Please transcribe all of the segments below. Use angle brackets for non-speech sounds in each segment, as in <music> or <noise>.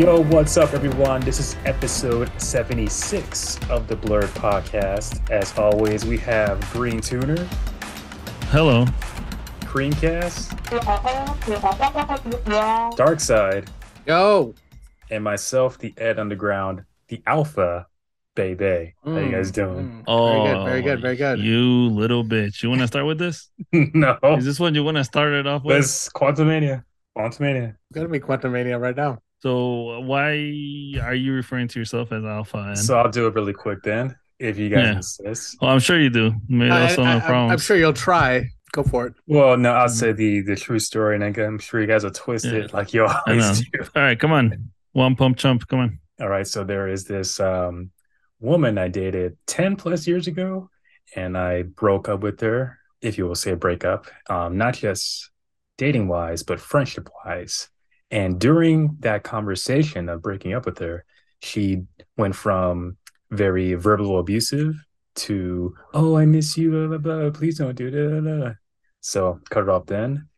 Yo, what's up, everyone? This is episode 76 of the Blurred Podcast. As always, we have Green Tuner, Hello. Creamcast, Dark Side, Yo. and myself, the Ed Underground, the Alpha Baby. How you guys mm, doing? Oh, very good, very good, very good. Oh, you little bitch. You want to start with this? <laughs> no, Is this what you want to start it off with? let's Quantumania. Quantumania. Gonna be Quantum Mania right now. So why are you referring to yourself as Alpha? And... So I'll do it really quick then, if you guys Yeah. insist. well, I'm sure you do. Maybe I, also no am sure you'll try. Go for it. Well, no, I'll say the the true story, and then I'm sure you guys will twist Yeah. it like you I know. always do. All right, come on. One pump chump. Come on. All right, so there is this um, woman I dated 10 plus years ago, and I broke up with her, if you will say a breakup, um, not just dating wise, but friendship wise. And during that conversation of breaking up with her, she went from very verbal abusive to, oh, I miss you, blah, blah, blah, please don't do that. So cut it off then.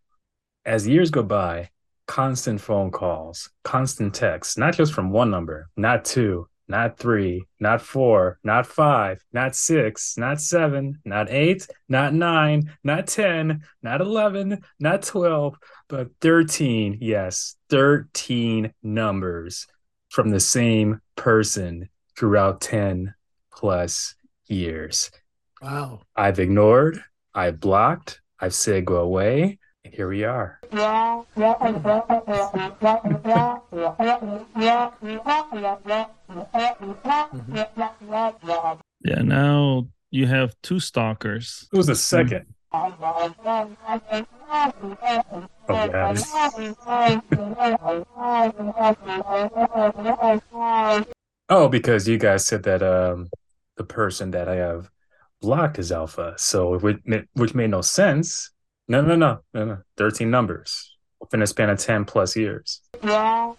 As years go by, constant phone calls, constant texts, not just from one number, not two, not three, not four, not five, not six, not seven, not eight, not nine, not 10, not 11, not 12, but 13. Yes, 13 numbers from the same person throughout 10 plus years. Wow. I've ignored, I've blocked, I've said go away, here we are. Yeah. Now you have two stalkers. It was a second. Oh, yeah. Oh, because you guys said that um the person that I have blocked is alpha, so which which made no sense. No, no, no, no, no. Thirteen numbers within a span of ten plus years. Plus.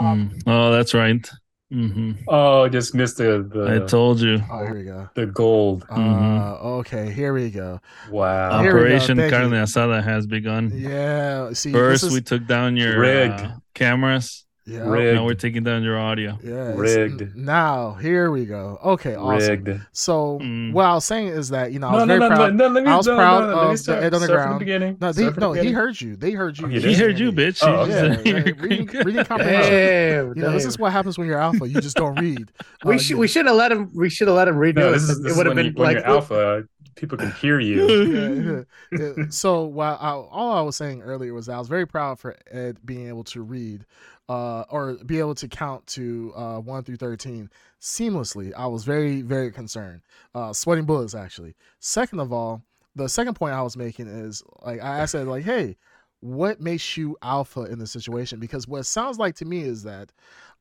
Mm. Oh, that's right. hmm Oh, just missed the I told you. Oh, here we go. the gold. Uh, Mhm. okay, here we go. Wow. Here we go, Operation thank you. Carne Asada has begun. Yeah. See, First, is, we took down your Rigged. uh, cameras. Yeah, Rigged. Now we're taking down your audio. yeah, Rigged. Now, here we go. Okay, awesome. Rigged. So, Mm. what I was saying is that you know I No, was no, very no, no, proud. no, let me, I was no, proud no, no, let me of the start, Ed start from the beginning. No, Start they, from the no, he heard you. They heard you. Oh, he He heard you, bitch. He Oh, just- okay. Yeah, yeah, reading, <laughs> reading comprehension. Damn, You know, this is what happens when you're alpha. You just don't read. <laughs> we Uh, should you- we should have let him we should have let him redo No, it. this is, it this is would have been you, when like you're alpha, people can hear you. <laughs> So while all I was saying earlier was I was very proud for Ed being able to read, uh, or be able to count to uh, one through thirteen seamlessly. I was very very concerned, uh, sweating bullets actually. Second of all, the second point I was making is like I said like, hey, what makes you alpha in this situation? Because what it sounds like to me is that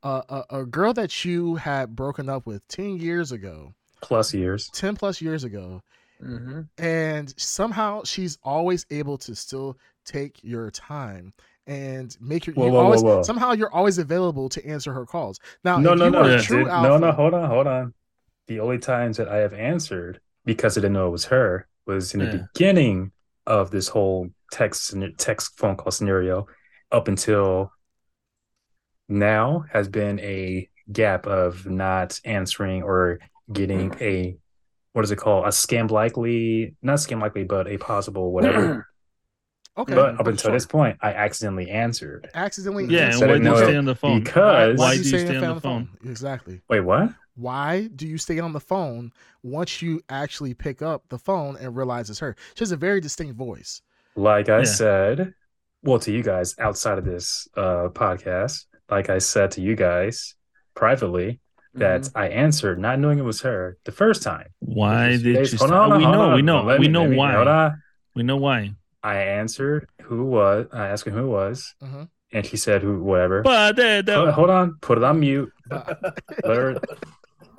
uh, a, a girl that you had broken up with ten years ago, Plus years. ten plus years ago Mhm. and somehow she's always able to still take your time and make your Whoa, you whoa, whoa, always whoa. somehow you're always available to answer her calls. Now, No, no, no, Yeah. dude, alpha, no, no. Hold on, hold on. The only times that I have answered because I didn't know it was her was in the beginning of this whole text text phone call scenario, up until now has been a gap of not answering or getting mm. a what is it called a scam likely not scam likely but a possible whatever <clears throat> okay, but up for until sure. this point i accidentally answered accidentally, Yeah, answer- and why do you no, stay on the phone? because- why Why do you stay on the phone? Exactly. wait what Why do you stay on the phone once you actually pick up the phone and realize it's her? She has a very distinct voice. Like I Yeah. said, well, to you guys outside of this uh, podcast, like I said to you guys privately, that Mhm. I answered not knowing it was her the first time. Why did days- you? hold on, Oh, we know, on, we know, let we know let me- hold why. We know why. I answered who was. I asked her who it was, Mhm. and she said who, whatever. But the- Hold, hold on, put it on mute. Uh, <laughs> Let her,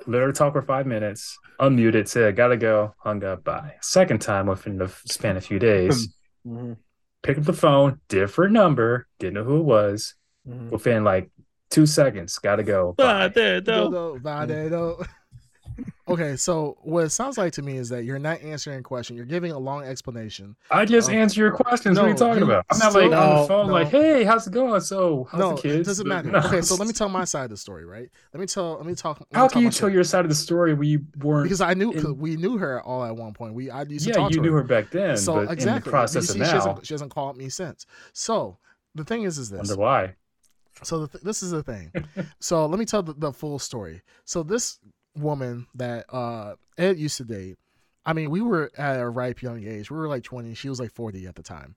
let her talk for five minutes. Unmute Unmuted. Said gotta go. Hung up. Bye. Second time within the span of a few days. <laughs> Mhm. Picked up the phone. Different number. Didn't know who it was. Mhm. within like two seconds. Gotta go. Bye. but uh, <laughs> the- No, no, Vade, no. Okay, so what it sounds like to me is that you're not answering a question. You're giving a long explanation. I just Um, answer your questions. what are you talking about? I'm not like on No, the phone, no. like, "Hey, how's it going?" So, how's no, the kids? it doesn't matter. no. Okay, so let me tell my side of the story, right? Let me tell. Let me talk. Let me How talk can you tell your side of the story when you weren't? Because I knew in- we knew her all at one point. We I used to yeah, talk you to knew her. her back then, so exactly. process see, she now, hasn't, she hasn't called me since. So the thing is, is this. wonder why. So the th- this is the thing. so let me tell the, the full story. So this woman that uh Ed used to date, I mean, we were at a ripe young age. We were like 20. She was like 40 at the time,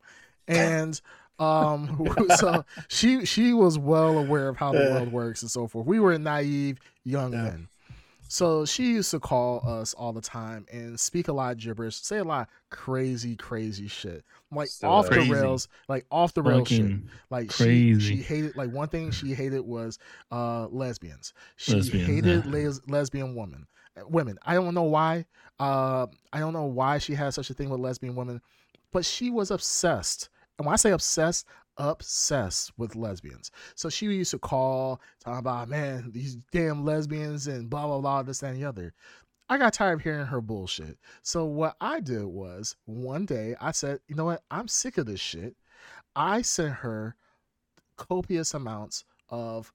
and um, <laughs> so she she was well aware of how the world works and so forth. We were naive young Yeah. men. So she used to call us all the time and speak a lot of gibberish, say a lot of crazy, crazy shit, like Still off Crazy. the rails, like off the rails shit. Fucking Like she, she hated like one thing she hated was uh lesbians. She Lesbians, hated yeah. les- lesbian women. Women. I don't know why. Uh, I don't know why she had such a thing with lesbian women, but she was obsessed. And when I say obsessed, obsessed with lesbians. So she used to call, talking about man, these damn lesbians and blah blah blah, this that, and the other. I got tired of hearing her bullshit. So what I did was one day I said, you know what? I'm sick of this shit. I sent her copious amounts of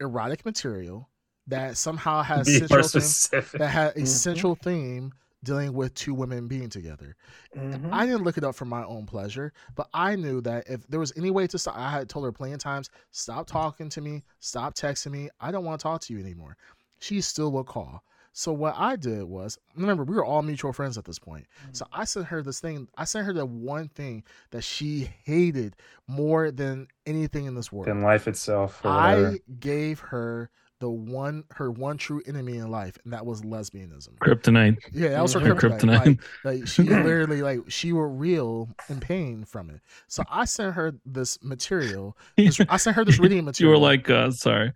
erotic material that somehow has <laughs> Be central theme, that had a Mhm. central theme dealing with two women being together. I mm-hmm. didn't look it up for my own pleasure, but I knew that if there was any way to stop, I had told her plenty of times, stop talking to me, stop texting me. I don't want to talk to you anymore. She still would call. So what I did was, remember, we were all mutual friends at this point. So mm. I sent her this thing. I sent her the one thing that she hated more than anything in this world. than life itself. I gave her the one, her one true enemy in life, and that was lesbianism. kryptonite. Yeah, that was her Her kryptonite. kryptonite. Like, like she <laughs> literally like she were real in pain from it. So I sent her this material. This, I sent her this <laughs> reading material. you were like, uh, sorry,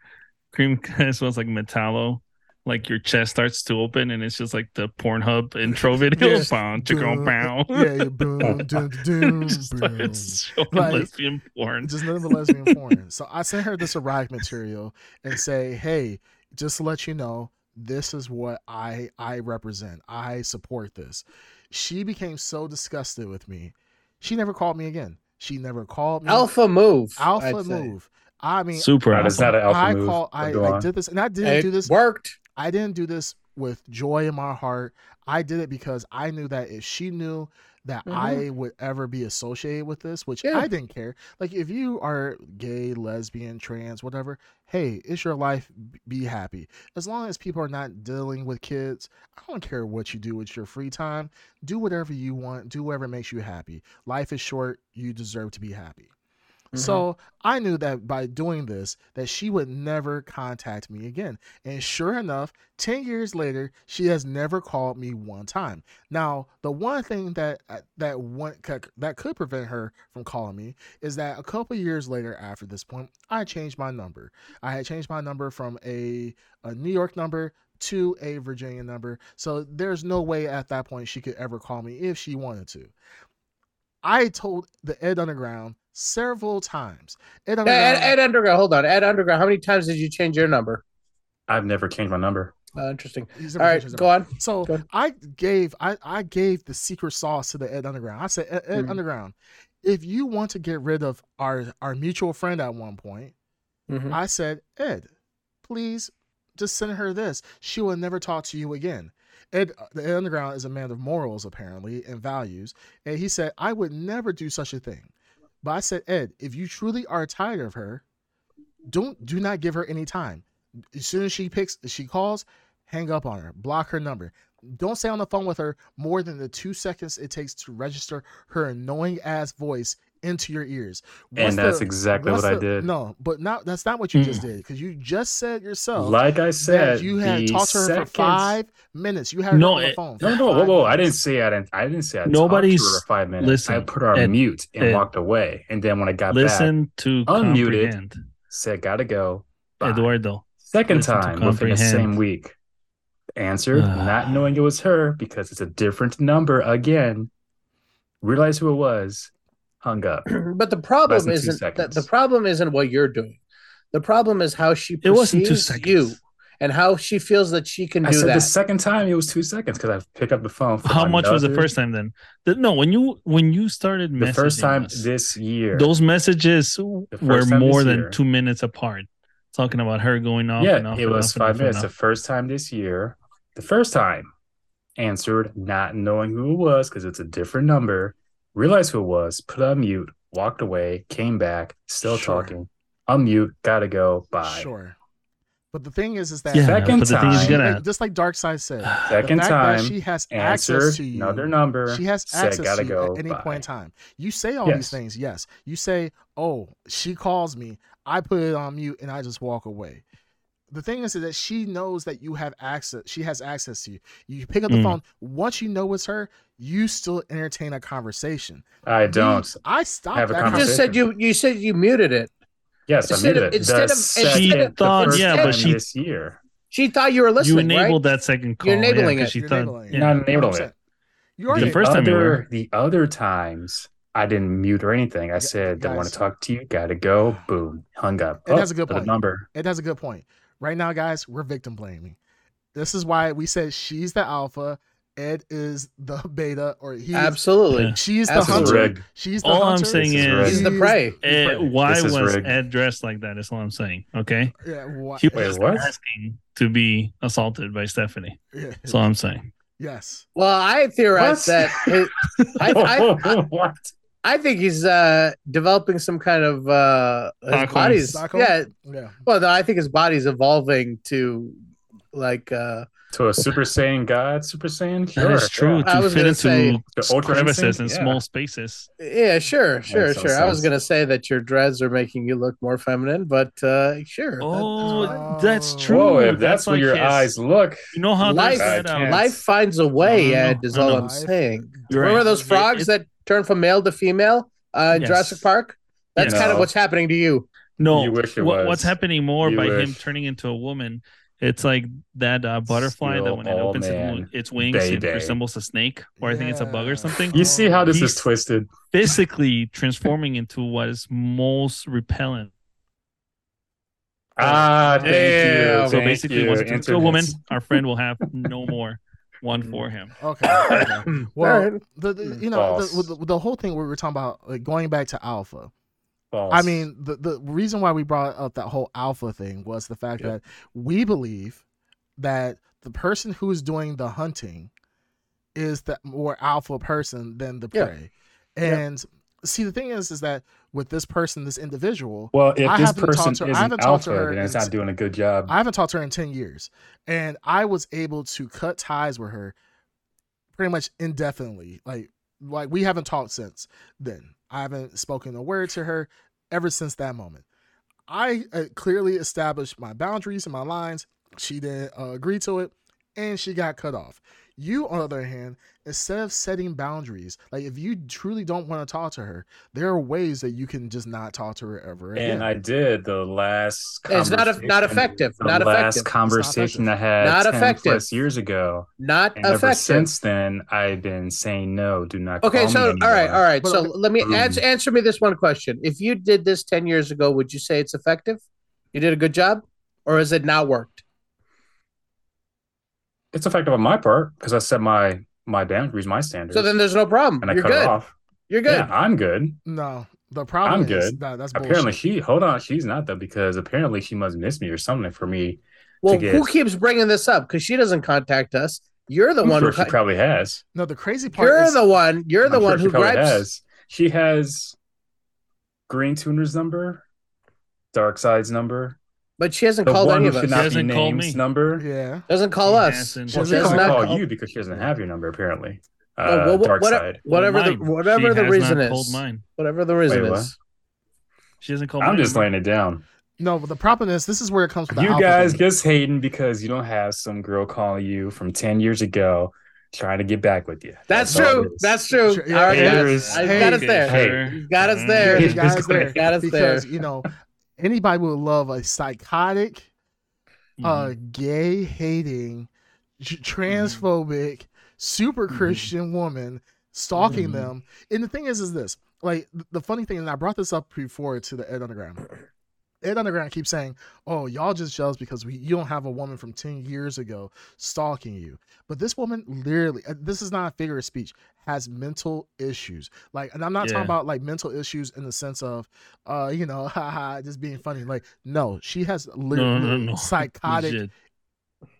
cream kind of smells like metallo. Like your chest starts to open, and it's just like the Pornhub intro <laughs> video. Yeah. Bow, chicka, bow. yeah, yeah, boom, <laughs> doom, doom, <laughs> just boom. showing Like, lesbian porn. just nothing but lesbian porn. So I sent her this erotic material and say, hey, just to let you know, this is what I I represent. I support this. She became so disgusted with me. She never called me again. She never called me. Alpha move. Alpha I'd say. move. I mean, Super. That is awesome. not an alpha I move. call I, go I did this, and I didn't It do this. worked. I didn't do this with joy in my heart. I did it because I knew that if she knew that Mhm. I would ever be associated with this, which Yeah. I didn't care. Like if you are gay, lesbian, trans, whatever, hey, it's your life. Be happy. As long as people are not dealing with kids, I don't care what you do with your free time. Do whatever you want. Do whatever makes you happy. Life is short. You deserve to be happy. So I knew that by doing this, that she would never contact me again. And sure enough, 10 years later, she has never called me one time. Now, the one thing that uh, that one that could prevent her from calling me is that a couple years later after this point, I changed my number. I had changed my number from a, a New York number to a Virginia number. So there's no way at that point she could ever call me if she wanted to. I told the Ed Underground several times. Ed Ed, Underground. Ed, Ed Underground. Hold on, Ed Underground. How many times did you change your number? I've never changed my number. Uh, interesting. he's All never right, changed his go on. So Go ahead. I gave I, I gave the secret sauce to the Ed Underground. I said, Ed, Ed Mhm. Underground, if you want to get rid of our our mutual friend at one point, Mhm. I said, Ed, please just send her this. She will never talk to you again. Ed, the Ed Underground is a man of morals, apparently, and values. And he said, I would never do such a thing. But I said, Ed, if you truly are tired of her, don't do not give her any time. As soon as she picks, she calls, hang up on her, block her number. Don't stay on the phone with her more than the two seconds it takes to register her annoying ass voice into your ears. Once and that's the- exactly once what I did. No, but not that's not what you just Mm. did because you just said yourself like I said, that you had talked to her seconds- for five minutes. You had her No, on the it- phone. No, for no, whoa, whoa! I didn't say I didn't. I didn't say I Nobody's- talked to her for five minutes. listen, I put her on Ed, mute and Ed. walked away. And then when I got back, Listen to unmuted. comprehend. said gotta go. Bye. Eduardo. Second listen time within the same week. Answered, Ah. not knowing it was her because it's a different number again. Realized who it was. Hung up. <clears throat> But the problem Less than two isn't that the problem isn't what you're doing. The problem is how she It wasn't two seconds. you and how she feels that she can I do said that. the second time it was two seconds because I pick up the phone. How much was the first time then? The- no, when you when you started The first time us, this year. those messages were more than year. two minutes apart. Talking about her going off. yeah, and off it and was off five minutes. The first time this year, the first time answered, not knowing who it was because it's a different number. Realized who it was, put on mute, walked away, came back, still Sure. talking. Unmute, gotta go. Bye. Sure. But the thing is, is that Yeah, Second but the thing is, time- you Like- gotta just like Dark Side said, <sighs> Second time, she has answered access to you, another number. she has said, access gotta to you go. at any bye. point in time. You say all these things, yes. You say, "Oh, she calls me. I put it on mute and I just walk away." The thing is is that she knows that you have access. She has access to you. You pick up the Mm. phone. Once you know it's her, you still entertain a conversation. I don't. I stopped have a that you just said you you said you muted it. Yes, I Instead of- muted it. instead The of- instead second- of- thought- first yeah, but time she- this year. She thought you were listening. You enabled right? that second call. You're enabling yeah, 'cause it. She You're thought, enabling it. Not enabling 100%. it. You already The first time you other, were. the other times I didn't mute or anything. I Gu- said, "Don't want to talk to you. Gotta go." Boom, hung up. It has a good point. number. It has a good point. Right now, guys, we're victim blaming. This is why we said she's the alpha, Ed is the <laughs> beta, or he. Absolutely. Yeah. She's the Absolutely. hunter. Rigged. She's the All I'm saying This is is. He's the prey. eh, why was rigged. Ed dressed like that? Is all I'm saying. Okay, Yeah, wha- he Wait, was what? asking to be assaulted by Stephanie. yeah, That's all I'm saying. yes. Well, I theorize What? that it, I, I, <laughs> I, what? I think he's uh, developing some kind of uh, his Stockholm. body's Stockholm? yeah. Yeah. Well, no, I think his body's evolving to like uh, To a Super Saiyan God, Super Saiyan? That Sure, is true. yeah. I To was fit into say- The Ultra crevices Instinct? and Yeah. small spaces. yeah, sure, sure, Makes no sure. I was gonna say that your dreads are making you look more feminine, but uh, sure. Oh, fine. that's Oh. true. Whoa, if that's, where like your his- eyes look. You know how Life- there's that, I can't. life finds a way, Ed. Is all. I'm saying. You're Remember right. those It- frogs it- that turn from male to female uh, in Yes. Jurassic Park? That's Yes. kind of what's happening to you. No, You wish it what, was. what's happening more You by him turning into a woman? It's like that uh, butterfly that when it opens its, man, its wings, it baby. resembles a snake, or I think it's a bug or something. You see how this He's- is twisted? Physically transforming into what is most repellent. Ah, thank Damn. you. So thank basically, you, once it turns into a woman, our friend will have no more one mm. for him. Okay. okay. <laughs> Well, All right. the, the mm. you know the, the, the whole thing we were talking about, like going back to alpha. False. I mean, the the reason why we brought up that whole alpha thing was the fact Yeah. that we believe that the person who's doing the hunting is the more alpha person than the prey. Yeah. And see, the thing is, is that with this person, this individual, well, if I this haven't person to isn't haven't talked to alpha, her then it's not doing a good job. I haven't talked to her in 10 years. And I was able to cut ties with her pretty much indefinitely. Like like we haven't talked since then. I haven't spoken a word to her ever since that moment. I uh, clearly established my boundaries and my lines. She didn't uh, agree to it and she got cut off. You, on the other hand, instead of setting boundaries, like if you truly don't want to talk to her, there are ways that you can just not talk to her ever again. and I did the last. It's not a- not conversation- effective, The not last effective. conversation I effective. had Not 10 effective. plus years ago, Not and ever effective. since then, I've been saying no. Do not. Okay, call me so all right, all right. But So okay. let me mm-hmm. answer, answer me this one question: If you did this ten years ago, would you say it's effective? You did a good job, or has it not worked? It's effective on my part because I set my my boundaries, my standards, So then there's no problem. and I You're cut good. it off. You're good. Yeah, I'm good. no, the problem I'm is good. that that's bullshit. Apparently, she hold on. She's not though because apparently she must miss me or something for me. well, get- who keeps bringing this up? Because she doesn't contact us. You're the I'm one sure who. she probably has. No, the crazy part You're is the one. You're the I'm one sure she who probably gripes. has. She has Green Tuner's number, Dark Side's number, But she hasn't the called one any who of should us. not be hasn't called named me. number. yeah. Doesn't call She us. hasn't. She Well, she does doesn't call call- you because she doesn't have your number apparently. Uh, Oh, well, Dark what- Side. Whatever Well, the whatever the reason is. mine. Whatever the reason Wait, what? is. She hasn't called. I'm just laying it down. No, but the problem is this is where it comes with the You guys thing. just hating because you don't have some girl calling you from 10 years ago trying to get back with you. That's all true. That's true. Sure, yeah, right, yeah. guys. Haters. I got us there. Hey. You got us there. Yeah, you guys just there gonna- Got us there. because you know anybody would love a psychotic, Mhm. uh, gay hating, tr- transphobic, super Mhm. Christian woman stalking Mhm. them. And the thing is, is this like the funny thing, and I brought this up before to the Ed Underground. Ed Underground keeps saying, "Oh, y'all just jealous because we you don't have a woman from ten years ago stalking you." But this woman literally, uh, this is not a figure of speech, has mental issues. Like, and I'm not Yeah. talking about like mental issues in the sense of, uh, you know, <laughs> haha, just being funny. Like, no, she has No, literally no, <laughs> no. psychotic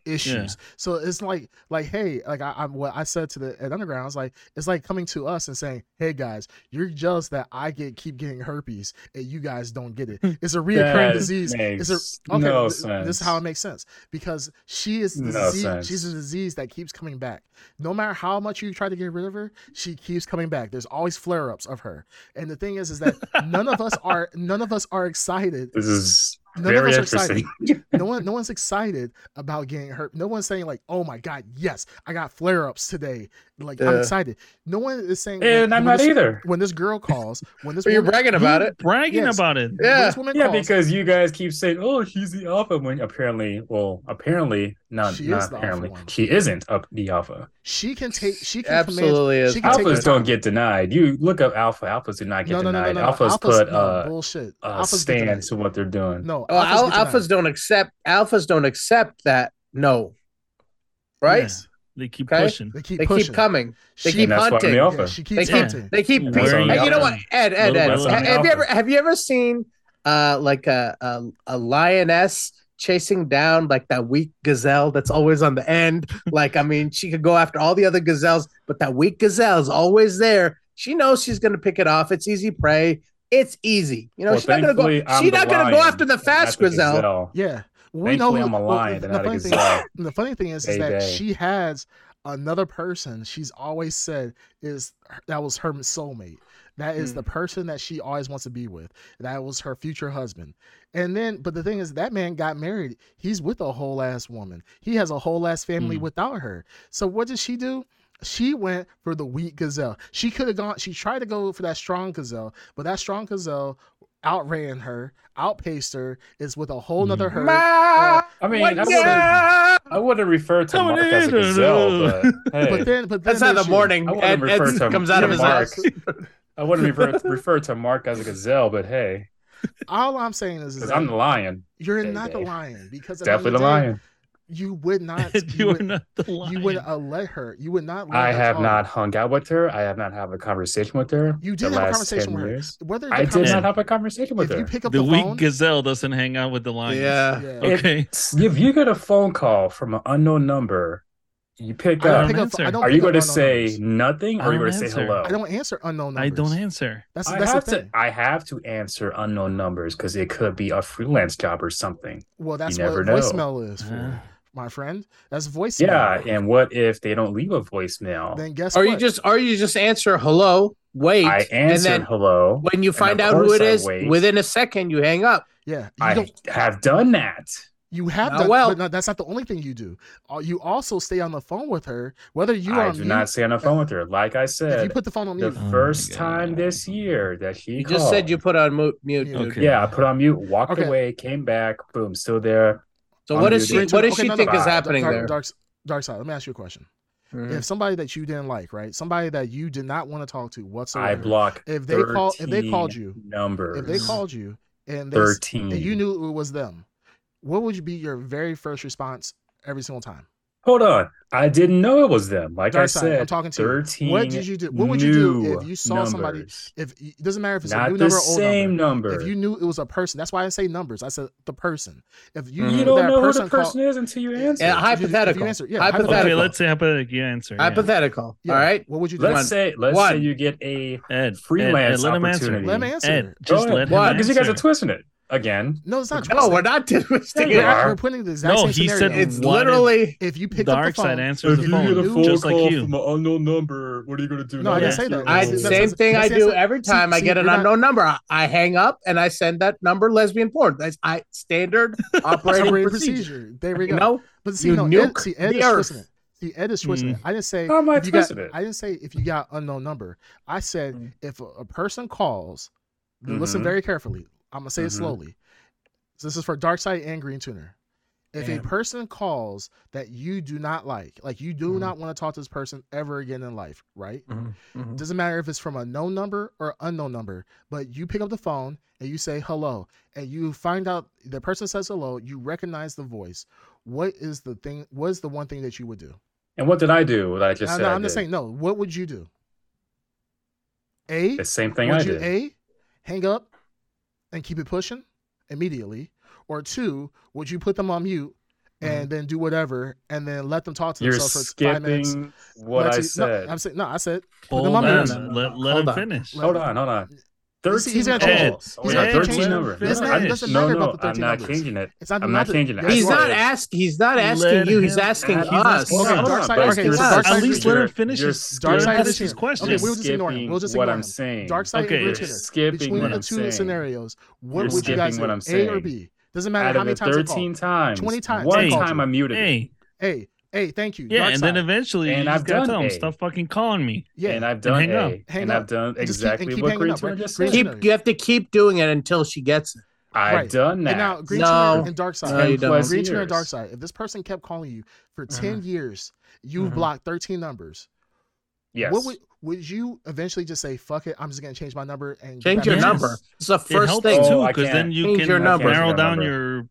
Issues. So it's like, like, hey, like I, I'm what I said to the Ed Underground. I was like, it's like coming to us and saying, hey guys, you're jealous that I get keep getting herpes and you guys don't get it. Hmm. It's a reoccurring disease. It's a okay. no th- sense. This is how it makes sense because she is the No disease. sense. She's a disease that keeps coming back. No matter how much you try to get rid of her, she keeps coming back. There's always flare ups of her. And the thing is, is that none of us are none of us are excited This is None very of us are interesting. <laughs> no one no one's excited about getting hurt. No one's saying like, "Oh my god, yes, I got flare-ups today." Like I'm excited. No one is saying and when- I'm when not this, either. When this girl calls, when this But you're woman, bragging about it. bragging Yes. about it. Yeah. this woman Yeah, calls, because you guys keep saying, "Oh, she's the alpha," when apparently, well, apparently, not She is not the alpha apparently, she isn't up the alpha. she can take she can Absolutely command is. she can Alphas the don't get denied. You look up alpha. Alphas do not get no, no, no, denied. no, no, no. Alphas, Alphas, put no, uh, bullshit. a Alphas stand to what they're doing. No, al- get denied. alphas don't accept. Alphas don't accept that. No, right? Yes. They keep Okay. pushing. They keep They pushing. keep coming. They She- keep and that's why I'm hunting. the yeah, alpha. she They keeps keep. hunting. They keep. Where That's Hey, you know what, alpha. Ed? Ed, Ed. Little That's why I'm the Have you ever have you ever seen uh like a a, a lioness chasing down like that weak gazelle that's always on the end? Like, I mean, she could go after all the other gazelles, but that weak gazelle is always there. She knows she's gonna pick it off. It's easy prey. It's easy. You know, Well, she's not gonna go. I'm She's not gonna go after the fast not the gazelle. Yeah. We know who, I'm well, the, and not a funny thing, <laughs> the funny thing is, is that she has another person she's always said is that was her soulmate. That is Hmm. the person that she always wants to be with. That was her future husband. And then, but the thing is, that man got married. He's with a whole ass woman. He has a whole ass family Hmm. without her. So what did she do? She went for the weak gazelle. She could have gone. She tried to go for that strong gazelle, but that strong gazelle outran her, outpaced her. Is with a whole nother mm. herd. Ma- I mean, I wouldn't, girl. I wouldn't refer to Coming Mark as a gazelle, <laughs> but hey, But then, but then That's how the there's you. morning I Ed, refer Ed to comes out of his Mark. house. I wouldn't refer, refer to Mark as a gazelle, but hey, All I'm saying is, is I'm the lion, you're Hey, not the lion because at the definitely the the day, lion. You would not. <laughs> you you would, not the lion. you would uh, let her. You would not. Let I her have talk. not hung out with her. I have not had a conversation with her. You the did have a conversation 10 with her. years. Whether I did not have a conversation with If you her. pick up the the, weak phone, gazelle doesn't hang out with the lions. Yeah. yeah. Okay. If you get a phone call from an unknown number, you pick up. pick up. answer. Are you going to say numbers. nothing, I or are you don't going to say answer. hello? I don't answer unknown numbers. I don't answer. That's I that's have the to. thing. I have to answer unknown numbers because it could be a freelance job or something. Well, that's you what know. voicemail is for, Uh, my friend. That's voicemail. Yeah, and what if they don't leave a voicemail? then guess Or what? you just or you just answer hello, wait, I and then hello. when you find out who course it I is, wait. within a second you hang up. yeah. I don't. have done that. You have done. well- but no, that's not the only thing you do. Uh, You also stay on the phone with her, whether you are I on do mute. not stay on the phone with her. Like I if you said, put the phone on the mute, Oh first God. time this year that she You called, just said you put on mute, mute Yeah. Okay. Yeah, I put on mute, walked Okay. away, came back, boom, still there. So what does she Bring what does Okay, she no, no, think no. is happening dark, there? Dark, dark side. Let me ask you a question. Mhm. If somebody that you didn't like, right, somebody that you did not want to talk to whatsoever, I block. if they call, if they called you, numbers, if they called you and they, thirteen, and you knew it was them, what would be your very first response every single time? Hold on, I didn't know it was them. Like I Dark side, said, I'm talking to you. thirteen. What did you do? What would you do if you saw somebody? If it doesn't matter if it's a not new the number or old same number. number? If you knew it was a person, that's why I say numbers. I said the person. If you, Mhm. you don't know who the person called- is until you answer. Yeah, If you- if you hypothetical. answer- yeah, hypothetical. Okay, let's say hypothetical. You answer. yeah. Hypothetical. Yeah, All right. What would you do? let's One. say, let's One. say you get a Ed, freelance Ed, Ed, let him opportunity. answer. Let him answer. Ed, just let ahead. him Why? answer. because you guys are twisting it again. no, it's not. No, we're not twisting Yeah, <laughs> you it. are. We're putting the exact No, same he scenario. said It's literally if you picked up Dark the side phone, answers the phone, just like you. from an unknown number, what are you going to do? No, I didn't Yeah. say that. I That's- same that's- thing I do that's- every see- time I get an you're not- unknown number. I, I hang up and I send that number lesbian porn. That's I standard <laughs> operating operating procedure. procedure. There we You go. know, But see, You no, Ed, see, Ed the is earth. twisting it. See, Ed is twisting Mm. it. I didn't say How am I if you got, twisting it? I didn't say if you got unknown number. I said Mm. if a, a person calls, listen Mhm. very carefully. I'm gonna say it Mhm. slowly. So this is for Dark Side and Green Tuner. If Damn. a person calls that you do not like, like you do Mhm. not want to talk to this person ever again in life, right? Mhm, mhm. Doesn't matter if it's from a known number or unknown number, but you pick up the phone and you say hello, and you find out the person says hello, you recognize the voice. What is the thing? What is the one thing that you would do? And what did I do? What I just No, said. no, I'm just saying, no. What would you do? A, the same thing I did. A, hang up and keep it pushing immediately, or two, would you put them on mute and mm-hmm. then do whatever and then let them talk to You're themselves for five minutes? skipping what Let's I see- no, said. I'm saying no. I said put Hold them on on. mute. No, no, no, Let, let hold him on. finish. Let- Hold on, hold on. He's- 13 he's gonna change it. calls. He's Oh, yeah, not gonna 13 change it. No, not- it doesn't no, matter no, about the 13 I'm not numbers. changing it. It's not, I'm not not changing it. yes, He's not are. asking. He's not Let asking you. He's asking He's us. asking Okay, us. Dark Side- okay, you're so Dark skipping- Side- At least let you're- him finish you're his- Dark skipping- Side finish his question. Okay, we'll just ignore him. We'll just what ignore I'm him. saying. Dark Side Okay. and You're Rich Hitter. skipping Between what the two scenarios, what would you guys skipping what do? A or. B? Doesn't matter how many times I 13 times, 20 times one time you. I muted it. Hey, hey, hey, thank you. Yeah, Dark and then eventually And you I've just gotta done tell him A. stop fucking calling me. yeah, And I've done hang up. A. Hang and up. I've done And keep- exactly keep what hanging Green up, right? just Green said. Keep. You have to keep doing it until she gets it. I've Right. done that. And now Green No. Tuner and Dark Side. No, you 10 don't. plus Green Tuner and. Dark Side. If this person kept calling you for 10 Mhm. years, you've Mhm. blocked 13 numbers. Yes. What would would you eventually just say, fuck it, I'm just gonna change my number and Change your Yes. number. It's the first helps thing. Oh, too I because then you Change can narrow down number. your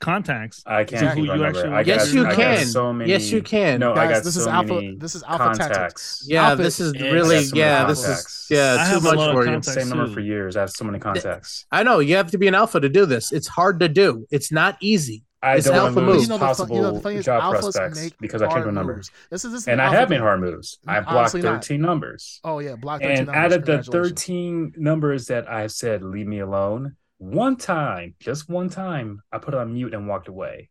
contacts. I can't Exactly. Who you actually I want. got, Yes, you I can. so many. Yes, you can. No, I Guys, got this so is alpha- many this is alpha tactics. Yeah, Alpha- this is really so many yeah. This is contacts. yeah too much lot for you. contacts. Same number for years. I have so many contacts. I know you have to be an alpha to do this. It's hard to do. It's not easy. I It's don't alpha want to move. lose You know, the fun- possible you know, the thing is, job prospects because I changed my hard number. moves. This is this is And I have made hard moves. I've blocked Honestly not. 13 numbers. Oh yeah, blocked. 13 And numbers. out of the 13 numbers that I said, leave me alone, one time, just one time, I put it on mute and walked away.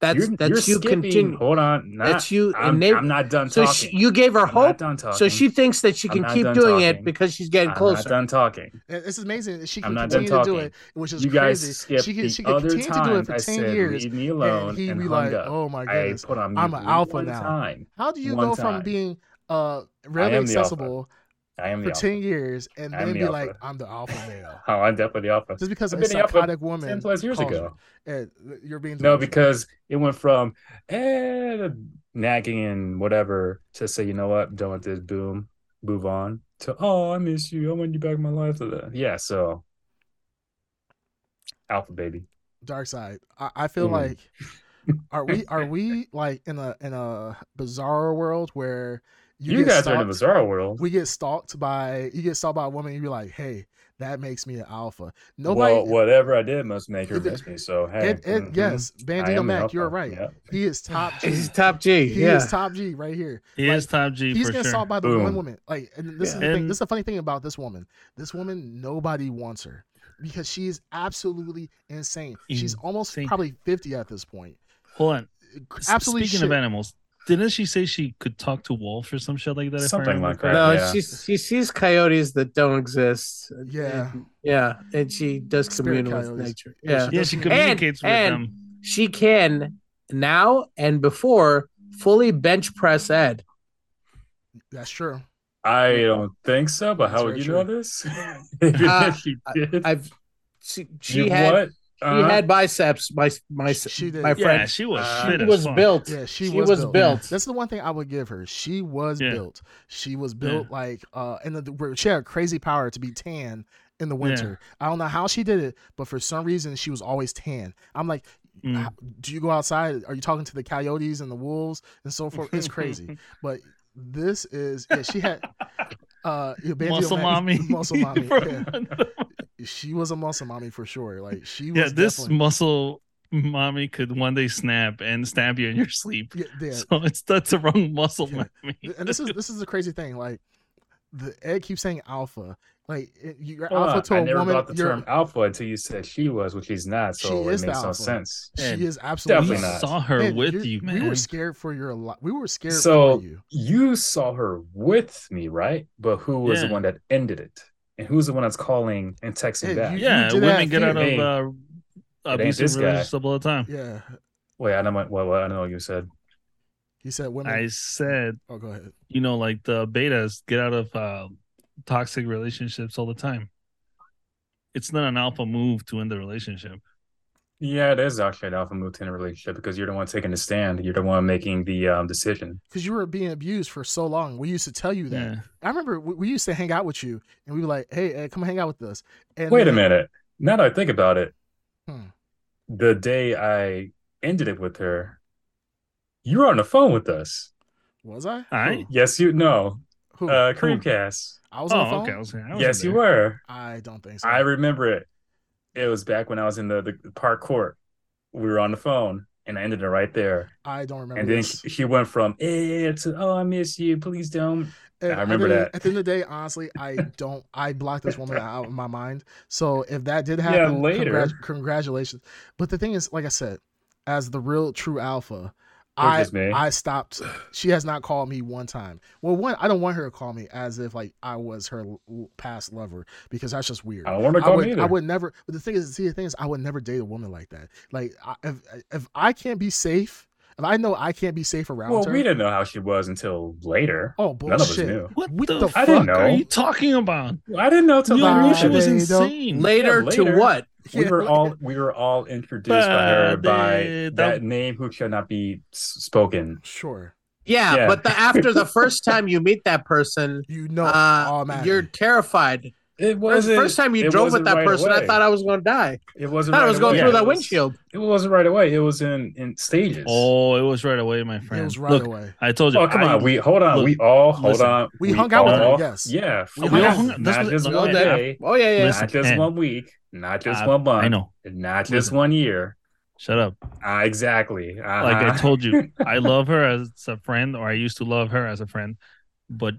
That's you're, that's you're you skipping. continue. Hold on. Not, That's you I'm, enab- I'm not done So talking. she, you gave her I'm not hope. done. So she thinks that she can keep done doing it because she's getting I'm closer. not done talking. And It's amazing that she I'm can not done continue to do talking. it, which is You guys crazy. skipped She can the she can other continue to do it time for I 10 said, years. leave me alone, and he'd and be hung like, up. "Oh my goodness, I put on I'm an alpha one now." Time. how do you one go from being uh readily am alpha. accessible I am for 10 alpha. years and I then the be like, "I'm the alpha male"? <laughs> Oh, I'm definitely the alpha. Just because I've a the psychotic woman 10 plus years ago. you, you're being No, because it went from eh, nagging and whatever to say, you know what, done with this, boom, move on to oh, I miss you, I want you back in my life. To the yeah, so alpha baby. dark side. I, I feel Mm. like are we are <laughs> we like in a in a bizarre world where You, get guys are in a stalked- bizarre world. we get stalked by you get stalked by a woman and you're like hey that makes me an alpha nobody well, whatever I did must make her It- miss me. So hey, it, it, mhm. yes bandito mac you're right Yeah. he is top <laughs> G. He's top G. he yeah. is top G right here He Like, is top G he's for getting sure. stalked by the Boom. one woman like and this is Yeah. the thing this is the funny thing about this woman this woman nobody wants her because she is absolutely insane she's almost probably 50 at this point Hold on. Absolutely Speaking shit. of animals, didn't she say she could talk to Wolf or some shit like that? if I Something remember like that. no, yeah. she she sees coyotes that don't exist. Yeah. And- yeah, and she does Spirit commune with nature. Yeah, Yeah, she Yeah, she And- communicates with and- them. she can now and before fully bench press Ed. that's true I don't think so, but That's how would very you know this? <laughs> Uh, she did. I've she, she had what? She Uh-huh. had biceps. My my She did. my Yeah, friend. she was Uh, she was fuck. built. Yeah, she, She was, was built. built. That's the one thing I would give her. She was Yeah. built. She was built like uh and the, where she had crazy power to be tan in the winter. I don't know how she did it, but for some reason she was always tan. I'm like, Mm. do you go outside? Are you talking to the coyotes and the wolves and so forth? It's crazy. <laughs> but this is yeah, she had <laughs> uh Banjo Muscle mommy. <laughs> muscle <laughs> mommy. Yeah. <laughs> She was a muscle mommy for sure. Like she was yeah, this definitely- muscle mommy could one day snap and stab you in your sleep. yeah, yeah, So it's that's the wrong muscle Yeah. mommy. and this is this is the crazy thing. Like the Ed keeps saying alpha. Like you're Hold alpha on, to I a never woman. brought the you're, term alpha until you said she was, which she's not. So is it makes no alpha. sense. she Ed, is absolutely Definitely not. saw her Ed, with you're- man. We were scared for your life. We were scared So for you. you saw her with me, right? But who was Yeah. the one that ended it? And who's the one that's calling and texting Ed, back? you- yeah, did women that get out of uh, abusive relationships all the time. Yeah, Wait, I don't know what, what I don't know what you said. he said women. I said, oh, go ahead. you know, like the betas get out of uh, toxic relationships all the time. It's not an alpha move to end the relationship. Yeah, it is actually an alpha lieutenant relationship because you're the one taking the stand. You're the one making the um, decision. because you were being abused for so long. We used to tell you that. Yeah. I remember we, we used to hang out with you, and we were like, "Hey, Ed, come hang out with us." And Wait a minute. Now that I think about it, Hmm. the day I ended it with her, you were on the phone with us. Was I? I? Yes, you know. Who? Who? Uh, Who? Creamcast. I was on the Oh, phone. okay. I was, I wasn't Yes, you were. I don't think so. I remember it. It was back when I was in the, the park court. We were on the phone, and I ended it right there. I don't remember. And then this. she, she went from eh to oh, I miss you. Please don't. And I remember at the, that. At the end of the day, honestly, I don't. I blocked this woman out of my mind. So if that did Yeah, happen, later. congrat- congratulations. But the thing is, like I said, as the real true alpha, Which I. I stopped. She has not called me one time. Well, one, I don't want her to call me as if like I was her past lover because that's just weird. I don't want to I call would, me either. I would never. But the thing is, see, the thing is, I would never date a woman like that. Like, I, if if I can't be safe, I know I can't be safe around well, her, we didn't know how she was until later. oh None of us bullshit. knew. What What the, the fuck I didn't are know. you talking about? I didn't know till You later. knew she was insane. Later, Yeah, to what? we were all we were all introduced by her by uh, that that- name who shall not be spoken. Sure, Yeah, Yeah. but the, after the <laughs> first time you meet that person, you know, uh, automatically. you're terrified. It wasn't. first time you drove with that right person, I thought I was going to die. it wasn't. thought I right was going away. through It that was- windshield. It wasn't right away. It was in in stages. Oh, it was right away, my friend. It was right Look, away. I told you. Oh, come I- on. We hold on. look, we all hold listen. on. We hung out with her, all- yes. Yeah. We for hung real. out- hung out- that's Not just that's Oh, one day. oh, yeah, yeah. Listen, Not just and- one week. Not just I- one month. I know. Not just Listen. one year. Shut up. Ah, exactly. Like I Uh-huh. told you, I <laughs> love her as a friend, or I used to love her as a friend. But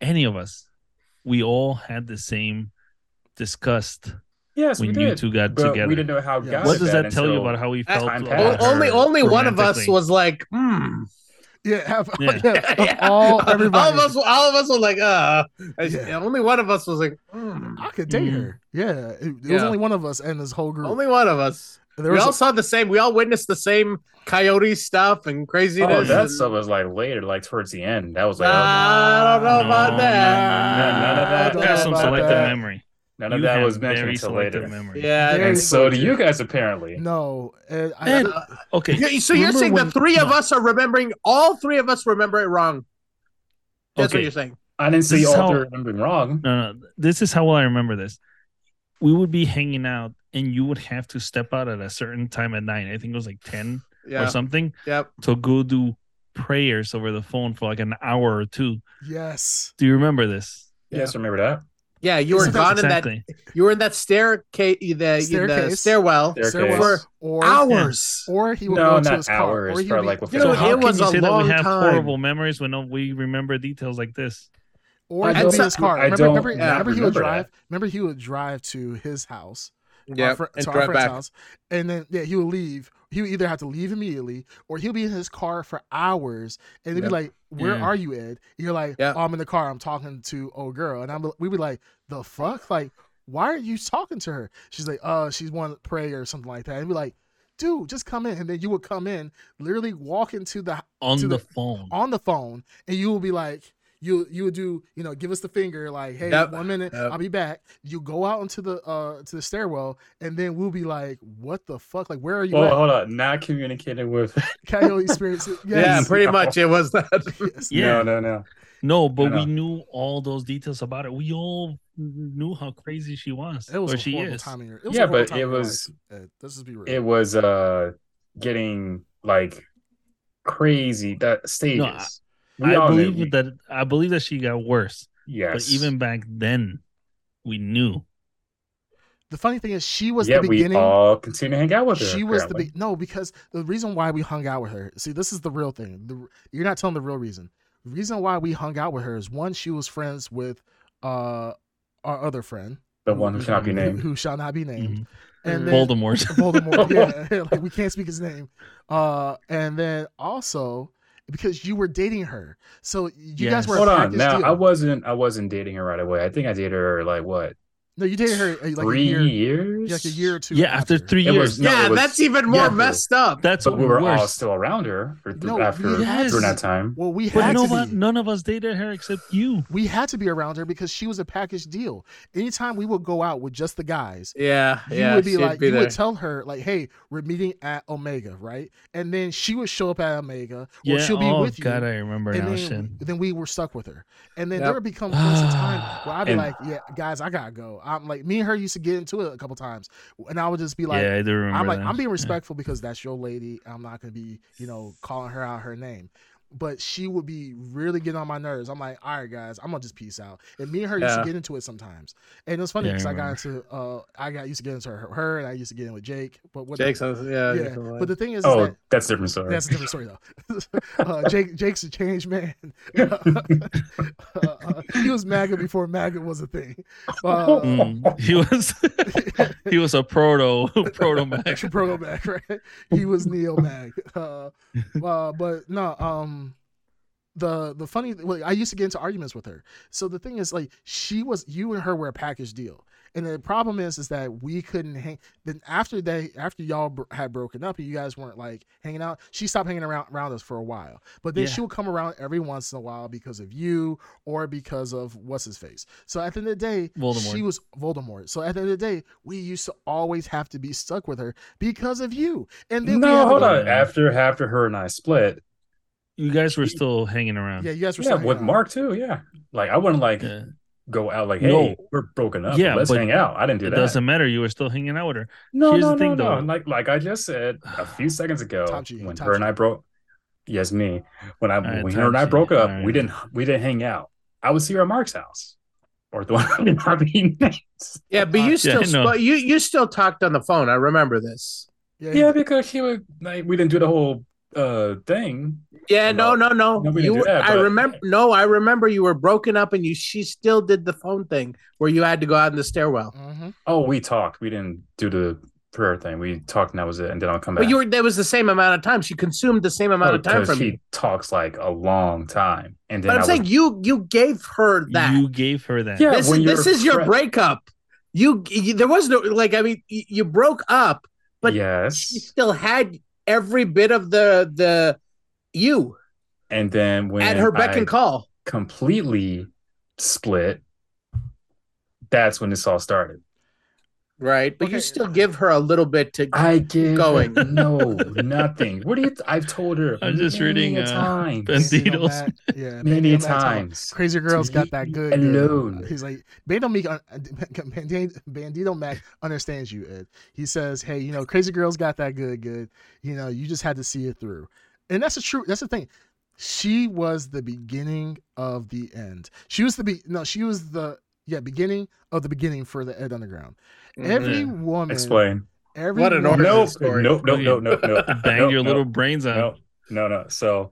any of us, we all had the same disgust yes, we when you two got but together. we didn't know how. Yeah. What does that tell you about how we felt? time passed. O- only, only one of us was like, hmm. Yeah, have, Yeah. <laughs> <laughs> yeah. of all everybody. all of us, all of us were like, uh. Yeah. Only one of us was like, hmm. I could date Mm. her. Yeah, it, it was only one of us and this whole group. Only one of us. There we was all a- saw the same. We all witnessed the same coyote stuff and craziness. Oh, that and- stuff was like later, like towards the end. That was Nah, like oh, I don't know No, about no, that. no, none of that- I don't You have some selective that. memory. none of You that was mentioned until selective later. memory. Yeah, Very And so do you guys apparently. No, Ed, I, Ed, Uh, Okay. Yeah, So you're Remember saying when- the three of us are remembering? All three of us remember it wrong. That's Okay. what you're saying. I didn't This see is all how- three remembering wrong. No, no. This is how well I remember this. We would be hanging out, and you would have to step out at a certain time at night. I think it was like ten Yeah. or something Yep. to go do prayers over the phone for like an hour or two. yes, Do you remember this? Yes, remember that. Yeah, you were Isn't that gone in that. You were in that staircase, the, the Staircase. stairwell Staircase. Stairwell, or hours. or he would No, go to not his car, or he'd be, like what You So how it can was you a say that we have time. horrible memories when we remember details like this? or I he would be in his car. I Remember, don't remember, not remember he would drive. that. Remember he would drive to his house, our Yeah, fr- to our friend's back. house, and then yeah, he would leave. He would either have to leave immediately, or he'll be in his car for hours, and they'd Yep. be like, "Where Yeah. are you, Ed?" And you're like, Yeah. "Oh, I'm in the car. I'm talking to old girl," and I'm we'd be like, "The fuck? Like, why are you talking to her?" She's like, "Uh, she's wanting to pray or something like that," and be like. Dude, just come in, and then you would come in, literally walk into the On the, the- phone. on the phone and you will be like you you would do you know give us the finger like hey Yep. one minute Yep. i'll be back you go out into the uh to the stairwell and then we'll be like what the fuck like where are you Oh, at hold on. Not communicating with. <laughs> coyote experience <laughs> yes. Yeah, pretty much it was that. <laughs> yes. Yeah. No, no, no. No, but No, we knew all those details about it. We all knew how crazy she was, it was or a she is. time in your, it was Yeah, a but time it was- life, Ed. let's just be real It was uh getting like crazy that stages. We I all knew. believe that. I believe that she got worse. Yes. But even back then, we knew. the funny thing is she was yeah, the we beginning all continue to hang out with her. she was the be- no because the reason why we hung out with her see this is the real thing the, you're not telling the real reason the reason why we hung out with her is one she was friends with uh our other friend the one who cannot be named. who shall not be named Mhm. and then Voldemort. Voldemort <laughs> yeah <laughs> like we can't speak his name uh and then also because you were dating her so you Yes. guys were Hold on. Now deal. I wasn't I wasn't dating her right away. I think I dated her like what No, you dated her uh, like three a year, years. like a year or two. Yeah, after three It years. was- No, yeah, was- that's even more yeah, messed up. That's But we were all still around her for th- No, after we had during that time. Well, we But had no to one, be. none of us dated her except you. We had to be around her because she was a package deal. Anytime we would go out with just the guys, Yeah, you yeah. would be like, be you there. would tell her like, "Hey, we're meeting at Omega, right?" And then she would show up at Omega, or Yeah. she'll be oh with you. God, I remember and now. then, Shit. then we were stuck with her. And then Yep. there would become points in time where I'd be And- like, yeah, guys, I gotta go. I'm like, me and her used to get into it a couple times. And I would just be like, yeah, I do remember. I'm like, that. I'm being Yeah. <laughs> respectful because that's your lady. I'm not gonna be, you know, calling her out her name. But she would be really getting on my nerves. I'm like, all right, guys, I'm gonna just peace out. And me and her used to get into it sometimes. And it was funny Yeah, I because I, got into, uh, I got used to get into her, her, and I used to get in with Jake. But what? Jake's on, yeah, yeah. different But the thing is, is Oh, that that's a different story. that's a different story though. <laughs> uh, Jake, Jake's a changed man. <laughs> uh, uh, he was MAGA before MAGA was a thing. Uh, Mm, he was <laughs> he was a proto proto max. Proto Mag, right? He was Neo Mag. Uh, uh, but no, um, the the funny, well, I used to get into arguments with her. So the thing is, like, she was you and her were a package deal. And the problem is, is that we couldn't hang. Then after they, after y'all br- had broken up and you guys weren't like hanging out, she stopped hanging around around us for a while. But then Yeah. she would come around every once in a while because of you or because of what's his face. So at the end of the day, Voldemort. she was Voldemort. So at the end of the day, we used to always have to be stuck with her because of you. And then no, had hold on. After after her and I split, You guys were still hanging around. Yeah, you guys were yeah, still with hanging. Mark too. Yeah, like I wouldn't like Yeah. go out like, hey, No. we're broken up. Yeah, let's hang out. I didn't do that. It that. doesn't matter. You were still hanging out with her. No, Here's no, the thing, no, no. Like like I just said a <sighs> few seconds ago, Tachi, when Tachi. her and I broke. Yes, me. When I right, when her and I broke up, all we didn't we didn't hang out. I would see her at Mark's house, or the <laughs> one not being named. Yeah, but you <laughs> still, I know. you you still talked on the phone. I remember this. Yeah, Yeah, because she would like we didn't do the whole uh thing. Yeah, no, no, no. No, you, that, I but- remember. No, I remember you were broken up, and you she still did the phone thing where you had to go out in the stairwell. Mhm. Oh, we talked. We didn't do the prayer thing. We talked and that was it. And then I'll come back. But you were there was the same amount of time. She consumed the same amount Oh, of time 'cause from she you. talks like a long time. And then But I'm I saying was, you you gave her that. You gave her that. Yeah, this this is your breakup. You, you there was no like I mean you, you broke up, but yes, she yes. still had every bit of the the you And then when at her beck I and call. completely split, that's when this all started. Right, but Okay. you still give her a little bit to. I give Going. no <laughs> nothing. What do you? I've told her. I'm just reading, uh, times, Ben- Bandito Banditos. Yeah, many Bandito Mac times. Crazy girls got that good. me good. alone. He's like Bandito Meek, un- Bandito Bandito Mac understands you, Ed. He says, "Hey, you know, crazy girls got that good, good. You know, you just had to see it through." And that's the true. That's the thing. She was the beginning of the end. She was the be no. She was the yeah beginning of the beginning for the Ed Underground. Every Yeah. woman, Explain. every What an woman- origin Nope. story. Nope. Nope. Nope. Nope. Nope. Bang nope, your nope. little brains out. No, no, no. So,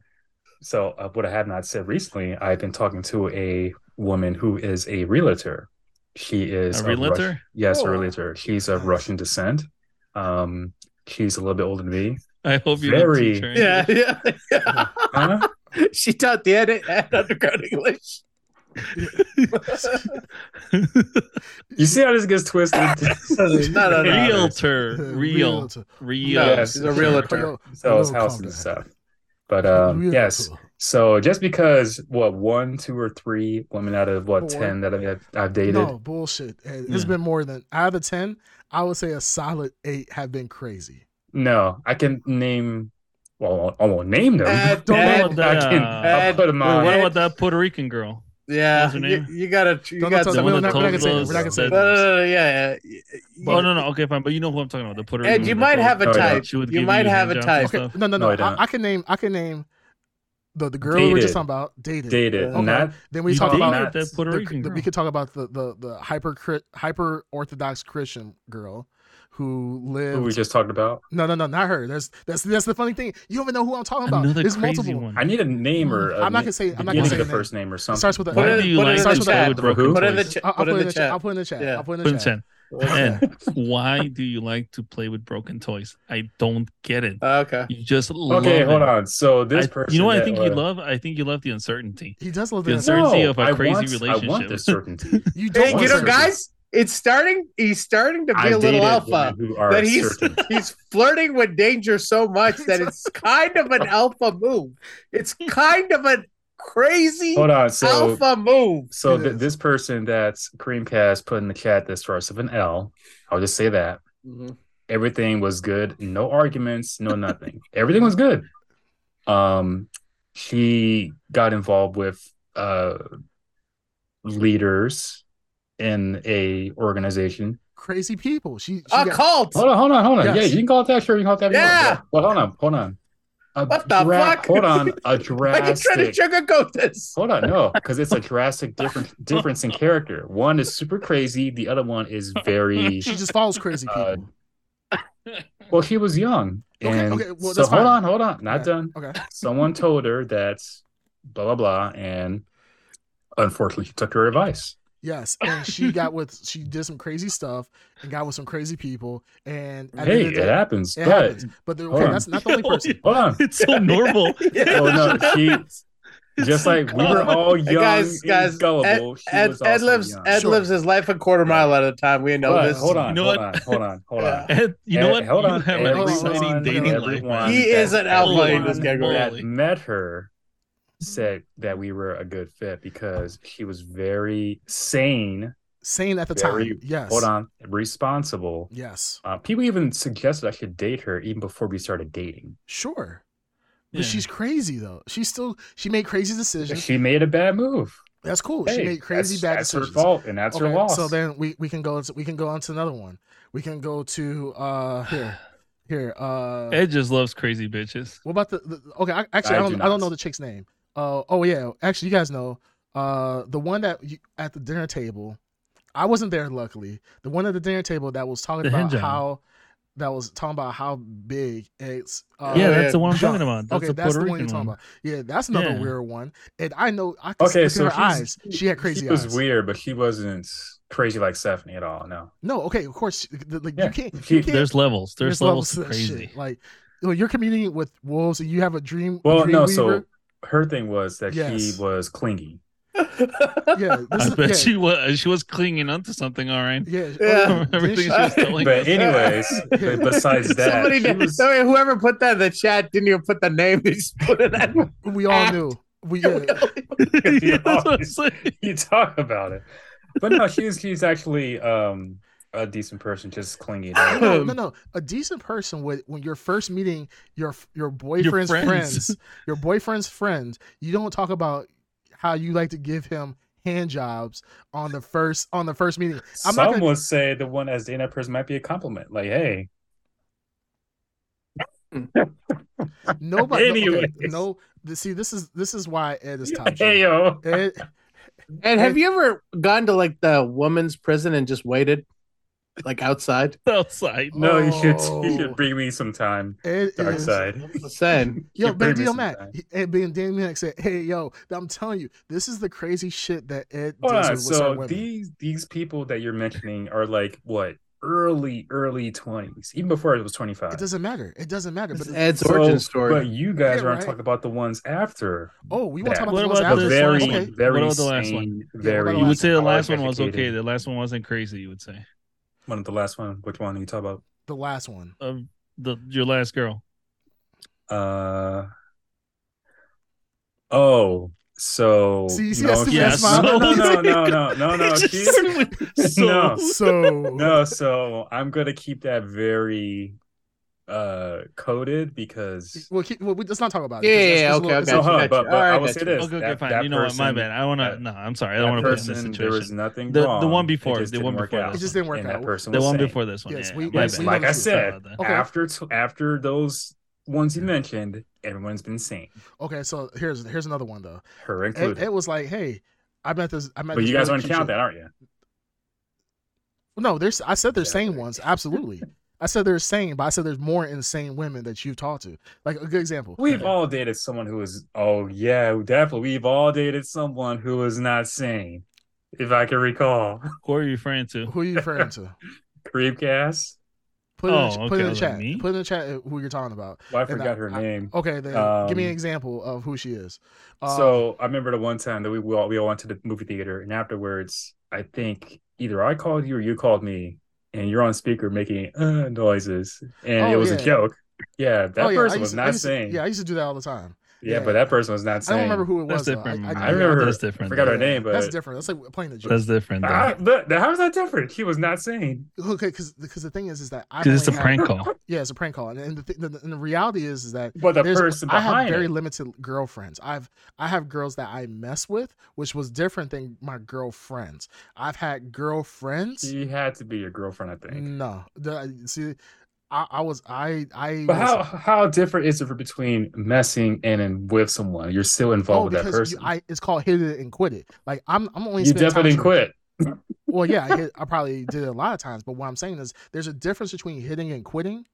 so uh, what I have not said recently, I've been talking to a woman who is a realtor. She is A of Rus- realtor? yes, Oh. a realtor. She's of Russian descent. Um, she's a little bit older than me. I hope you Very- don't teach her Yeah, English. yeah. Huh? <laughs> she taught the ed, ed underground English. <laughs> you see how this gets twisted? <laughs> No, no, no. Realtor, real, Realtor. real. No, Yes. she's a realtor. Hello, so it's hello, house calm and stuff. But um, Realtor. yes. So just because what one, two, or three women out of what Four. ten that I've, I've dated, No bullshit. Ed. It's Yeah. been more than out of ten. I would say a solid eight have been crazy. No, I can name. Well, I won't name them. <laughs> Ed, Don't Ed, know what that, I can. uh, I'll put them Wait, on. what about that Puerto Rican girl? Yeah, you, you gotta. You Don't got tell The we're that not- we're not gonna say told that. We're not gonna say that- No, no, no, no, yeah, yeah. Oh no, no, okay, fine. But you know who I'm talking about? The Puerto Ed, Rican. you might have a told- No, I don't. type. You might have a type. Okay, no, no, no. No, I I, can name. I can name the the girl we were just talking about. Dated. dated, Okay. not Then we talk about that Puerto the- Rican the- we could talk about the the the hyper hyper orthodox Christian girl who lived. who we just talked about. no, no, no, not her. That's that's that's the funny thing. You don't even know who I'm talking about. Another There's crazy multiple. one. I need a name or. a I'm not gonna say- I'm not gonna say the name. first name or something. starts with a- Put Why do you like in to the play chat. with broken Put it in the toys? chat. I'll, I'll Put put it in in the chat. I'll put it in the chat. Yeah. I'll put in the Put in chat. chat. And why do you like to play with broken toys? I don't get it. Okay. You just love Okay, it. hold on. So this I- person, you know what I think you uh, love? I think you love the uncertainty. He does love The the uncertainty No, of a I crazy want, I want relationship. <laughs> the certainty. You don't you know, want guys, it's starting. He's starting to be I've a little alpha. women who are That he's certain. <laughs> he's flirting with danger so much that it's <laughs> kind of an alpha move. It's kind of a crazy Hold on. So alpha move. so th- this person that's Creamcast put in the chat that starts with an L. I'll just say that. everything was good no arguments no nothing everything was good um she got involved with uh leaders in a organization Crazy people. She, she A got- cult. hold on hold on hold on Yes. yeah you can call it that sure you can call it that if you want. Yeah. but hold on hold on a What the dra- fuck? hold on a <laughs> Why are you drastic trying to sugarcoat this? Hold on, no, because it's a drastic difference difference in character. One is super crazy, the other one is very <laughs> she just follows crazy Uh, people. well. She was young, Okay, and okay, well, so that's hold on, hold on, not Okay, done. Okay. Someone told her that blah blah blah, and unfortunately, she took her advice. Yes, <laughs> and she got with she did some crazy stuff and got with some crazy people. And at Hey, end of it day- happens, it but happens. But the, okay, that's not the only <laughs> oh, person. hold on. It's so normal. <laughs> Oh no, she just like we were all young, guys, guys, gullible. she Ed, Ed lives young. Ed Sure. lives his life a quarter mile at a time. We know But this. hold on, You know hold what? on, hold on, hold on. Ed, you know what? hold on, have an everyone- exciting dating everyone life. He that- is an alpha in this category. that met her said that we were a good fit because she was very sane. Sane at the Very- time. Yes. Hold on, responsible. Yes. Uh, people even suggested I should date her even before we started dating. Sure. But Yeah. she's crazy though. She still she made crazy decisions. She made a bad move. That's cool. Hey, she made crazy that's, bad that's decisions. her fault, and that's her Okay, loss. So then we, we can go we can go on to another one. We can go to uh <sighs> here here uh Ed just loves crazy bitches. what about the, the okay I, actually I I, don't do I don't not. know the chick's name. Uh oh yeah actually you guys know uh the one that you, at the dinner table. I wasn't there luckily. The one at the dinner table that was talking The about how that was talking about how big it's uh, yeah, yeah, that's the one I'm talking about. That's okay, the that's Puerto the one you're talking one. about. Yeah, that's another Yeah. weird one. And I know I can okay, look so her eyes. She had crazy eyes. She was eyes. weird, but she wasn't crazy like Stephanie at all. No. No, okay, of course. the- Like Yeah, you can't. she- you can't There's levels. There's, levels, to to that crazy. shit. Like, you know, you're communing with wolves, and you have a dream. Well, dream no. weaver. So her thing was that Yes. she was clingy. <laughs> yeah, this I is, bet yeah, she was she was clinging onto something. All right. Yeah, <laughs> Yeah. oh, Everything she was telling <laughs> But anyways, Yeah. besides that, Somebody did, was- sorry, whoever put that in the chat didn't even put the name. They just put it at we all knew. We yeah, Yeah, that's what I'm you talk about it. But no, she's she's actually um a decent person, just clingy. to- no, no, um, no. A decent person would when you're first meeting your your boyfriend's friends. friends, <laughs> your boyfriend's friends. You don't talk about how you like to give him hand jobs on the first on the first meeting. I'm Some not gonna, would say the one as dating that person might be a compliment. Like, hey, <laughs> nobody. okay, Anyways. no, th- see, this is this is why Ed is top. hey Hey, yo, Ed, And have you ever gone to like the woman's prison and just waited, like outside? <laughs> outside. no, you should Oh. you should oh. bring me some time. Ed Dark is, side. <laughs> I'm saying. Yo, You bring me Bandito some Matt, time. he- Ed Ben Dan Mac said, "Hey, yo, I'm telling you, this is the crazy shit that Ed Hold does on. with, with certain So women." these these people that you're mentioning are like what early early twenties, even before it was twenty five. It doesn't matter. It doesn't matter. But is Ed's origin story. But you guys Yeah, aren't right. talking about the ones after. oh, we want to talk that. about What the ones about The after. this very, okay. very What about the last sane, Yeah, what very. about You would say the last one was okay. The last one wasn't crazy. You would say One of the last one. Which one are you talking about? The last one. of the your last girl. Uh. Oh, so See, see no, that stupid she- ass <laughs> no, no, no, no, no, <laughs> no, no. Just so- No. <laughs> So no, so I'm gonna keep that very uh coded because Well, keep, well, we- let's not talk about it. Yeah, 'cause it's- yeah, it's a okay, little- I it's got so you, hold got on, but, you. but All right, I will got say you. this. Okay, okay, that- fine. that you know what? My person- bad. I want to. that- No, I'm sorry. I don't want to put him in person, there was situation. nothing The- the one before, It just the didn't one work before out. this It just didn't work out. That person The was one sane. before this one. Yes, yeah, we- my Yes, bad. we like I said, Sorry about that. Okay. after after those ones you mentioned, everyone's been sane, Okay, so here's here's another one though. her It, included. it was like, hey, I met this. I met. but you guys really want to count that, aren't you? No, there's. I said there's Yeah, sane ones. Absolutely. I said there's sane, but I said there's more insane women that you've talked to. Like a good example. We've all dated someone who is. Oh yeah, definitely. We've all dated someone who was not sane, if I can recall. Who are you referring to? Who are you referring to? <laughs> Creepcast. Put it in, Oh, the- put in the was like, chat. me? Put in the chat who you're talking about. Well, I And forgot her I- name. Okay, then give me an Um, example of who she is. Uh, so I remember the one time that we, we all we all went to the movie theater, and afterwards, I think either I called you or you called me, and you're on speaker making uh, noises, and Oh, it was yeah. a joke. Yeah, that oh, yeah, person used was to- not to- saying. Yeah, I used to do that all the time. Yeah, yeah. but that person was not I saying. don't remember who it was. though. different. I, man. I remember her- That's different. forgot her name, but That's different. That's like playing the joke. That's different. though. Ah, how is that different? He was not saying. Okay, because because the thing is, is that I Because it's a prank call. <laughs> Yeah, it's a prank call, and, and, the, th- the, and the reality is, is that But the there's- person I have very it. limited girlfriends. I've I have girls that I mess with, which was different than my girlfriends. I've had girlfriends. She had to be your girlfriend, I think. No, the, see, I, I was I I. But was- how how different is it between messing and in with someone? You're still involved Oh, with that person. you, I it's called hit it and quit it. Like I'm I'm only you definitely quit. Well, yeah, I, hit, I probably did it a lot of times, but what I'm saying is there's a difference between hitting and quitting,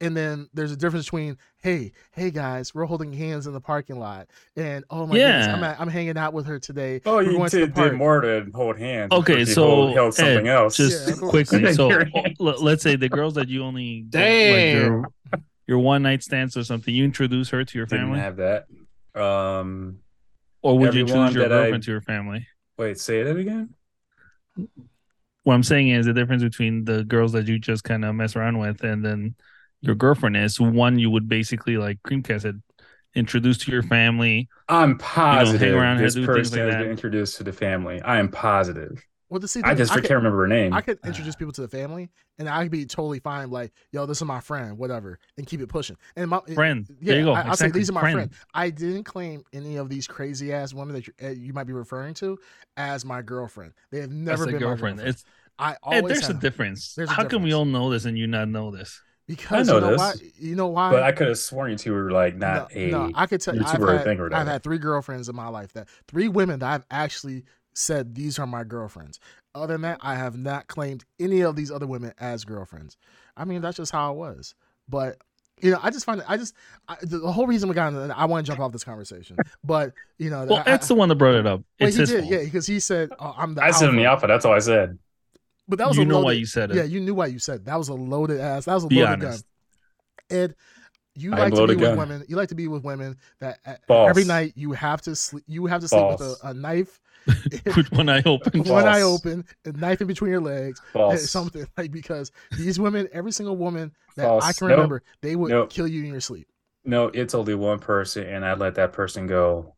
and then there's a difference between hey, hey guys, we're holding hands in the parking lot, and oh my goodness, Yeah. I'm at, I'm hanging out with her today. Oh, We're you going to the did, park. did more than hold hands. Okay, Of course, you so hold- held something Ed, else. Just of course. quickly. <laughs> So Your l- hand. let's say the girls that you only <laughs> like Damn. your your one night stands or something. You introduce her to your Didn't family, have that. Um, or would you everyone choose your that I- girlfriend to your family? wait, say that again. What I'm saying is the difference between the girls that you just kind of mess around with and then your girlfriend is one you would basically like Creamcast said, introduce to your family. I'm positive around here, this do person things like has that. been introduced to the family. I am positive. Well, the see, I just I can't could, remember her name. I could <sighs> introduce people to the family, and I'd be totally fine. Like, yo, this is my friend, whatever, and keep it pushing. And my Friend. Yeah, there you go. I, will say these are my Friend. friends. I didn't claim any of these crazy ass women that you, uh, you might be referring to as my girlfriend. They have never That's a been girlfriend. my girlfriend. It's I Ed, always there's a have. difference. There's a How can we all know this and you not know this? Because I you know know this. why? You know why? but I could have sworn you two were like not no, a. no, I could tell you. I've YouTuber had, thing or I've had three girlfriends in my life. That three women that I've actually said these are my girlfriends. Other than that, I have not claimed any of these other women as girlfriends. I mean, that's just how it was. But you know, I just find it. I just I, the, the whole reason we got. into- I want to jump off this conversation, but you know, Well, I, Ed's the one that brought it up. It's he his did, fault. yeah, because he said, oh, "I'm the." I said in the alpha. alpha. That's all I said. But that was you a know loaded, why you said it. Yeah, you knew why you said it. that was a loaded ass. That was a Be loaded honest. gun. Ed, you I'm like to be loaded with women. You like to be with women that uh, False. every night you have to sleep. You have to sleep with a, a knife, <laughs> With one eye open. <laughs> one eye open, a knife in between your legs, False. something <laughs> like because these women, every single woman that I False. can Nope. remember, they would Nope. kill you in your sleep. No, it's only one person, and I let that person go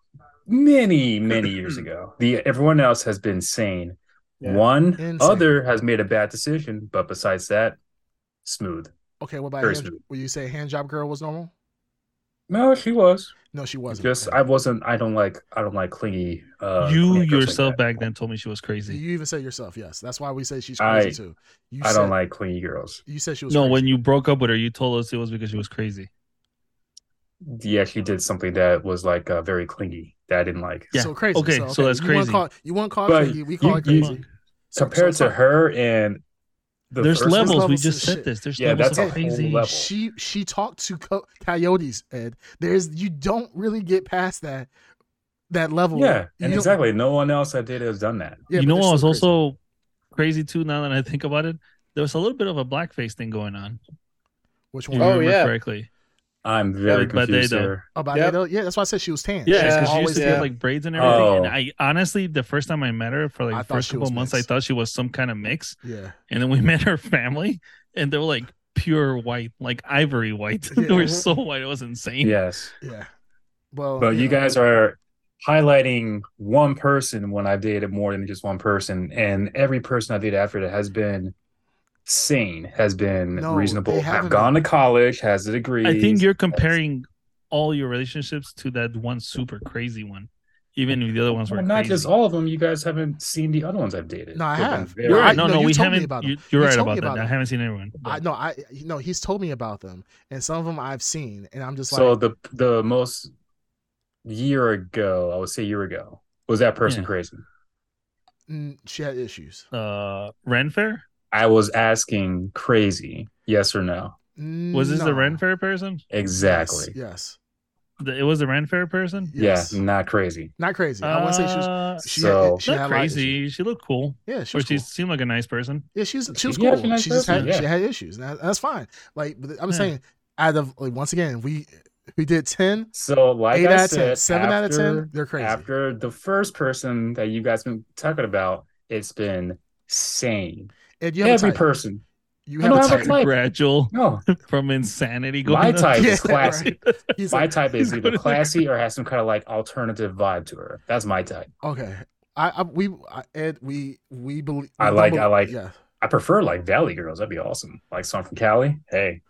many, many years <clears throat> ago. The everyone else has been sane. Yeah. One Insane. other has made a bad decision, but besides that, smooth. Okay, what about Very hand, smooth. will you say hand job girl was normal? No, she was. No, she wasn't. Just I wasn't. I don't like. I don't like clingy. Uh, you clingy girls like yourself back then told me she was crazy. You even said yourself, yes. That's why we say she's I- crazy too. You I said, don't like clingy girls. You said she was No, crazy. when you broke up with her, you told us it was because she was crazy. Yeah, she did something that was like uh, very clingy that I didn't like. Yeah. So crazy. Okay, so that's you crazy. Call, you want to call it crazy? We call you- it you- So- Compared so- to her and the There's first levels. We just to said shit. this. There's Yeah, levels that's of crazy. level. She she talked to co- coyotes, Ed. There's you don't really get past that that level. Yeah, and exactly. No one else I did has done that. Yeah, you know they're what was crazy. also crazy too. Now that I think about it, there was a little bit of a blackface thing going on. which If one? you Oh, yeah. correctly. I'm very But they confused don't. there. Oh, About Yep. Nato? Yeah, that's why I said she was tan. Yeah, Yeah, because she used always to yeah. get like braids and everything. And Oh. I honestly, the first time I met her for like I the thought first she couple was of months, I mixed. thought she was some kind of mix. yeah. And then we <laughs> met her family, and they were like pure white, like ivory white. <laughs> they Yeah. were so white, it was insane. Yes, Yeah. Well, but you know, guys are highlighting one person when I've dated more than just one person, and every person I've dated after that has been sane, has been No, reasonable, they have gone to college, has a degree. I think you're comparing all your relationships to that one super crazy one, even if the other ones were Well, not crazy. just all of them. You guys haven't seen the other ones I've dated. No, I They've have. very- You're right. No, no, no, you we told haven't. about You, them. you're You right told about that. about I haven't seen everyone. I no, I you know he's told me about them, and some of them I've seen, and I'm just So like, the the most year ago, I would say year ago, was that person Yeah. crazy? she had issues. uh, Ren Fair I was asking crazy, yes or no? was this the No. Ren Fair person? Exactly. Yes. yes. The- it was the Ren Fair person. Yes. Yeah, not crazy. not crazy. I want to say she was. Uh, She, So- she not had a lot of issues. crazy. She looked cool, Yeah, she or was she cool. seemed like a nice person. Yeah, she's she was Yeah, cool. she's a nice she just had person, she had issues. and that- that's fine. Like but I'm Yeah. saying, out of like once again, we we did ten. So, like Eight I out of said, 10, seven out of 10, they're crazy. After the first person that you guys been talking about, it's been sane. And you have Every a type. person. You I have don't a have a type. type. Gradual No, <laughs> from insanity going my type to- is Yeah, classy. <laughs> He's My like, type is either classy or has some kind of like alternative vibe to her. That's my type. okay. I, I we I, Ed we we believe. I like- I like- Yeah. I prefer like Valley girls. That'd be awesome. Like someone from Cali. Hey,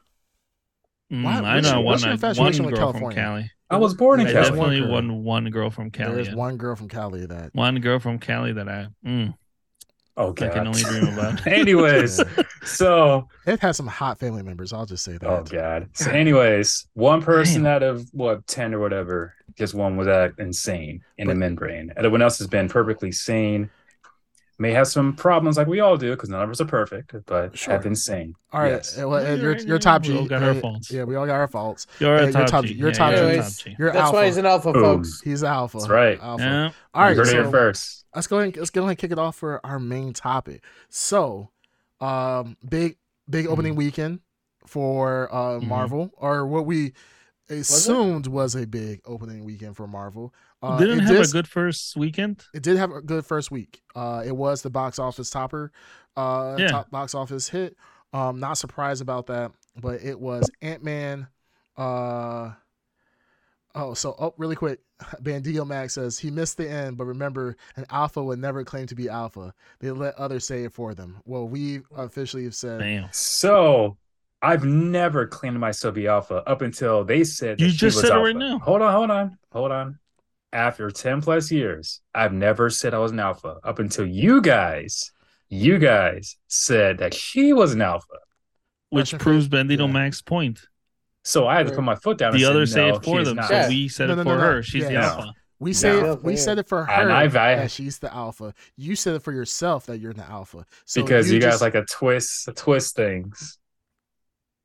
Mm, Why- I know your- one, what's your one infatuation with girl from Cali. I was born in I There's Cali. one definitely girl. one one girl from Cali. There is one girl from Cali that One girl from Cali that I mm, Oh I god. can only dream about. <laughs> anyways, <laughs> so it has some hot family members. I'll just say that. oh god. So anyways, one person Damn. out of what ten or whatever, just one was that insane in the membrane. Everyone else has been perfectly sane. May have some problems like we all do because none of us are perfect, but Sure. have been sane. All right, Yes. uh, well, Ed, Yeah, you're right, you're yeah, top we G. all got our Uh, faults. Yeah, we all got our faults. You're Yeah, a you're top, top- G. you're Yeah, top you're top G. You're That's alpha. why he's an alpha, Boom. folks. He's an alpha. That's right. Alpha. Yeah. All You right, heard it here first. Let's go ahead. Let's go ahead and kick it off for our main topic. So, um, big big Mm-hmm. opening weekend for uh Mhm. Marvel, or what we assumed was a big opening weekend for Marvel. Uh, Didn't it have did- a good first weekend. It did have a good first week. Uh, it was the box office topper, uh, Yeah. top box office hit. Um, not surprised about that, but it was Ant Man. Uh, oh, so oh, really quick, <laughs> Bandido Max says he missed the end, but remember, an alpha would never claim to be alpha. They let others say it for them. Well, we officially have said Damn. So I've never claimed myself to be alpha up until they said You just was said it right now. Hold on, hold on, hold on. After 10 plus years, I've never said I was an alpha up until you guys, you guys said that she was an alpha. Which Question proves Bandito yeah. Max's point. So I had to put my foot down. The and others say, say no, it for them, not. so we said No, it for no, no. her. She's the Yeah. alpha. we said No. we said it for her And I've- I- that she's the alpha. You said it for yourself that you're the alpha. So because you, guys just- like a twist, a twist things.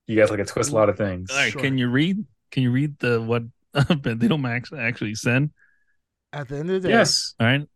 You guys like a twist a lot of things. All right, Sure. can you read? Can you read the what <laughs> Bandito Max actually said? at the end of the day, Yes, All right.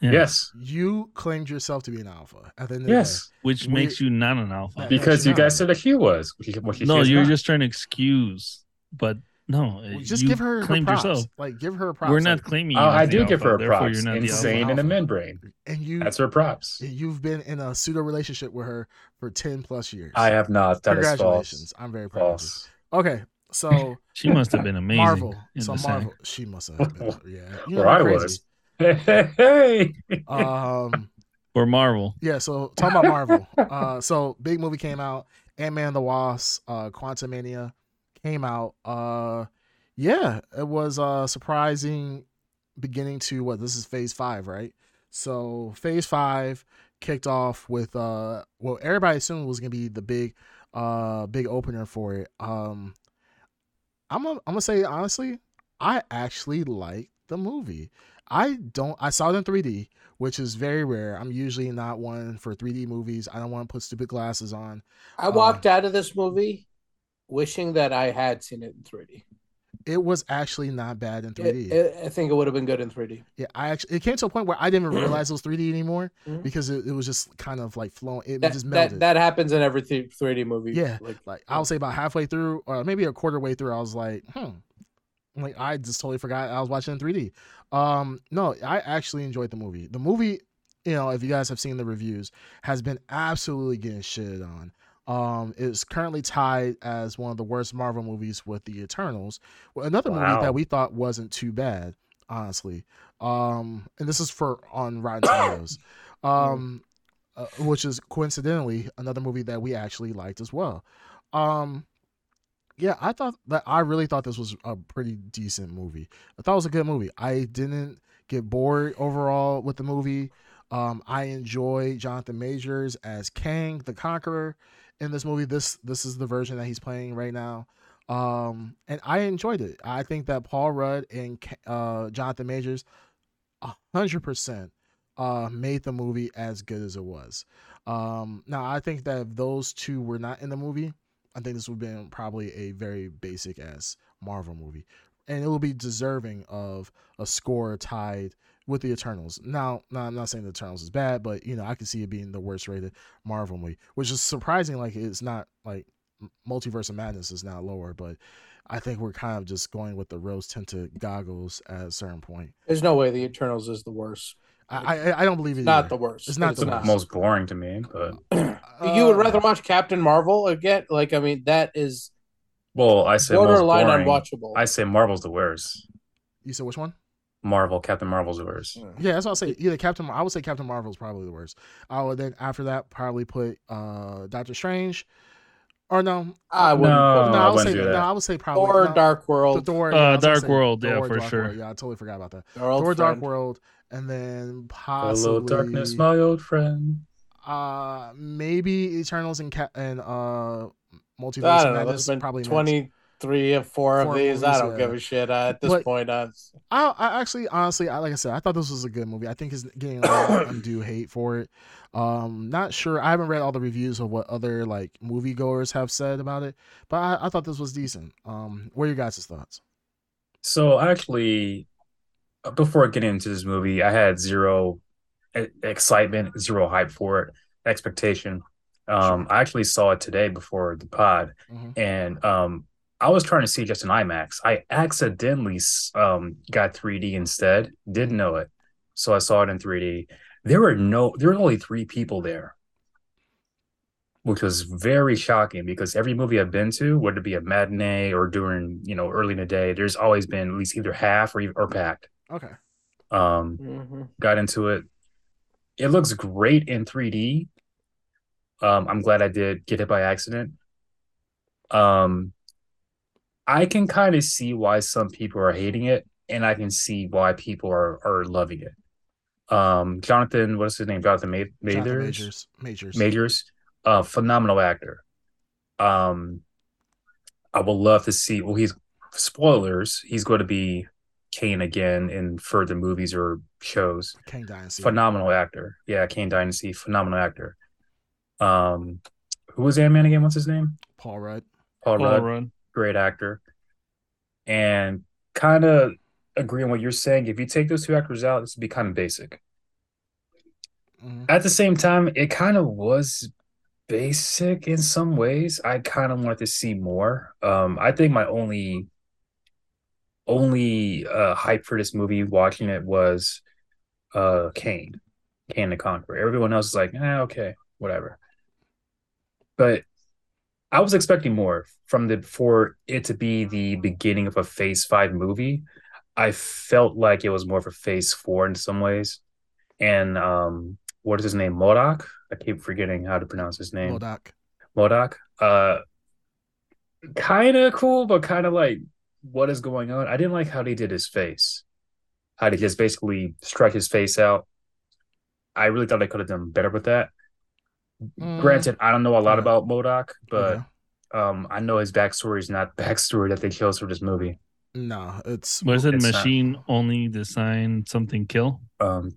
Yeah. yes, you claimed yourself to be an alpha. At the end of yes. Which We- makes you not an alpha. Because you you guys said that she was. What she- what she no, is you're not. just trying to excuse, but no, the day. Just you give her her claimed props. yourself. Like give her props. We're not like, claiming. Oh, you I as the do give alpha, her therefore props. You're not Insane in a alpha. membrane. and you That's her props. you've been in a pseudo relationship with her for ten plus years. I have not. That is Congratulations. false. I'm very proud. Of you. Okay, so <laughs> She must have been amazing. Marvel. in So the sack. Marvel. She must have been. Yeah, you <laughs> know, Where I crazy. was. Hey, hey, hey. Um. or Marvel. Yeah, so talking about Marvel. uh so big movie came out, Ant Man the Wasp, uh Quantumania came out. Uh yeah, it was uh surprising beginning to what this is phase five, right? So phase five kicked off with uh well everybody assumed was gonna be the big uh big opener for it. Um I'm gonna, I'm gonna say honestly, I actually like the movie. I don't I saw it in 3D which is very rare. I'm usually not one for 3D movies. I don't want to put stupid glasses on. I walked out of this movie wishing that I had seen it in 3D. It was actually not bad in 3D. It- it- I think it would have been good in 3D. yeah, I actually it came to a point where I didn't even realize it was 3D anymore Mhm. because it, it was just kind of like flowing. It That, just melted. that happens in every 3D movie. Yeah. Like, like I'll say about halfway through, or maybe a quarter way through, I was like, hmm. Like I just totally forgot I was watching in 3D. Um, no, I actually enjoyed the movie. The movie, you know, if you guys have seen the reviews, has been absolutely getting shitted on. Um, it's currently tied as one of the worst Marvel movies with the Eternals. Well, another movie that we thought wasn't too bad, honestly. Um, and this is for on Rotten <coughs> Tomatoes. Um, uh, which is coincidentally another movie that we actually liked as well. Um, yeah, I thought that I really thought this was a pretty decent movie. I thought it was a good movie. I didn't get bored overall with the movie. Um, I enjoy Jonathan Majors as Kang the Conqueror in this movie. This this is the version that he's playing right now. Um, and I enjoyed it. I think that Paul Rudd and uh, Jonathan Majors, hundred percent, uh, made the movie as good as it was. Um, now I think that if those two were not in the movie, I think this would have been probably a very basic ass Marvel movie. and it will be deserving of a score tied with the Eternals. Now, now I'm not saying the Eternals is bad, but you know I can see it being the worst rated Marvel movie, which is surprising. Like it's not like Multiverse of Madness is now lower, but I think we're kind of just going with the rose tinted goggles at a certain point. There's no way the Eternals is the worst. I I, I don't believe it. It's not either. the worst. It's not It's the not. most boring to me, but <clears throat> you would Uh, rather watch Captain Marvel again? Like, I mean, that is well, I say borderline boring. unwatchable. I say Marvel's the worst. You said which one? Marvel, Captain Marvel's the worst. Yeah, that's what I'll say. Either Captain, I would say Captain Marvel's probably the worst. I would then after that probably put uh Doctor Strange, or no, I wouldn't. No, no, I I would wouldn't say do no. I would say probably Thor, no, Dark the World, Thor, Uh, yeah, I was gonna Dark say World, yeah, Thor, for Dark sure. World. Yeah, I totally forgot about that. our old Thor, Dark. World, and then possibly Hello, possibly darkness, my old friend. Uh maybe Eternals and Ca- and uh Multiverse I don't know. Madness, There's been probably 23 or four of Four these. I don't yeah. give a shit uh, at this But- point. Uh, I, I actually, honestly, I, like I said, I thought this was a good movie. I think it's getting a lot of <coughs> undue hate for it. Um, not sure. I haven't read all the reviews of what other like moviegoers have said about it, but I, I thought this was decent. Um, what are your guys' thoughts? So actually, before getting into this movie, I had zero excitement, zero hype for it, expectation. Um, I actually saw it today before the pod, Mhm. and um, I was trying to see just an IMAX. I accidentally um got 3D instead. Didn't know it, so I saw it in 3D. There were no, there were only three people there, which was very shocking because every movie I've been to, whether it be a matinee or during you know early in the day, there's always been at least either half or or packed. Okay. Um, mhm. got into it. It looks great in 3D. Um, I'm glad I did get it by accident. Um, I can kind of see why some people are hating it, and I can see why people are are loving it. Um, Jonathan, what's his name? Jonathan Ma- Jonathan Majors. Majors. Majors. Majors, uh, phenomenal actor. Um, I would love to see. Well, he's spoilers. He's going to be Kane again in further movies or shows. Kang Dynasty. Phenomenal actor. Yeah, Kane Dynasty. Phenomenal actor. Um, who was Ant Man again? What's his name? Paul Rudd. Paul Paul Rudd. Rudd. Great actor. And kind of agree on what you're saying. If you take those two actors out, this would be kind of basic. Mhm. At the same time, it kind of was basic in some ways. I kind of wanted to see more. Um, I think my only only uh hype for this movie watching it was uh Kane, Kane the Conqueror. Everyone else is like, eh, okay, whatever. But I was expecting more from the for it to be the beginning of a Phase Five movie. I felt like it was more of a Phase Four in some ways. And um, what is his name? MODOK. I keep forgetting how to pronounce his name. MODOK. MODOK. Uh, kind of cool, but kind of like, what is going on? I didn't like how they did his face. How they just basically stretch his face out. I really thought they could have done better with that. Mm, Granted, I don't know a lot yeah. about MODOK, but okay. um, I know his backstory is not the <laughs> backstory that they chose for this movie. no, it's Was it It's not- machine only design something kill? Um,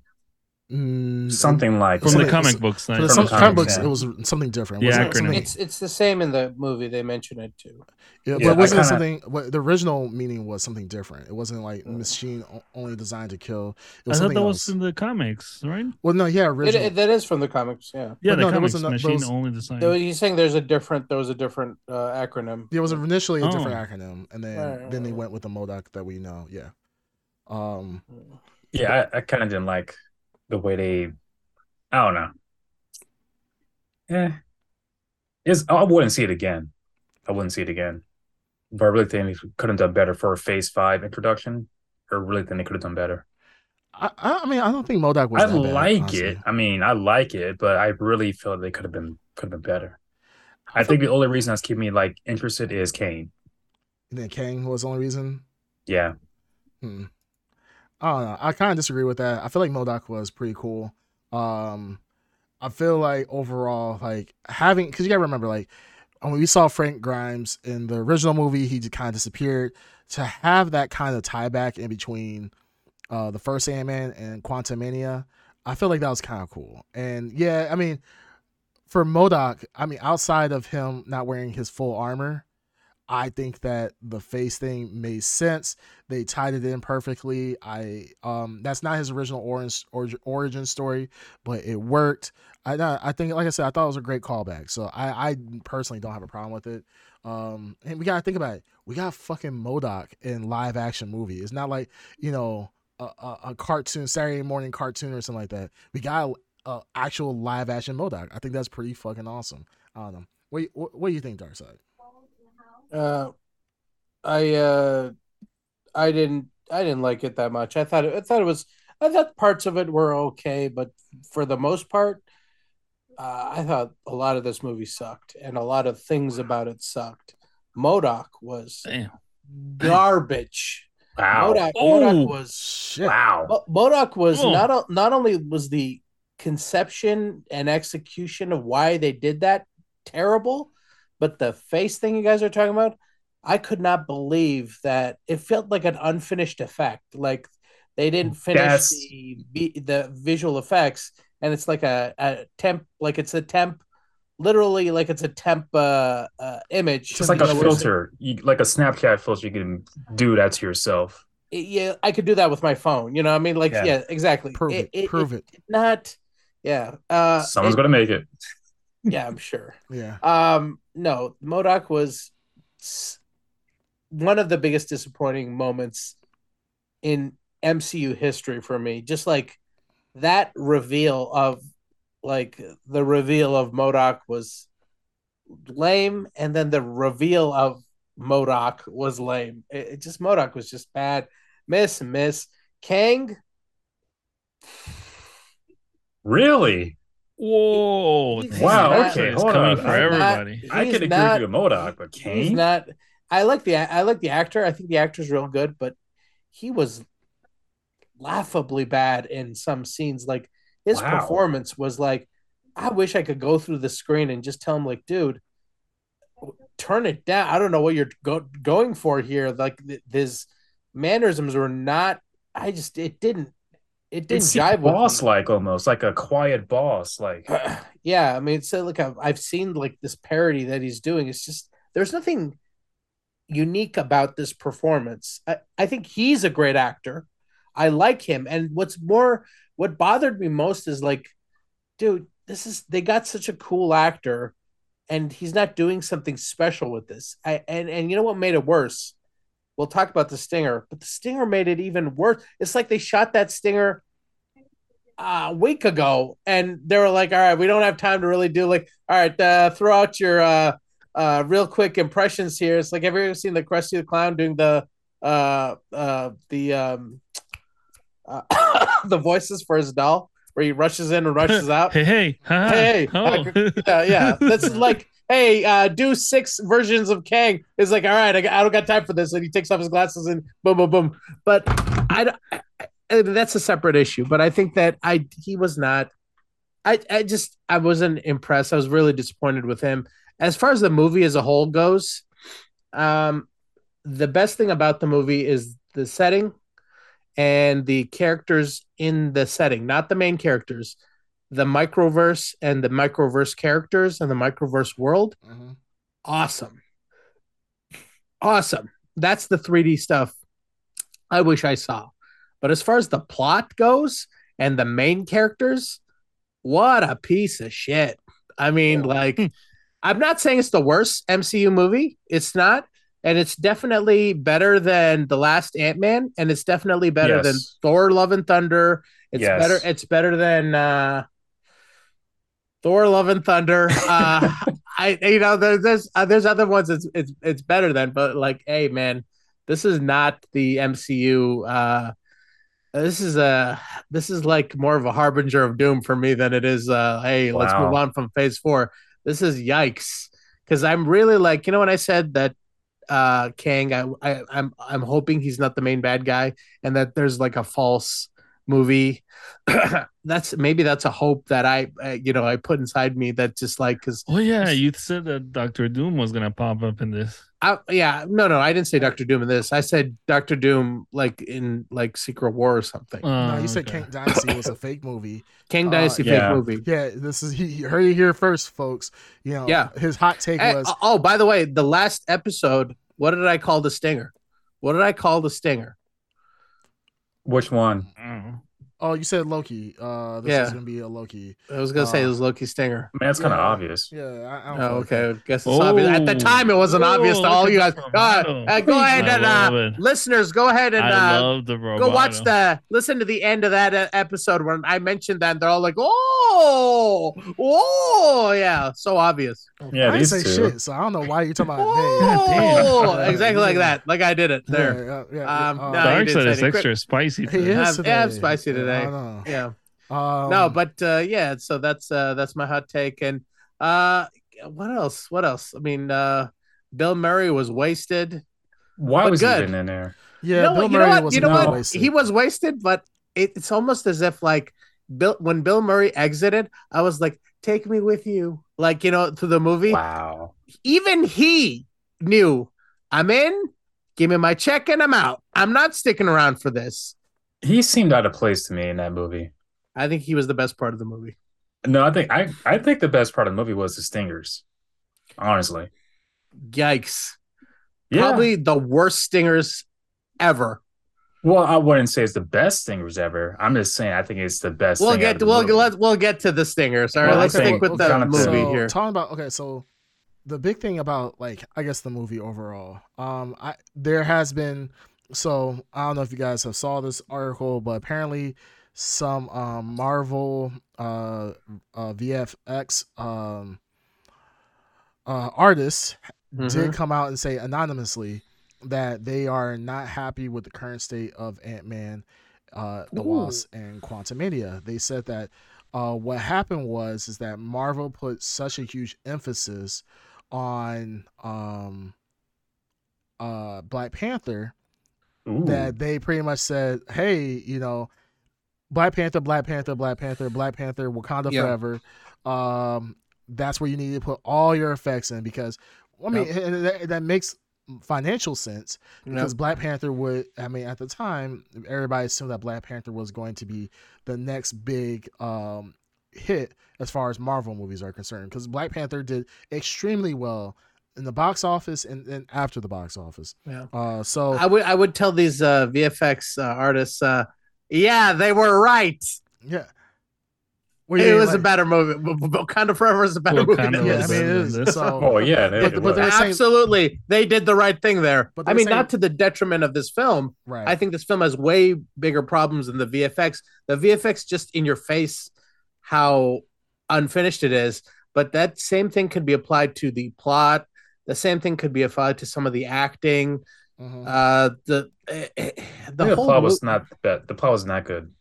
mm, something like From Something- the comic it's- books For side. the From some the comic comics, books, yeah. it was something different. The it acronym. something- It's it's the same in the movie. They mention it too. Yeah, Yeah, but wasn't it kinda- something? What, the original meaning was something different. It wasn't like machine only designed to kill. It I thought that else. was in the comics, right? well, no, yeah, It, original. it- that is from the comics. Yeah. Yeah, But the no, there comics. wasn't a- machine those- only design. There- He's saying there's a different. There was a different uh, acronym. it was initially a different Oh. acronym, and then Right, then they went with the MODOK that we know. Yeah. Um. Yeah, I, I kind of didn't like the way they. I don't know. Yeah, it's, I wouldn't see it again. I wouldn't see it again. But I really think they could have done better for a Phase Five introduction, or really think they could have done better. I, I mean, I don't think MODOK was. I bad, like honestly. it. I mean, I like it, but I really feel they could have been could have been better. I I think the only reason that's keeping me like interested is Kane. And then Kane was the only reason. Yeah, Hmm. I don't know. I kind of disagree with that. I feel like MODOK was pretty cool. Um, I feel like overall, like having because you gotta remember, like when we saw Frank Grimes in the original movie, he just kind of disappeared. To have that kind of tie back in between uh, the first Ant Man and Quantumania, I feel like that was kind of cool. And yeah, I mean, for MODOK, I mean, outside of him not wearing his full armor, I think that the face thing made sense. They tied it in perfectly. I um that's not his original origin origin story, but it worked. I I think like I said, I thought it was a great callback. So I I personally don't have a problem with it. Um and we gotta think about it. We got fucking MODOK in live action movie. It's not like you know a, a, a cartoon Saturday morning cartoon or something like that. We got a, actual live action MODOK. I think that's pretty fucking awesome. I don't know. What what, what do you think, Darkside? Uh, I uh, I didn't I didn't like it that much. I thought I thought it was I thought parts of it were okay, but for the most part, uh, I thought a lot of this movie sucked, and a lot of things about it sucked. MODOK was Damn. garbage. Wow. MODOK, Oh. MODOK was Shit. Wow. Mo- MODOK was Oh. not not only was the conception and execution of why they did that terrible, but the face thing you guys are talking about, I could not believe that it felt like an unfinished effect. Like they didn't finish That's- the the visual effects, and it's like a, a temp, like it's a temp, literally like it's a temp uh, uh image. Just like a filter, you, like a Snapchat filter, you can do that to yourself. Yeah, I could do that with my phone. You know, what I mean, like, Yeah. yeah, exactly. Prove it. Prove it. Not, yeah. Uh, Someone's it- gonna make it. Yeah, I'm sure. <laughs> Yeah. Um, no, MODOK was one of the biggest disappointing moments in MCU history for me. Just like that reveal of like the reveal of MODOK was lame, and then the reveal of MODOK was lame. It, it just MODOK was just bad. Miss, miss. Kang, Really? Whoa! He's Wow, is- okay, it's hold coming on. for I'm not- everybody. I He's could agree not- with MODOK, but he's not. I like the I like the actor. I think the actor's real good, but he was laughably bad in some scenes. Like his Wow. performance was like, I wish I could go through the screen and just tell him, like, dude, turn it down. I don't know what you're go- going for here. Like th- his mannerisms were not. I just it didn't. It didn't seemed jive boss like almost, like a quiet boss. Like <clears throat> yeah, I mean, so like I've, I've seen like this parody that he's doing. It's just there's nothing unique about this performance. I, I think he's a great actor. I like him, and what's more, what bothered me most is like, dude, this is they got such a cool actor, and he's not doing something special with this. I and and you know what made it worse? We'll talk about the stinger, but the stinger made it even worse. It's like they shot that stinger a week ago and they were like all right we don't have time to really do like all right uh throw out your uh uh real quick impressions here it's like have you ever seen the Krusty the Clown doing the uh uh the um uh, <coughs> the voices for his doll where he rushes in and rushes <laughs> out Hey, hey, haha. Hey, oh. yeah yeah that's like hey uh do six versions of Kang. It's like all right I, I don't got time for this. And he takes off his glasses and boom boom boom. But I, I that's a separate issue. But I think that I he was not I I just I wasn't impressed. I was really disappointed with him. As far as the movie as a whole goes um the best thing about the movie is the setting and the characters in the setting not the main characters the microverse and the microverse characters and the microverse world. Mhm. awesome. Awesome. That's the 3d stuff i wish i saw. But as far as the plot goes and the main characters what a piece of shit. I mean like i'm not saying it's the worst mcu movie. It's not. And it's definitely better than the last ant-man and it's definitely better Yes. than thor love and thunder. It's Yes. better it's better than uh thor love and thunder. Uh <laughs> I you know there's there's uh, there's other ones it's it's it's better than but like hey man this is not the MCU uh this is a this is like more of a harbinger of doom for me than it is uh hey let's move on from phase 4 this is yikes. Cuz I'm really like you know when I said that uh Kang I, I I'm I'm hoping he's not the main bad guy and that there's like a false movie. <clears throat> that's maybe that's a hope that I, uh, you know, I put inside me that just like because Oh yeah, you said that Doctor Doom was gonna pop up in this. I, yeah, no, no, I didn't say Doctor Doom in this. I said Doctor Doom like in like Secret War or something. Oh, no, you said okay. Kang <laughs> Dynasty was a fake movie. King uh, Dynasty yeah. fake movie. Yeah, this is he he heard it here first, folks. You know, Yeah. his hot take Eh, was oh, by the way, the last episode, what did I call the stinger? What did I call the stinger? Which one? Oh. Oh, you said Loki. Uh, this Yeah. is gonna be a Loki. I was gonna say it Uh, was Loki stinger. Man, it's kind of Yeah. obvious. Yeah, I, I don't Oh, feel like okay. that. I guess it's obvious. At the Oh. time, it wasn't obvious to Oh, all you guys. the Uh, uh, go ahead I and uh, listeners, go ahead and I uh, love the go watch the listen to the end of that uh, episode when I mentioned that. And they're all like, "Oh, oh, yeah, so obvious." Yeah, I these say two. shit, so I don't know why you're talking about me. Oh, <laughs> damn. <laughs> exactly like that. Like I did it there. yeah, yeah, Um, uh, no, Dark didn't side is extra spicy. he is I'm- yeah, I'm spicy today. I know. Yeah. Um, no, but uh, yeah. So that's uh, that's my hot take. And uh, what else? What else? I mean, uh, Bill Murray was wasted. Why was good. he even in there? yeah, you know, Bill what- you know Murray what? was You know not what? wasted. He was wasted, but it, it's almost as if like Bill when Bill Murray exited, I was like, "Take me with you," like you know, to the movie. Wow. Even he knew, I'm in. Give me my check and I'm out. I'm not sticking around for this. He seemed out of place to me in that movie. I think he was the best part of the movie. No, I think I I think the best part of the movie was the stingers. Honestly. Yikes! Yeah. Probably the worst stingers ever. Well, I wouldn't say it's the best stingers ever. I'm just saying I think it's the best. We'll thing out get of the we'll movie. let we'll get to the stingers. All right, Well, let's okay, stick with the Jonathan. movie so, here. Talking about okay, so the big thing about like I guess the movie overall, um, I there has been so I don't know if you guys have saw this article, but apparently some um Marvel uh, uh VFX um uh artists did Mhm. come out and say anonymously that they are not happy with the current state of Ant Man, uh, the Ooh. Wasp, and Quantumania. They said that uh, what happened was is that Marvel put such a huge emphasis on um, uh, Black Panther Ooh. that they pretty much said, "Hey, you know, Black Panther, Black Panther, Black Panther, Black Panther, Wakanda Yeah. forever." Um, that's where you need to put all your effects in because I mean Yep. that, that makes financial sense Yep. because Black Panther would. I mean, at the time, everybody assumed that Black Panther was going to be the next big um, hit as far as Marvel movies are concerned because Black Panther did extremely well in the box office and, and after the box office. Yeah. Uh, so I would I would tell these uh, VFX uh, artists, uh, yeah, they were right. yeah. What It was like- a better movie. W- <laughs> W- Wakanda Forever is a better movie than Yeah, I mean, it is. So, Oh yeah, they, But- but they're saying- Absolutely, they did the right thing there. But I mean, saying- not to the detriment of this film. right. I think this film has way bigger problems than the VFX. The VFX just in your face how unfinished it is, but that same thing could be applied to the plot. The same thing could be applied to some of the acting. Mhm. Uh, the eh, eh, the the whole plot was mo- not the best. The plot was not good.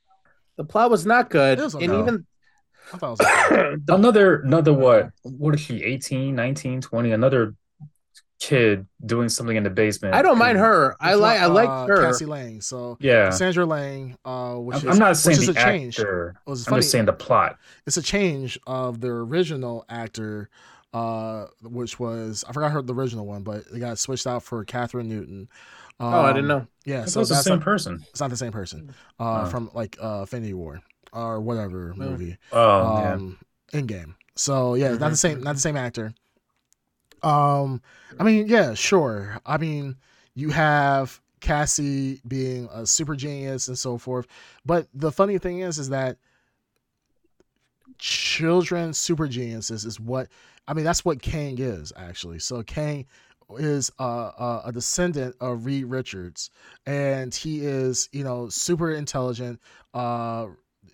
the plot was not good, was and okay. even I was <coughs> <coughs> Another another what? What is she? 18, 19, 20? Another kid doing something in the basement. I don't mind her. I like I like uh, her. Cassie Lang. So Yeah. Sandra Lang, uh, which I'm, is I'm not saying which is the a change. actor. It I'm funny. just saying the plot. it's a change of the original actor, uh, which was I forgot her the original one, but it got switched out for Kathryn Newton. Um, Oh, I didn't know. Yeah, so thought it's the same not, person. it's not the same person uh, Oh. from like uh, Infinity War or whatever movie. Oh man. um in game. So yeah, not the same not the same actor. Um I mean, yeah, sure. I mean, you have Cassie being a super genius and so forth. But the funny thing is is that children super geniuses is what I mean, that's what Kang is actually. So Kang is uh, a descendant of Reed Richards, and he is, you know, super intelligent. Uh,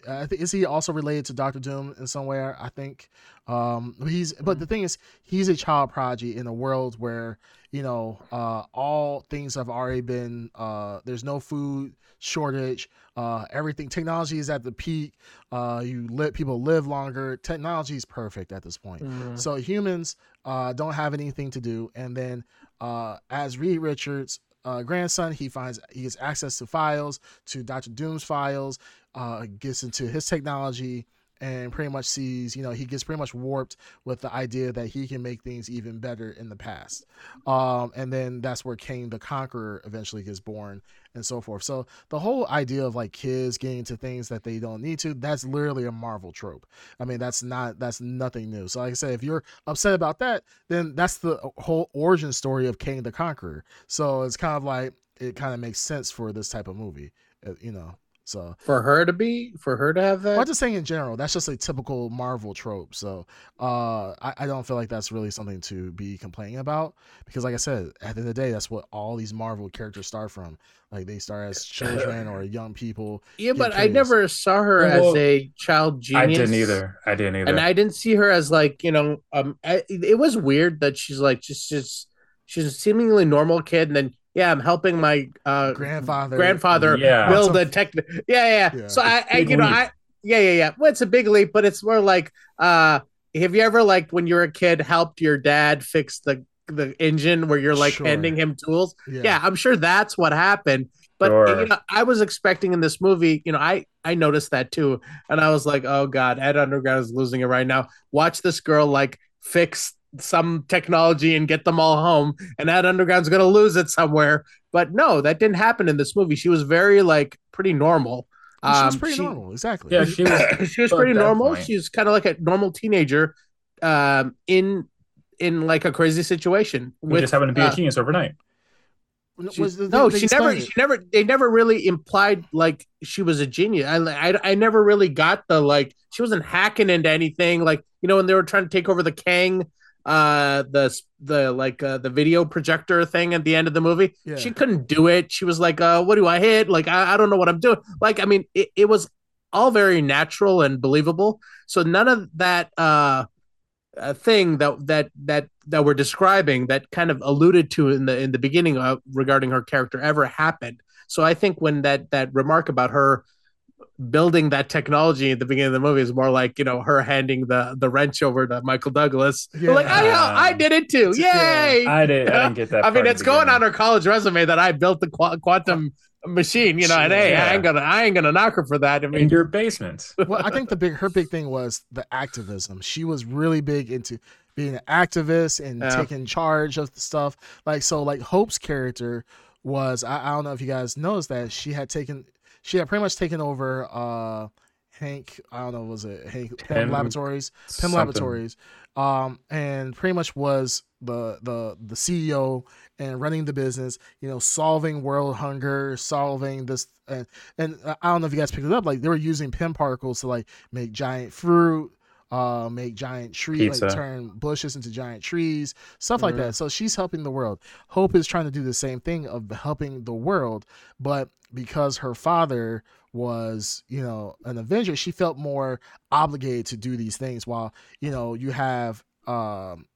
I think is he also related to Doctor Doom in some way? I think um, he's. But the thing is, he's a child prodigy in a world where you know uh, all things have already been. Uh, there's no food shortage. Uh, everything technology is at the peak. Uh, you let people live longer. Technology is perfect at this point. Mhm. So humans uh, don't have anything to do, and then uh, as Reed Richards uh, grandson. He finds he gets access to files, to Doctor Doom's files, uh, gets into his technology, and pretty much sees, you know, he gets pretty much warped with the idea that he can make things even better in the past. Um, and then that's where Kang the Conqueror eventually gets born and so forth. So the whole idea of like kids getting into things that they don't need to, that's literally a Marvel trope. I mean, that's not, that's nothing new. So like I said, if you're upset about that, then that's the whole origin story of Kang the Conqueror. So it's kind of like, it kind of makes sense for this type of movie, uh, you know. So for her to be, for her to have that. Well, I'm just saying in general, that's just a typical Marvel trope. So uh, I, I don't feel like that's really something to be complaining about because, like I said, at the end of the day, that's what all these Marvel characters start from. Like they start as children or <laughs> young people. Yeah, but I never saw her well, as a child genius. I didn't either. I didn't either. And I didn't see her as like you know, um, I, it was weird that she's like just just she's a seemingly normal kid, and then yeah, I'm helping my uh, grandfather grandfather yeah. build a tech. Yeah, yeah. yeah. So I, I you know, I yeah, yeah, yeah. Well, it's a big leap, but it's more like uh have you ever like when you were a kid helped your dad fix the the engine where you're like sure. handing him tools? Yeah. yeah. I'm sure that's what happened. But sure. you know, I was expecting in this movie, you know, I I noticed that too, and I was like, oh god, Ed Underground is losing it right now. Watch this girl like fix some technology and get them all home and that underground's going to lose it somewhere but no that didn't happen in this movie she was very like pretty normal she was um, pretty she, normal exactly yeah she was <coughs> she was pretty normal point. she's kind of like a normal teenager um in in like a crazy situation with just happened to be uh, a genius overnight she, the, no, she never. She never. They never really implied like she was a genius. I, I, I never really got the like. She wasn't hacking into anything. Like you know when they were trying to take over the Kang uh the the like uh, the video projector thing at the end of the movie. Yeah. she couldn't do it. She was like uh what do i hit? Like i, I don't know what i'm doing. Like i mean it, it was all very natural and believable. So none of that uh, uh thing that that that that we're describing that kind of alluded to in the in the beginning uh, regarding her character ever happened. So i think when that that remark about her building that technology at the beginning of the movie is more like you know her handing the the wrench over to Michael Douglas. Oh, yeah. Like I I did it too, yay! Yeah. I did. I didn't get that. <laughs> I mean, it's going on her college resume that I built the qu- quantum machine. You know, and hey, yeah. I ain't gonna I ain't gonna knock her for that. I mean, in your basement. <laughs> well, I think the big her big thing was the activism. She was really big into being an activist and yeah. taking charge of the stuff. Like so, like Hope's character was I, I don't know if you guys noticed that she had taken she had pretty much taken over uh Hank, I don't know, was it Hank Pym, Pym Laboratories, Pym something. Laboratories, um, and pretty much was the the the CEO and running the business. You know, solving world hunger, solving this, and and I don't know if you guys picked it up. Like they were using Pym particles to like make giant fruit, uh, make giant trees, like turn bushes into giant trees, stuff mm-hmm. like that. So she's helping the world. Hope is trying to do the same thing of helping the world, but because her father was, you know, an Avenger, she felt more obligated to do these things. While you know, you have um,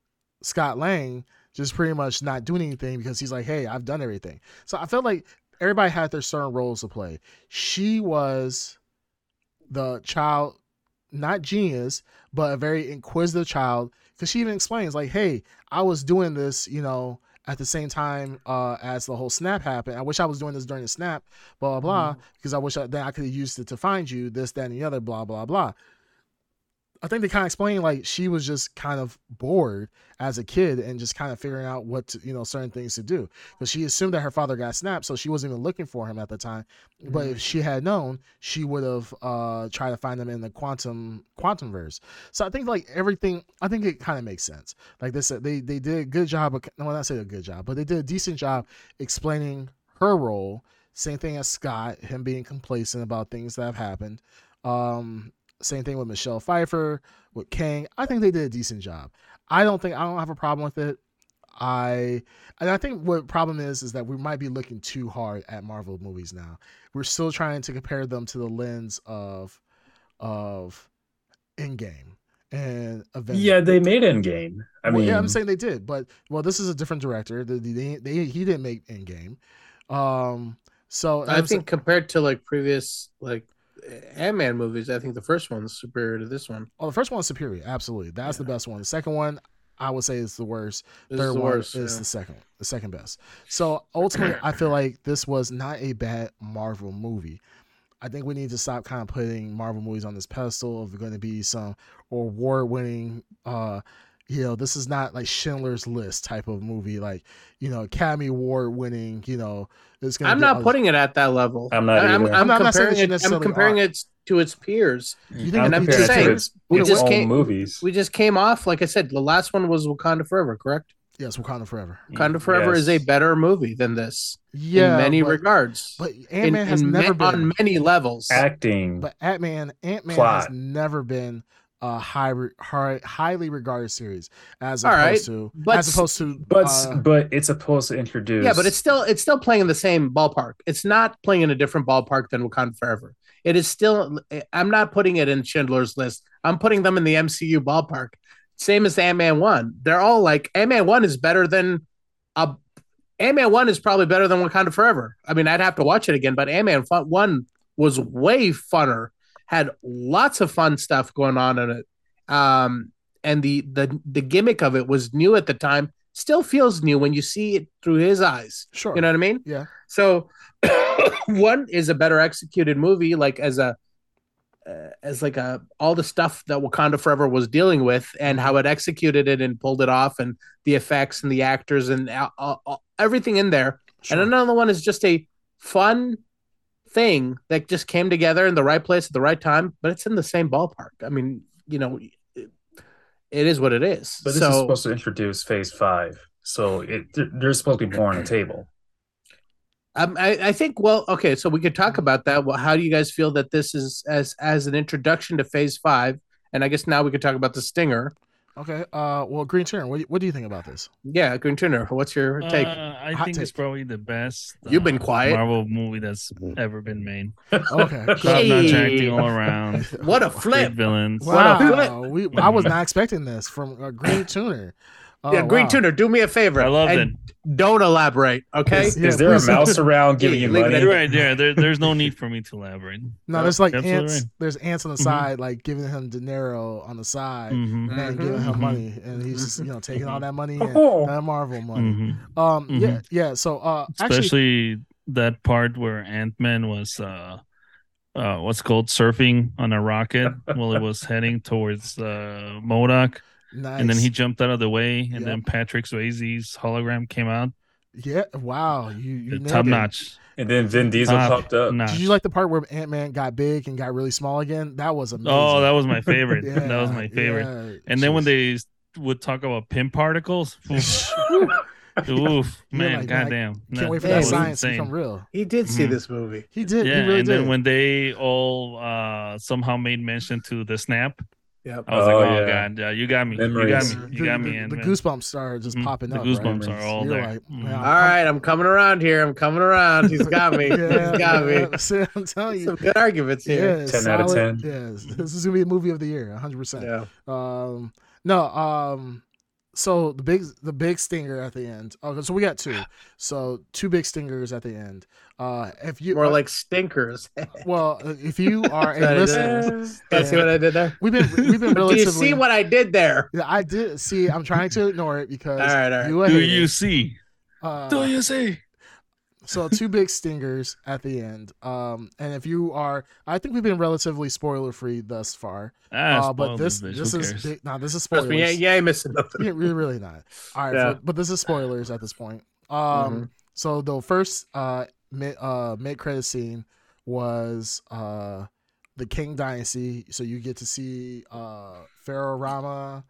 Scott Lang just pretty much not doing anything because he's like, hey, I've done everything. So I felt like everybody had their certain roles to play. She was the child, not genius, but a very inquisitive child. Because she even explains, like, hey, I was doing this, you know, at the same time uh, as the whole snap happened. I wish I was doing this during the snap, blah blah blah, mm-hmm. because I wish I, then I could have used it to find you, this, that, and the other, blah blah blah. I think they kind of explained like she was just kind of bored as a kid and just kind of figuring out what to, you know certain things to do because she assumed that her father got snapped, so she wasn't even looking for him at the time. Mm-hmm. But if mm. she had known, she would have uh, tried to find him in the quantum quantum verse. So I think like everything, I think it kind of makes sense. Like this, they they did a good job. Of, well, not say a good job, but they did a decent job explaining her role. Same thing as Scott, him being complacent about things that have happened. Um, same thing with Michelle Pfeiffer, with Kang. I think they did a decent job. I don't think I don't have a problem with it. I and I think what problem is is that we might be looking too hard at Marvel movies now. We're still trying to compare them to the lens of of Endgame and Avengers. Yeah, they made Endgame. I well, mean, yeah, I'm saying they did, but well, this is a different director. They, they, they he didn't make Endgame. Um, so I think saying, compared to like previous like Ant-Man movies, I think the first one's superior to this one. Oh, the first one's superior. Absolutely, that's yeah. the best one. The second one, I would say is the worst. This Third is the one worst. is yeah. the second, the second best. So ultimately, I feel like this was not a bad Marvel movie. I think we need to stop kind of putting Marvel movies on this pedestal of going to be some award-winning. uh you know, this is not like Schindler's List type of movie, like you know, Academy Award winning. You know, it's gonna. I'm not all- putting it at that level. I'm not I'm. I'm, I'm not- not saying comparing that it. I'm comparing are. it to its peers. You think I'm And I'm just saying, its, we its just own can't- movies. We just came off, like I said, the last one was Wakanda Forever, correct? Yes, Wakanda Forever. Wakanda Forever is a better movie than this Yeah, in many but, regards. but Ant Man has in never ma- been. on many levels. Acting. But Ant Man, Ant Man has never been a high, high, highly regarded series as All right, opposed to but- as opposed to but uh, but it's supposed to introduce. Yeah, but it's still it's still playing in the same ballpark. It's not playing in a different ballpark than Wakanda Forever. It is still. I'm not putting it in Schindler's List. I'm putting them in the MCU ballpark. Same as Ant Man one. They're all like Ant Man one is better than a. Ant Man one is probably better than Wakanda Forever. I mean, I'd have to watch it again, but Ant Man one was way funner. Had lots of fun stuff going on in it. Um, and the the the gimmick of it was new at the time. Still feels new when you see it through his eyes. sure. You know what I mean? Yeah. So <coughs> one is a better executed movie, like as a uh, as like a all the stuff that Wakanda Forever was dealing with and how it executed it and pulled it off and the effects and the actors and uh, uh, uh, everything in there. sure. And another one is just a fun thing that just came together in the right place at the right time, but it's in the same ballpark. I mean, you know, it, it is what it is. But this so is supposed to introduce Phase Five, so it there's supposed to be more on the table. Um, I, I think well, okay, so we could talk about that. Well, how do you guys feel that this is as as an introduction to Phase Five? And I guess now we could talk about the Stinger. Okay. Uh, well, Green Turn. What, do you- what do you think about this? Yeah, Green Tuner. What's your take? Uh, I Hot think it's probably the best. You've been uh, quiet. Marvel movie that's ever been made. Okay. <laughs> Top Hey. notch acting all around. <laughs> what a Great flip! villains. What a Wow, we, I was not expecting this from uh, Green Tuner. Oh, yeah, Green wow. Tuner, do me a favor. I love it. Don't elaborate, okay? Is, Yeah, is there a mouse around giving you money? You're right there. there. There's no need for me to elaborate. No, there's like Absolutely ants. right. There's ants on the Mhm. side, like giving him dinero on the side, hmm and then giving him Mhm. money, and he's just you know taking all that money and Oh. that Marvel money. hmm Um, yeah, yeah. So, uh, actually, Especially that part where Ant Man was, uh, uh, what's called surfing on a rocket <laughs> while it was heading towards uh, MODOK, nice. and then he jumped out of the way, and Yep. then Patrick Swayze's hologram came out. yeah, wow, you you nailed Top it. notch. And then Vin Diesel Top popped up. notch. Did you like the part where Ant Man got big and got really small again? That was amazing. Oh, that was my favorite. Yeah, <laughs> that was my favorite. yeah, And then when they would talk about Pym particles, <laughs> oof, oof, man, like, man, goddamn, can't wait for Yeah, that it was science to become real. He did see Mhm. this movie. He did. Yeah, he really and did. then when they all uh somehow made mention to the snap, Yep. I was Oh, like, oh yeah. god, yeah, you got me, you got me, you the, got me, the, and the goosebumps started just Mhm. popping the up. goosebumps right? are all You're there. like, man, All right, I'm coming around here. I'm coming around. He's <laughs> got me. yeah, He's got me. <laughs> see, I'm telling you. Some good arguments here. Yeah, 10 out of 10. Yes, this is gonna be a movie of the year, 100. percent Yeah. Um, no, um, so the big the big stinger at the end. Okay, so we got two. So two big stingers at the end. Uh, if you More uh, like stinkers. <laughs> well, if you are a That is- listener, <laughs> Did see what I did there? we've been we've been <laughs> Do you see what I did there? Yeah, I did see. I'm trying to ignore it because All right, all right. you. Do you see? Uh, Do you see? So two big stingers at the end. Um, and if you are, I think we've been relatively spoiler free thus far. Ah, uh, but this bitch, this who is cares? big, no, this is Trust spoilers. me, yeah, yeah, I missed nothing. Yeah, really, really not. All right, Yeah. but, but this is spoilers at this point. Um, Mhm. so the first uh mid uh mid credit scene was uh the Kang Dynasty. So you get to see uh Pharaoh Rama,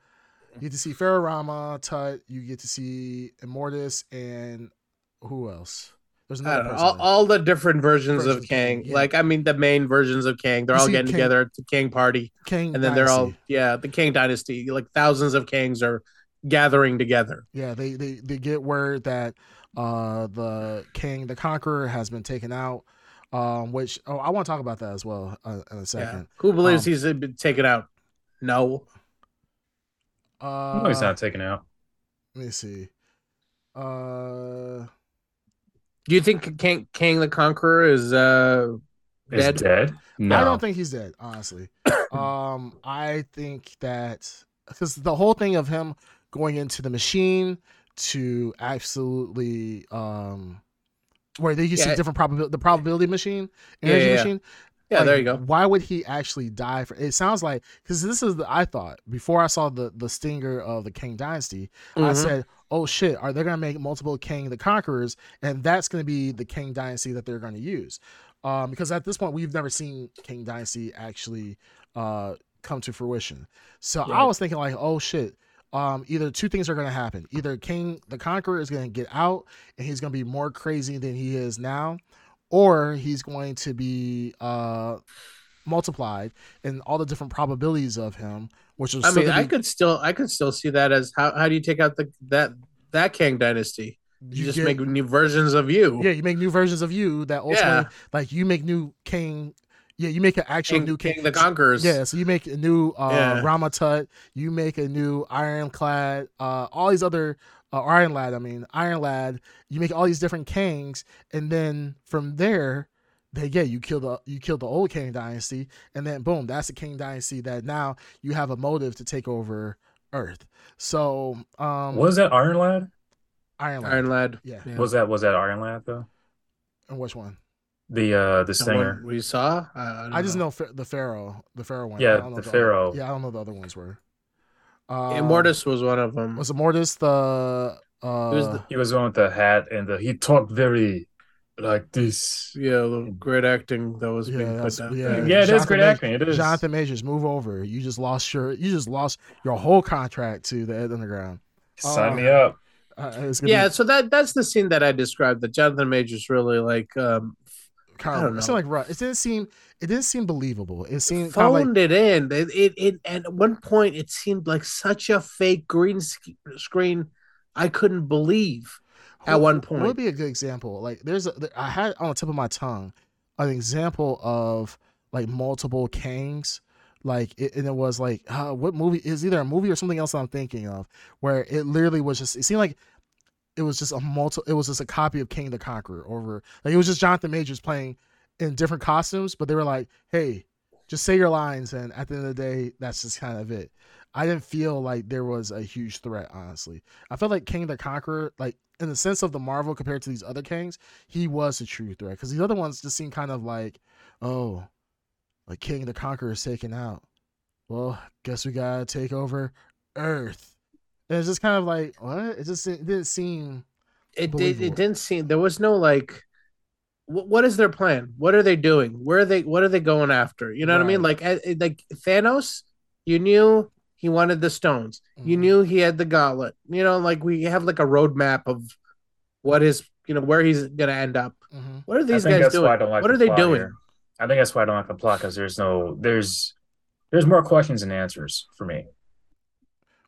you get to see Pharaoh Rama, Tut. You get to see Immortus and who else? There's another person. all, all the different versions Versions of of Kang. Kang, yeah. Like, I mean, the main versions of Kang. They're You all getting Kang- together at the King party, King and then they're all yeah, the Kang Dynasty. Like thousands of Kangs are gathering together. Yeah, they they they get word that uh the king, the conqueror, has been taken out. Um, which oh, I want to talk about that as well uh, in a Yeah. second. Who believes Um, he's been taken out? No. Uh, no, he's not taken out. Let me see. Uh, Do you think King, Kang the Conqueror is uh Is dead? dead? No. I don't think he's dead. Honestly, <coughs> um, I think that because the whole thing of him going into the machine to absolutely um where they use Yeah. see different probability the probability machine Yeah, energy yeah, yeah. machine Yeah, like, there you go. Why would he actually die for? It sounds like because this is the I thought before I saw the the stinger of the Kang Dynasty. I Mhm. said, "Oh shit, are they gonna make multiple Kang the Conquerors, and that's gonna be the Kang Dynasty that they're gonna use?" Um, because at this point we've never seen Kang Dynasty actually uh come to fruition. So I was thinking like, "Oh shit." Um, either two things are going to happen. Either Kang the Conqueror is going to get out and he's going to be more crazy than he is now, or he's going to be uh multiplied and all the different probabilities of him, which is I mean, I be- could still, I could still see that as how, how do you take out the that that Kang dynasty? You, just get- make new versions of you. yeah, you make new versions of you that ultimately Yeah. like you make new king. Yeah, you make an actual King, new king. Kang the Conquerors. Yeah, so you make a new uh, Yeah. Rama-Tut, you make a new Ironclad, uh, all these other uh, Iron Lad. I mean Iron Lad. You make all these different kings, and then from there, they yeah you kill the you kill the old Kang dynasty, and then boom, that's the Kang dynasty that now you have a motive to take over Earth. So um, was that Iron Lad? Iron Lad? Iron Lad. Yeah. Yeah. Was that was that Iron Lad though? And which one? The uh the The we saw. I, I, I just know Pha- the Pharaoh, the Pharaoh one. Yeah, I don't know the other- Pharaoh. yeah, I don't know the other ones were. Um, Immortus was one of them. was Immortus the uh It was the- He was the one with the hat and the he talked very like this. yeah, the great acting that was Yeah, being put down. yeah. Yeah, it is Jonathan great Ma- acting. It is. Jonathan Majors, move over. You just lost your you just lost your whole contract to the Ed Underground. Sign Uh, me up. Uh, Yeah, be so that that's the scene that I described. That Jonathan Majors really like um kind I don't it know. seemed like it didn't seem it didn't seem believable. It seemed of like phoned it in. It, it it and at one point it seemed like such a fake green sc- screen. I couldn't believe. at one What point. would be a good example? Like, there's a, I had on the tip of my tongue an example of like multiple Kangs. Like, it, and it was like, uh, what movie is either a movie or something else I'm thinking of where it literally was just, it seemed like it was just a multi, it was just a copy of Kang the Conqueror over, like, it was just Jonathan Majors playing in different costumes, but they were like, hey, just say your lines. And at the end of the day, that's just kind of it. I didn't feel like there was a huge threat, honestly. I felt like Kang the Conqueror, like in the sense of the Marvel compared to these other Kings, he was a true threat. Because these other ones just seem kind of like, oh, like Kang the Conqueror is taken out. Well, guess we gotta take over Earth. And it's just kind of like, what? It just it didn't seem. It did. It didn't seem there was no like. Wh- What is their plan? What are they doing? Where are they? What are they going after? You know what I mean? Like, eh, eh, like Thanos, you knew he wanted the stones. You Mhm. knew he had the gauntlet. You know, like we have like a roadmap of what is, you know, where he's gonna end up. Mhm. What are these guys doing? I don't like what the are they doing? here. I think that's why I don't like the plot because there's no there's there's more questions than answers for me.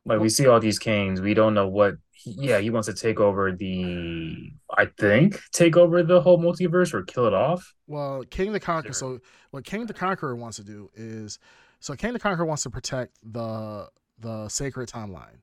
Like we see all these kings, we don't know what. He, yeah, he wants to take over the. I think take over the whole multiverse or kill it off. Well, Kang the Conqueror. Sure. So what Kang the Conqueror wants to do is, so Kang the Conqueror wants to protect the the sacred timeline,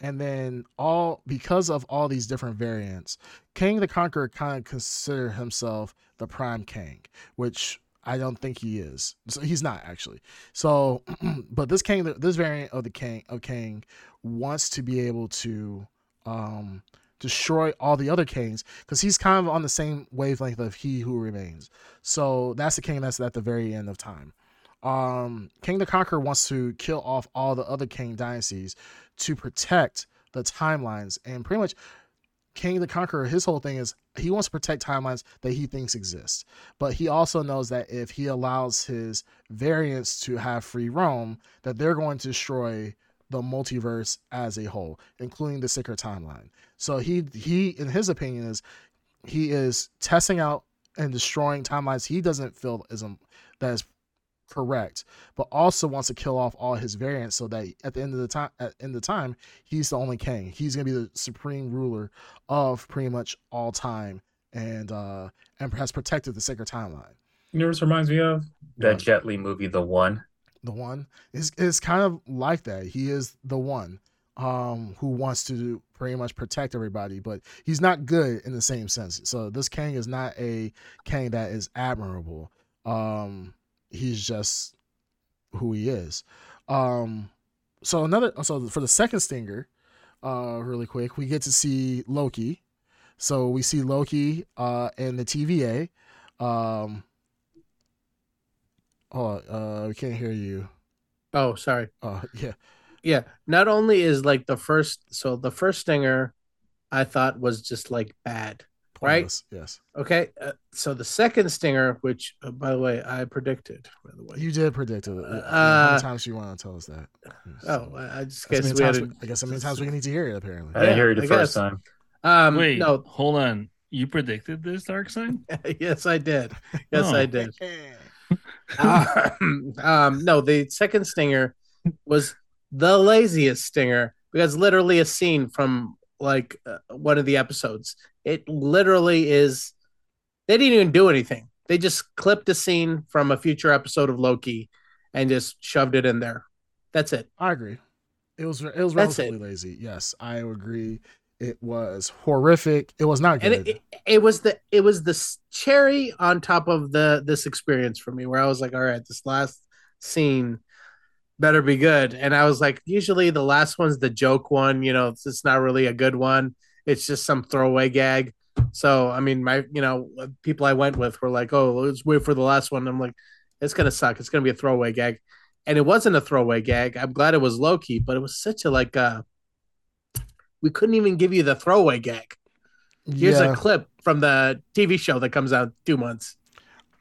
and then all because of all these different variants, Kang the Conqueror kind of consider himself the Prime King, which I don't think he is. So he's not actually. So, <clears throat> but this king, this variant of the king of King, wants to be able to um destroy all the other kings because he's kind of on the same wavelength of he who remains so that's the king that's at the very end of time um Kang the conqueror wants to kill off all the other king dynasties to protect the timelines and pretty much Kang the conqueror his whole thing is he wants to protect timelines that he thinks exist but he also knows that if he allows his variants to have free roam that they're going to destroy the multiverse as a whole, including the sacred timeline. So he he in his opinion is he is testing out and destroying timelines he doesn't feel is um, that is correct, but also wants to kill off all his variants so that at the end of the time at the end of the time he's the only king. He's gonna be the supreme ruler of pretty much all time and uh and has protected the sacred timeline. You know this reminds me of? That What? Jet Li movie, The One. the one is is kind of like that. He is the one um who wants to pretty much protect everybody, but he's not good in the same sense. So this Kang is not a Kang that is admirable. Um he's just who he is. Um so another so for the second stinger, uh, really quick. We get to see Loki. So we see Loki uh, in the TVA. Um, oh, uh, we can't hear you. Oh, sorry. Oh, <laughs> yeah. Yeah. Not only is like the first, so the first stinger, I thought was just like bad. Right? Pointless, Yes. Okay. Uh, so the second stinger, which uh, by the way I predicted, by the way. You did predict it. How Uh, many times do you want to tell us that? oh, I I just guess we had times we- I guess how many times we need to hear it, apparently. I didn't hear you the I first guess. time. um Wait, no hold on. You predicted this, Dark sign? <laughs> yes I did. Yes Oh. I did. um, <laughs> um, no, the second stinger was the laziest stinger because literally a scene from like uh, one of the episodes. It literally is. They didn't even do anything. They just clipped a scene from a future episode of Loki and just shoved it in there. That's it. I agree. It was it was relatively lazy. Yes, I agree. It was horrific. It was not good. It, it, it was the it was the cherry on top of the this experience for me where I was like, all right, this last scene better be good. And I was like, usually the last one's the joke one, you know, it's, it's not really a good one. It's just some throwaway gag. So I mean, my you know people I went with were like, oh, let's wait for the last one. I'm like, it's gonna suck. It's gonna be a throwaway gag, and it wasn't a throwaway gag. I'm glad it was Loki, but it was such a like uh we couldn't even give you the throwaway gag. Here's yeah, a clip from the TV show that comes out two months.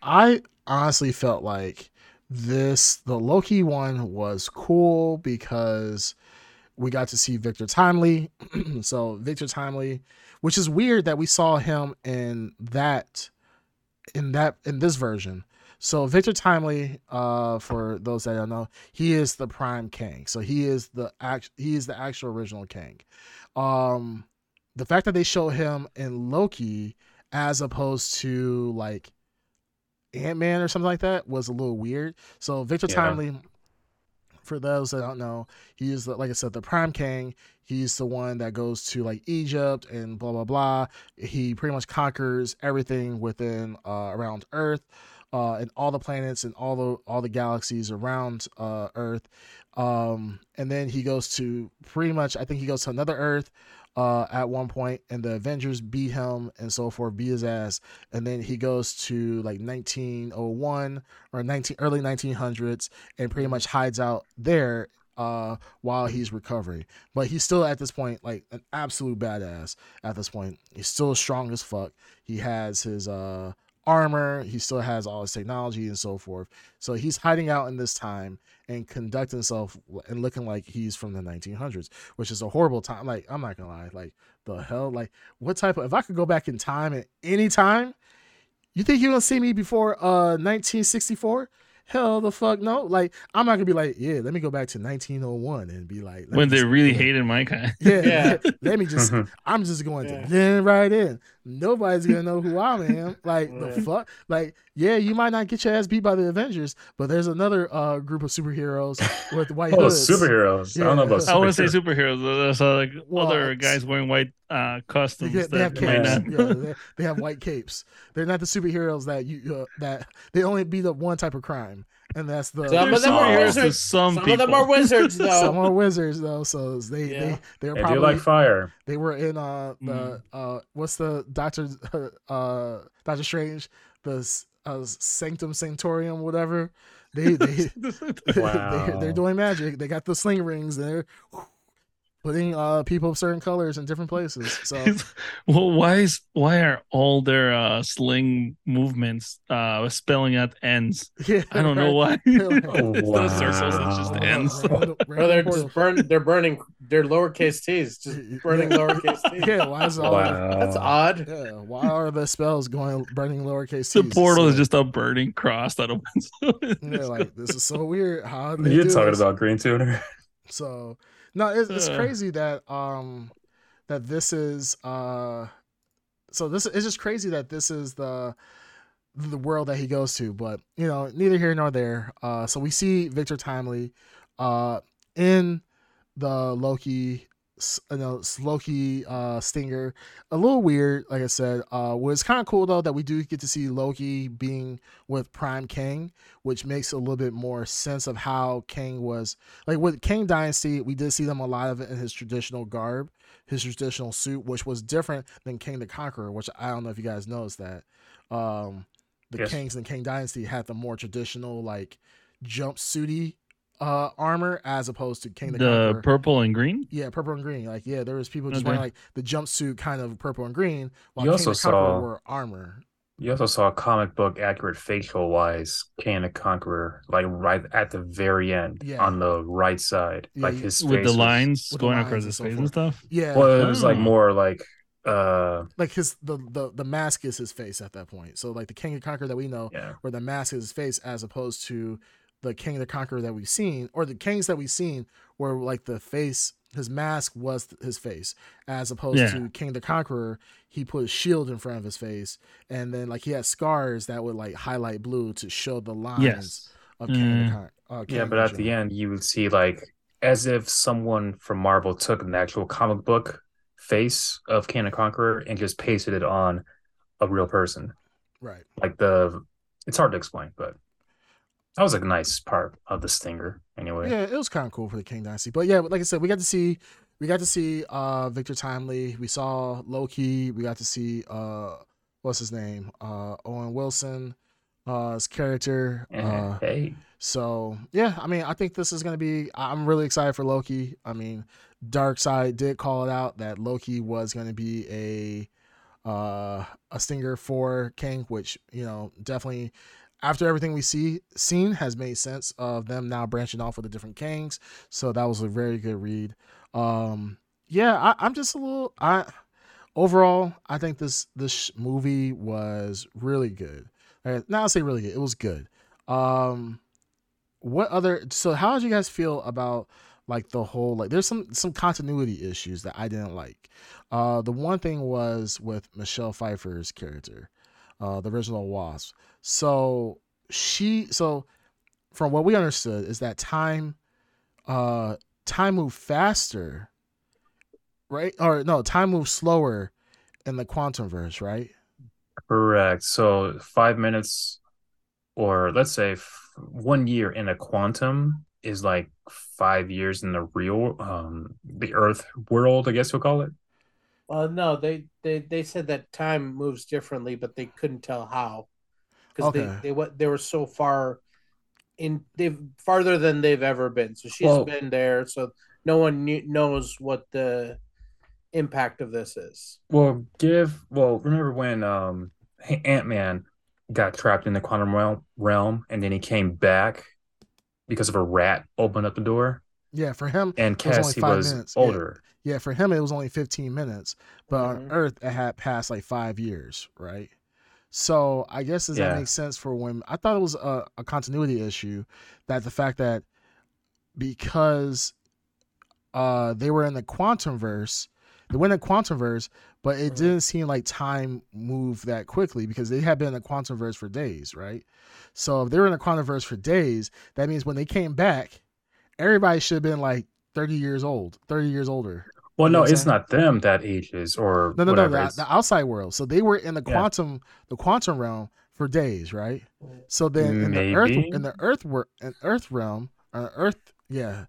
I honestly felt like this the Loki one was cool because we got to see Victor Timely. <clears throat> so Victor Timely, which is weird that we saw him in that in that in this version. So Victor Timely, uh, for those that don't know, he is the Prime King. So he is the act he is the actual original king. Um, the fact that they show him in Loki as opposed to like Ant Man or something like that was a little weird. So Victor Yeah. Timely, for those that don't know, he is like I said, the Prime King. He's the one that goes to like Egypt and blah blah blah. He pretty much conquers everything within uh, around Earth, uh, and all the planets and all the all the galaxies around uh, Earth. Um, and then he goes to pretty much, I think he goes to another Earth uh, at one point, and the Avengers beat him and so forth, beat his ass. And then he goes to like 1901 or 19 early 1900s and pretty much hides out there uh while he's recovering. But he's still at this point like an absolute badass at this point. He's still strong as fuck. He has his uh armor he still has all his technology and so forth so he's hiding out in this time and conducting himself and looking like he's from the 1900s which is a horrible time like i'm not gonna lie like the hell like what type of if i could go back in time at any time you think you're gonna see me before uh 1964 hell the fuck no like i'm not gonna be like yeah let me go back to 1901 and be like when they just- really yeah. <laughs> hated my kind. yeah, Yeah. <laughs> let me just <laughs> i'm just going Yeah. to blend right in nobody's gonna know who i am <laughs> like the fuck like yeah you might not get your ass beat by the avengers but there's another uh group of superheroes with <laughs> white Oh, hoods superheroes. I don't know about Yeah. I want to say superheroes. superheroes. There's uh, like Well, other it's- guys wearing white uh, costumes get, they have that capes. not. Yeah, <laughs> they, they have white capes. They're not the superheroes that you uh, that they only beat up one type of crime, and that's the Some They're of them are wizards. some, Some people. of them are wizards, <laughs> though. some are wizards though. So they Yeah. they they were They probably like fire. they were in uh the Mm. uh what's the Doctor <laughs> uh Doctor Strange the uh, Sanctum Sanctorium whatever. They they <laughs> they Wow. they're doing magic. They got the sling rings. They're putting uh people of certain colors in different places. So <laughs> well, why is why are all their uh, sling movements uh, spelling out ends? <laughs> yeah, I don't know why. <laughs> They're Oh, It's not circles, it's just wow. ends. Random- Or random they're portal. just burn. They're burning. They're lowercase t's. Just burning lowercase t's. Yeah, why is all Wow. That's odd. Yeah, why are the spells going burning lowercase t's? The t's? portal is just a burning cross that opens. yeah, like this is so weird. How You're talking this? about Green Tuner. So no, it's, it's Uh. crazy that um that this is uh so this it's just crazy that this is the the world that he goes to, but you know, neither here nor there. Uh so we see Victor Timely uh in the Loki you know Loki uh stinger a little weird like I said uh it's kind of cool though that we do get to see Loki being with Prime King which makes a little bit more sense of how King was like with Kang Dynasty we did see them a lot of it in his traditional garb his traditional suit which was different than Kang the Conqueror which I don't know if you guys noticed that um the Yes. Kings in Kang Dynasty had the more traditional like jumpsuity uh armor as opposed to King the, The Conqueror. purple and green. Yeah, purple and green. Like, yeah, there was people just Okay. wearing like the jumpsuit kind of purple and green, while You King also the Conqueror saw- wore armor. You also saw a comic book accurate facial wise Kang the Conqueror, like right at the very end Yeah. on the right side. Yeah, like his with face the was- lines with the going lines across and his so face and stuff. Yeah, Well, it was like Oh. more like uh like his the, the the mask is his face at that point. So like the Kang the Conqueror that we know, yeah. where the mask is his face, as opposed to the Kang the Conqueror that we've seen, or the kings that we've seen, where like the face, his mask was his face, as opposed Yeah. to Kang the Conqueror, he put a shield in front of his face, and then like he had scars that would like highlight blue to show the lines Yes. of King the Mm. Con- uh, Yeah, but in at the end you would see like as if someone from Marvel took an actual comic book face of Kang the Conqueror and just pasted it on a real person. right? Like the it's hard to explain, but that was a nice part of the stinger anyway. Yeah, it was kind of cool for the Kang Dynasty. But yeah, like I said, we got to see we got to see uh Victor Timely. We saw Loki. We got to see uh what's his name? Uh Owen Wilson, uh his character. Uh hey, so yeah, I mean I think this is gonna be I'm really excited for Loki. I mean, Dark Side did call it out that Loki was gonna be a uh a stinger for King, which, you know, definitely after everything we see seen has made sense of them now branching off with the different kings. So that was a very good read. Um yeah, I, I'm just a little I overall I think this this movie was really good. Uh, Not I'll say really good. It was good. Um what other so how did you guys feel about like the whole like there's some some continuity issues that I didn't like. Uh the one thing was with Michelle Pfeiffer's character, uh the original Wasp. So she so from what we understood is that time uh time moved faster right or no time moves slower in the quantum verse right correct. So five minutes, or let's say f- one year in a quantum is like five years in the real, um, the Earth world, I guess you'll call it. well no, they, they they said that time moves differently, but they couldn't tell how because Okay. they they what they were so far in they've farther than they've ever been. So she's Well- been there, so no one knew, knows what the impact of this is. Well, give well. Remember when um Ant Man got trapped in the quantum realm, realm, and then he came back because of a rat opened up the door, yeah for him and It was only Cassie five was minutes, older. yeah for him it was only 15 minutes but on Mhm. earth it had passed like five years right so i guess does that make sense for when i thought it was a, a continuity issue that the fact that because uh they were in the quantum verse they went in the quantum verse but it didn't seem like time moved that quickly because they had been in the quantum verse for days right? So if they were in the quantum verse for days that means when they came back everybody should have been like 30 years old 30 years older Well, You no, it's not them that ages or no no whatever. no the, the outside world so they were in the Yeah. quantum the quantum realm for days right so then in the earth Maybe. in the earth wor- in earth realm uh, earth yeah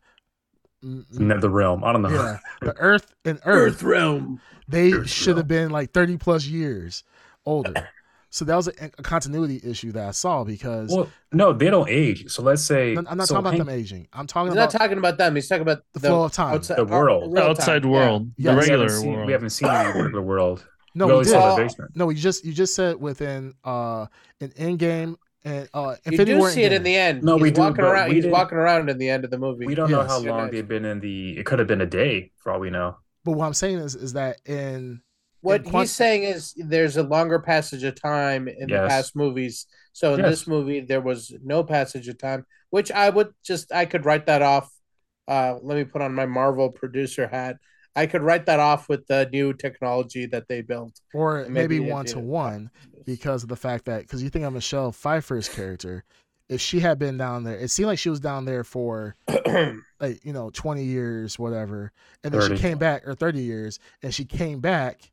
Mm, mm, Nether realm. I don't know. yeah <laughs> the earth in earth, realm. they Earth should have been like 30 plus years older so that was a, a continuity issue that i saw because Well, no, they don't age. So let's say No, i'm not so talking about Hank- them aging i'm talking He's about not talking about them. He's talking about the flow of time. outside- The world. real The outside time, world, Yeah, the we we regular seen world. we haven't seen the regular world. no we we did saw the basement. no we just you just said within uh an endgame and uh You do War see it in the end. No, he's we do, walking but around. we He's didn't- walking around in the end of the movie. We don't know how long they've been in the. It could have been a day for all we know. But what I'm saying is, is that in What quant- he's saying is there's a longer passage of time in the past movies. So in Yes. this movie, there was no passage of time, which I would just I could write that off. Uh, let me put on my Marvel producer hat. I could write that off with the new technology that they built. or maybe, it one to one because of the fact that because you think of Michelle Pfeiffer's character, if she had been down there, it seemed like she was down there for <clears throat> like you know 20 years, whatever, and then 30. she came back or 30 years, and she came back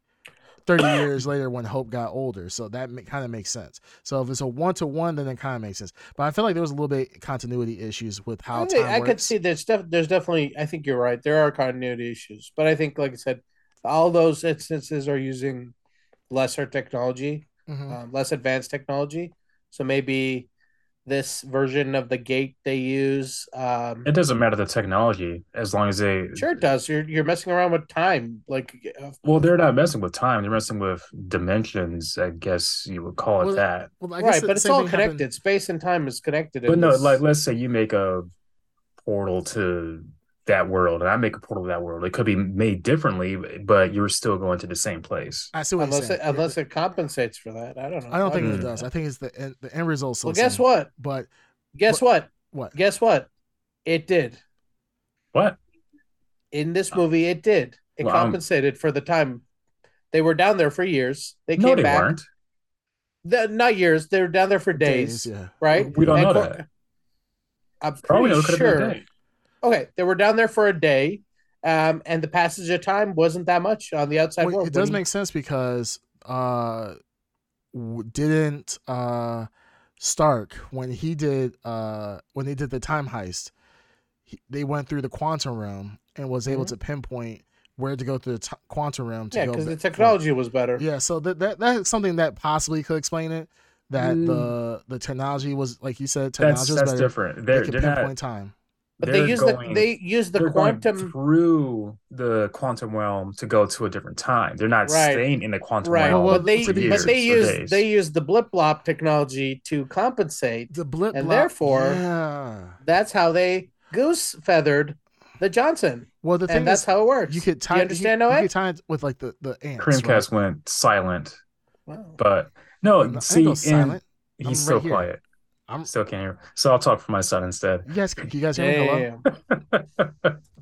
30 years later when Hope got older. So that ma- kind of makes sense. So if it's a one to one, then it kind of makes sense. But I feel like there was a little bit continuity issues with how I, think- I could see there's def- there's definitely I think you're right. There are continuity issues, but I think like I said, all those instances are using lesser technology, Mhm. um, less advanced technology. So maybe this version of the gate they use, um, It doesn't matter the technology as long as they. sure it does. You're you're messing around with time, like uh, Well, they're not messing with time. They're messing with dimensions. I guess you would call it Well, that. Well, I guess right, but it's all thing happened- connected. Space and time is connected. But no, this- like let's say you make a portal to that world, and I make a portal to that world. It could be made differently, but you're still going to the same place. I see what unless you're it, unless it compensates for that. I don't know. I don't think Mm. it does. I think it's the end, the end result. Well, guess what? But Guess what? what? Guess what? It did. What? in this movie it did it Well, I'm- compensated for the time they were down there for years they no, came they back weren't. The- not years they were down there for days, yeah. right We don't And know co- that. i'm Probably pretty no, it could have sure been a day. Okay they were down there for a day um and the passage of time wasn't that much on the outside Well, world it does When- make sense because uh, w- didn't uh, Stark when he did uh, when they did the time heist, he, they went through the quantum realm and was able Mhm. to pinpoint where to go through the t- quantum realm to yeah go. because the ba- for- technology was better Yeah, so that, that that's something that possibly could explain it. That Mm. the the technology was like you said, That's technology was that's better. different. They They're could they're pinpoint not. time. But they're use going- the they use the quantum through the quantum realm to go to a different time. They're not Right. staying in the quantum right realm. Well, but they for but they use days. they use the blip blop technology to compensate The blip, And therefore- yeah. that's how they goose feathered the johnson Well, the thing and that's how it works you could tie. you understand you, Noah? you could tie it with like the the ants. right? Went silent, Wow. but no, I didn't see, go and. I'm he's right still here. quiet. I'm. Still can't hear. So I'll talk for my son instead. You guys, can you guys hear me? Hello.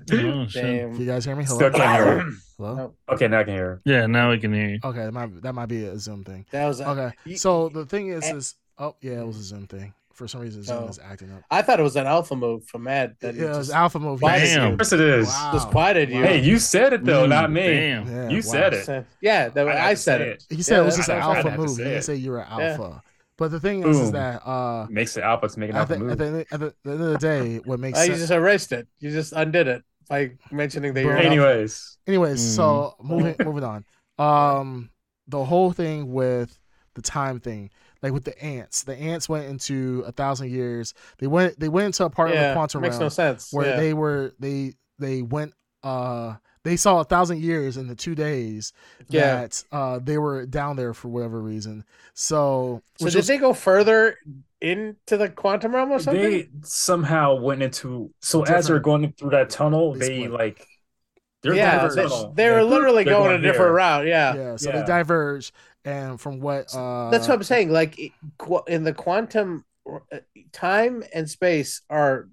Damn. <laughs> Damn. Can you guys hear me? Hello. Still can't hear. him. Hello. No. Okay, now I can hear. Yeah, now we can hear you. Okay, that might that might be a Zoom thing. That was Okay, you- so the thing is, is oh yeah, it was a Zoom thing. For some reason, Zoom Oh. is acting up. I thought it was an alpha move from Ed. That Yeah, it was alpha move. Why Yes. did Damn. Of course it is. Wow. just quieted you. Hey, you said it though, Mm, not me. Damn. Yeah, You wow. said it. Yeah, that, I I, said say it. He said Yeah, it was just an alpha move. say He didn't say you were Yeah. alpha. But the thing is, is that uh, Makes the alpha to make an at alpha the, move. at, the, at the, the end of the day, what makes Oh, you just erased it. You just undid it by mentioning that you're. Bro. an. Anyways, Anyways, so Mm-hmm. moving moving on. Um, the whole thing with the time thing, like with the ants, the ants went into a thousand years. They went they went into a part of the yeah, quantum makes realm no sense. where yeah. they were they they went uh they saw a thousand years in the two days Yeah. that uh they were down there for whatever reason. So So did was- they go further into the quantum realm or something? they somehow went into. So as they're going through that tunnel, They they, like. They're yeah, they, through the tunnel. they were They're- literally they're going, a different here. route. Yeah. yeah, so yeah. they diverged and from what uh That's what I'm saying. Like in the quantum uh, time and space are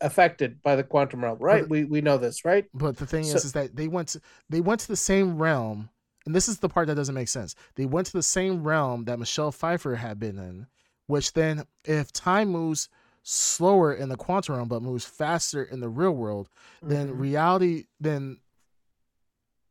affected by the quantum realm, right? But- we we know this, right? But the thing So- is, is that they went to they went to the same realm, and this is the part that doesn't make sense. They went to the same realm that Michelle Pfeiffer had been in, which then, if time moves slower in the quantum realm but moves faster in the real world, then Mhm. reality, then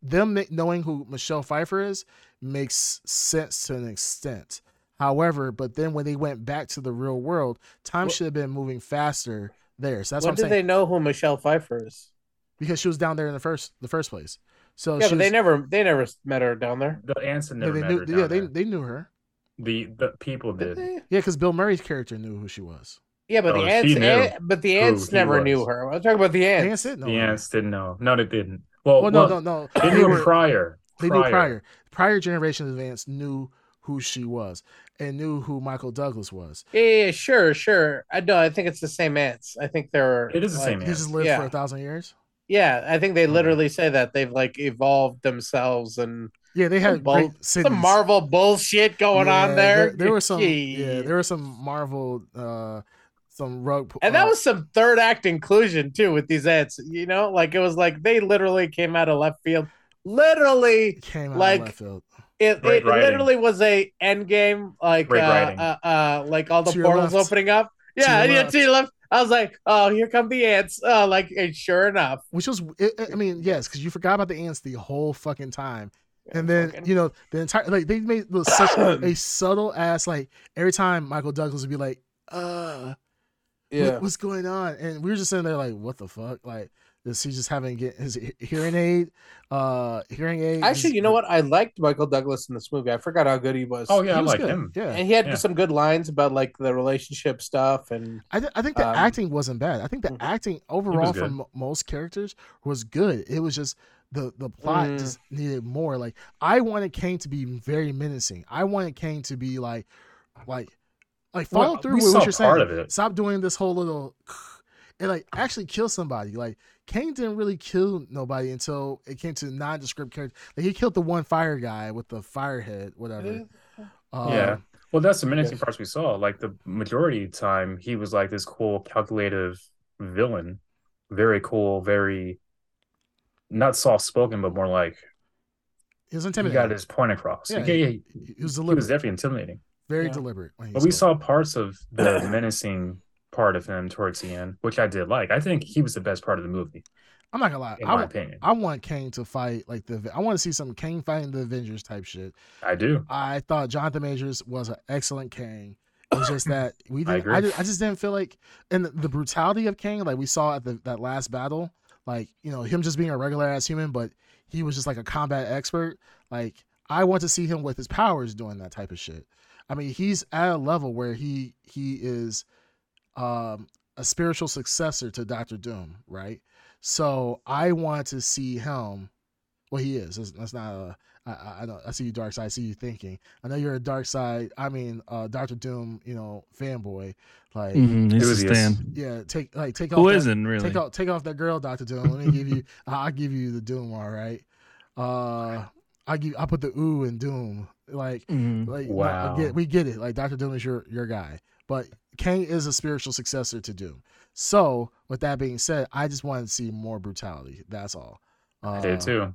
them knowing who Michelle Pfeiffer is makes sense to an extent. However, but then when they went back to the real world, time Well- should have been moving faster there. So that's when what did I'm saying they know who Michelle Pfeiffer is? because she was down there in the first the first place. So yeah, she but they never they never met her down there. The ants had yeah, never they met knew her yeah down they there. they knew her. The the people Did did. Yeah, because Bill Murray's character knew who she was. Yeah, but Oh, the she ants, ant- but the ants never was. knew her. I'm talking about the The ants. ants did know. The her. ants didn't know. No, they didn't. Well, Well, no, well, no, no. They They knew were prior. they knew prior. Prior generations of ants knew who she was and knew who Michael Douglas was. Yeah, yeah, yeah, sure, sure. I know. I think it's the same ants. I think they're. It is the like- same He ants. just lived Yeah. for a thousand years. Yeah, I think they Oh. literally say that they've like evolved themselves and Yeah, they had Some bull- great some Marvel bullshit going Yeah, on there. There, were some. Gee. Yeah, there were some Marvel. uh Some rug. and that uh, was some third act inclusion too with these ants. You know, like it was like they literally came out of left field. Literally, came out like, of left field. It, Great it writing. literally was a end game. Like uh, uh, uh, like all the To portals opening up. yeah, To and the yeah, left. to the left. I was like, oh, here come the ants. Oh, like, and sure enough. which was it, it- I mean, yes, because you forgot about the ants the whole fucking time, and then Fucking- you know the entire like they made the, such <coughs> a subtle ass like every time Michael Douglas would be like, uh, what- what's going on? And we were just sitting there like, what the fuck? Like, is he just having his hearing aid? Uh, hearing aid. Actually, you know what? I liked Michael Douglas in this movie. I forgot how good he was. Oh yeah, He I was like him. Yeah, and he had Yeah. some good lines about like the relationship stuff and I, th- I think the Um, acting wasn't bad. I think the Mhm. acting overall good. for mo most characters was good. It was just the the plot Mm. just needed more. Like I wanted Kang to be very menacing. I wanted Kang to be like, like, like follow Well, through with what you're part saying. of it. Stop doing this whole little, and like actually kill somebody. Like Kang didn't really kill nobody until it came to nondescript characters. Like he killed the one fire guy with the fire head, whatever. Uh, Yeah. Well, that's the menacing Yes. parts we saw. Like the majority of the time, he was like this cool, calculative villain. Very cool, very not soft spoken, but more like he was intimidating. he intimidating. got his point across. Yeah, Yeah, yeah, He was he was definitely intimidating. very Yeah. deliberate. When But we spoke. saw parts of the menacing part of him towards the end, which I did like. I think he was the best part of the movie, I'm not gonna lie. in I, my opinion. I want Kang to fight like the. I want to see some Kang fighting the Avengers type shit. I do. I thought Jonathan Majors was an excellent Kang. It was just that <laughs> we I didn't. I, agree. just, I just didn't feel like, and the, the brutality of Kang, like we saw at the that last battle, like you know him just being a regular ass human, but he was just like a combat expert. Like I want to see him with his powers doing that type of shit. I mean, he's at a level where he he is um, a spiritual successor to Doctor Doom, right? So I want to see him. Well, he is. That's, that's not a. I, I, I know. I see you, Darkseid. I see you thinking. I know you're a Darkseid. I mean, uh, Doctor Doom. You know, fanboy. Like, Mhm, he's a was- yes. yeah, take like take Who off. that- isn't really? Take off, take off that girl, Doctor Doom. Let me give you. <laughs> I'll give you the Doom. All right. Uh, I give. I put the ooh in Doom. Like, Mhm. like no, I Wow. get, we get it. Like Doctor Doom is your your guy, but Kang is a spiritual successor to Doom. So, with that being said, I just wanted to see more brutality. That's all. Uh, I did too.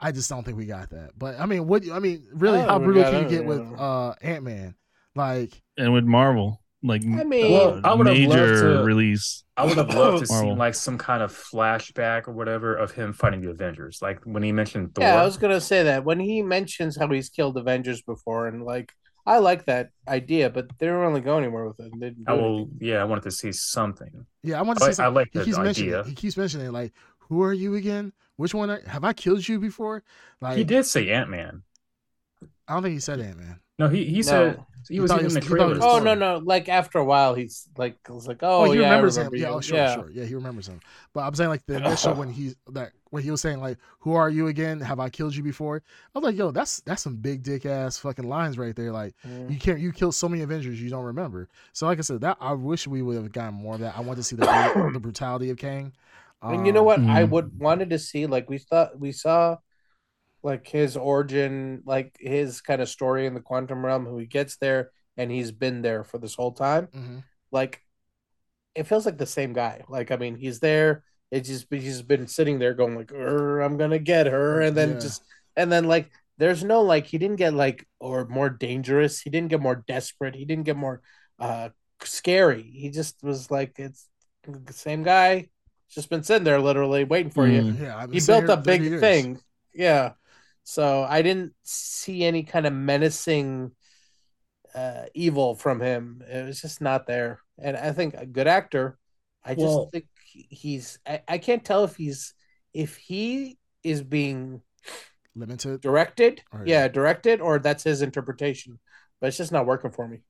I just don't think we got that. But I mean, what? I mean, really, Oh, how brutal got can you get yeah. with uh Ant Man? Like, And with Marvel, like I mean- Well, I would've major to- release. I would have <laughs> loved to see like some kind of flashback or whatever of him fighting the Avengers. Like when he mentioned Thor. yeah, I was gonna say that when he mentions how he's killed Avengers before, and like I like that idea, but they don't really go anywhere with it. They didn't I will. anything. Yeah, I wanted to see something. yeah, I want to I, see. Some, I like he the keeps mentioning. idea. It. He keeps mentioning like, who are you again? Which one are, have I killed you before? Like, He did say Ant Man. I don't think he said Ant Man. No, he he No. said he He was he in the he thought trailer. Oh no, no! Like after a while, he's like, was like, oh, Oh, he yeah, I remembers him. remember Yeah, oh, sure, yeah. sure. Yeah, he remembers him. But I'm saying like the initial when he that when he was saying like, "Who are you again? Have I killed you before?" I was like, "Yo, that's that's some big dick ass fucking lines right there." Like Mm. you can't you killed so many Avengers you don't remember. So like I said, that I wish we would have gotten more of that. I want to see the the brutality of Kang. And you know Um, what? I Mhm. would wanted to see like we thought we saw like his origin, like his kind of story in the quantum realm, who he gets there and he's been there for this whole time. mhm. Like it feels like the same guy. Like I mean, he's there. It's just he's been sitting there going like, "Er, "I'm gonna get her," and then Yeah. just and then like there's no like he didn't get like or more dangerous. He didn't get more desperate. He didn't get more uh scary. He just was like it's the same guy. Just been sitting there literally waiting for you. Mm. Yeah, I've He built a big years. thing. Yeah. So I didn't see any kind of menacing uh evil from him. It was just not there. And I think a good actor. I just Well- think he's I, I can't tell if he's if he is being Limited. directed. Or- yeah, directed or that's his interpretation. But it's just not working for me.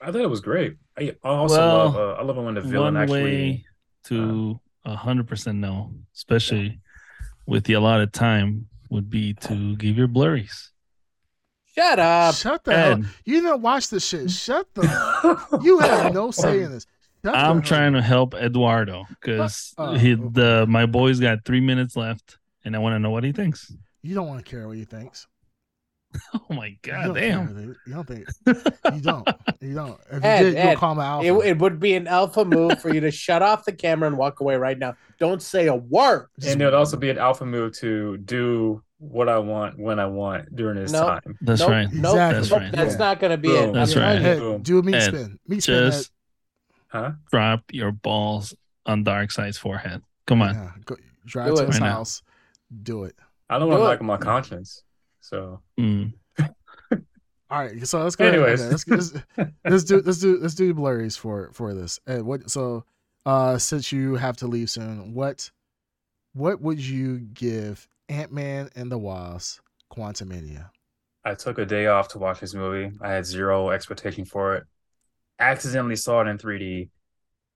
I thought it was great. I I also Well, love. Uh, I love it when the villain One actually. way to a hundred percent no, especially with the allotted time, would be to give your blurries. Shut up. Shut the hell. You don't watch this shit. Shut the. <laughs> You have no say in this. Shut I'm trying up. to help Eduardo because Uh, he uh, the my boy's got three minutes left, and I want to know what he thinks. You don't want to care what he thinks. <laughs> Oh my god, don't damn! care. You don't think. <laughs> You don't. You don't. If Ed, you did, you'll Ed, call my alpha. It, it would be an alpha move for you to shut off the camera and walk away right now. Don't say a word. and it would also be an alpha move to do what I want when I want during this No. time. That's Nope, right. Nope, Exactly. That's right. that's Yeah. not going to be Boom. it. That's I'm right. telling you. Ed, Boom. do a meat Ed, spin. Meat spin. Just Huh? drop your balls on Darkseid's forehead. Come on. Yeah, go, drive Do to it. his Right now. house. Do it. I don't want to it. knock on my conscience. So Mm. <laughs> All right, so let's go. Anyways. okay, let's, let's, <laughs> let's do let's do let's do blurries for for this. And what so uh since you have to leave soon, what what would you give Ant Man and the Wasp Quantumania? I took a day off to watch this movie. I had zero expectation for it. Accidentally saw it in 3D.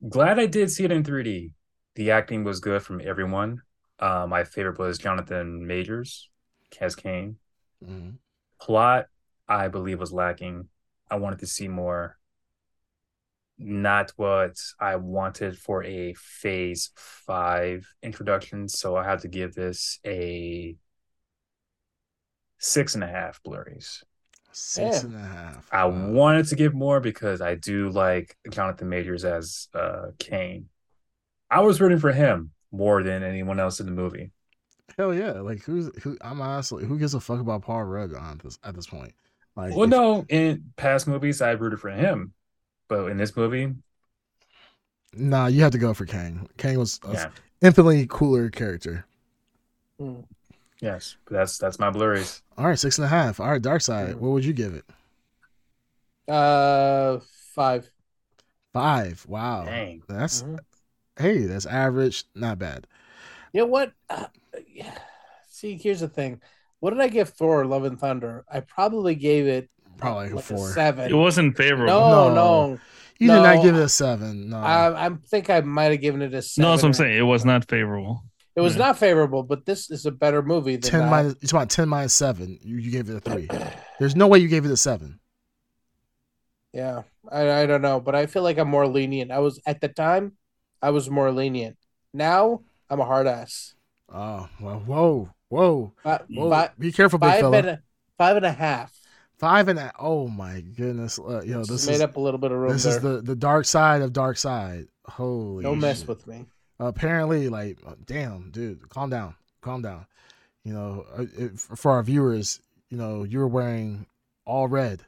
Glad I did see it in 3D. The acting was good from everyone. Uh, my favorite was Jonathan Majors, Kaz Kang. Mhm. Plot, I believe, was lacking. I wanted to see more. Not what I wanted for a phase five introduction. So I had to give this a six and a half blurries. Six Yeah. and a half. I Wow. wanted to give more because I do like Jonathan Majors as uh Kang. I was rooting for him more than anyone else in the movie. Hell yeah! Like who's who? I'm honestly who gives a fuck about Paul Rudd on this at this point? Like, Well, if- no, in past movies I rooted for him, but in this movie, nah, you have to go for Kang. Kang was an yeah, infinitely cooler character. Mm. yes, that's that's my blurries. All right, six and a half. All right, Darkseid. Mhm. What would you give it? Uh, five. Five. Wow. Dang, That's Mhm. hey, that's average. Not bad. You know what? Uh, yeah. See, here's the thing. What did I give Thor: Love and Thunder? I probably gave it Probably like a like four. seven. It wasn't favorable. no, No. no. You did not give it a seven. No. I, I think I might have given it a seven. No, that's what I'm saying. It was not favorable. It was Yeah. not favorable, but this is a better movie than ten that. minus. It's about ten minus seven. You, you gave it a three. There's no way you gave it a seven. <clears throat> Yeah, I, I don't know, but I feel like I'm more lenient. I was at the time, I was more lenient. Now I'm a hard ass. Oh well. Whoa. Whoa. Fi- Whoa. fi- Be careful, big five fella. and a, five and a half. Five and a. Oh my goodness. Uh, yo, Just this made is up a little bit of room this there. is the the dark side of dark side. Holy. Don't mess with me. apparently like uh, damn dude calm down calm down you know uh, it, for our viewers you know you were wearing all red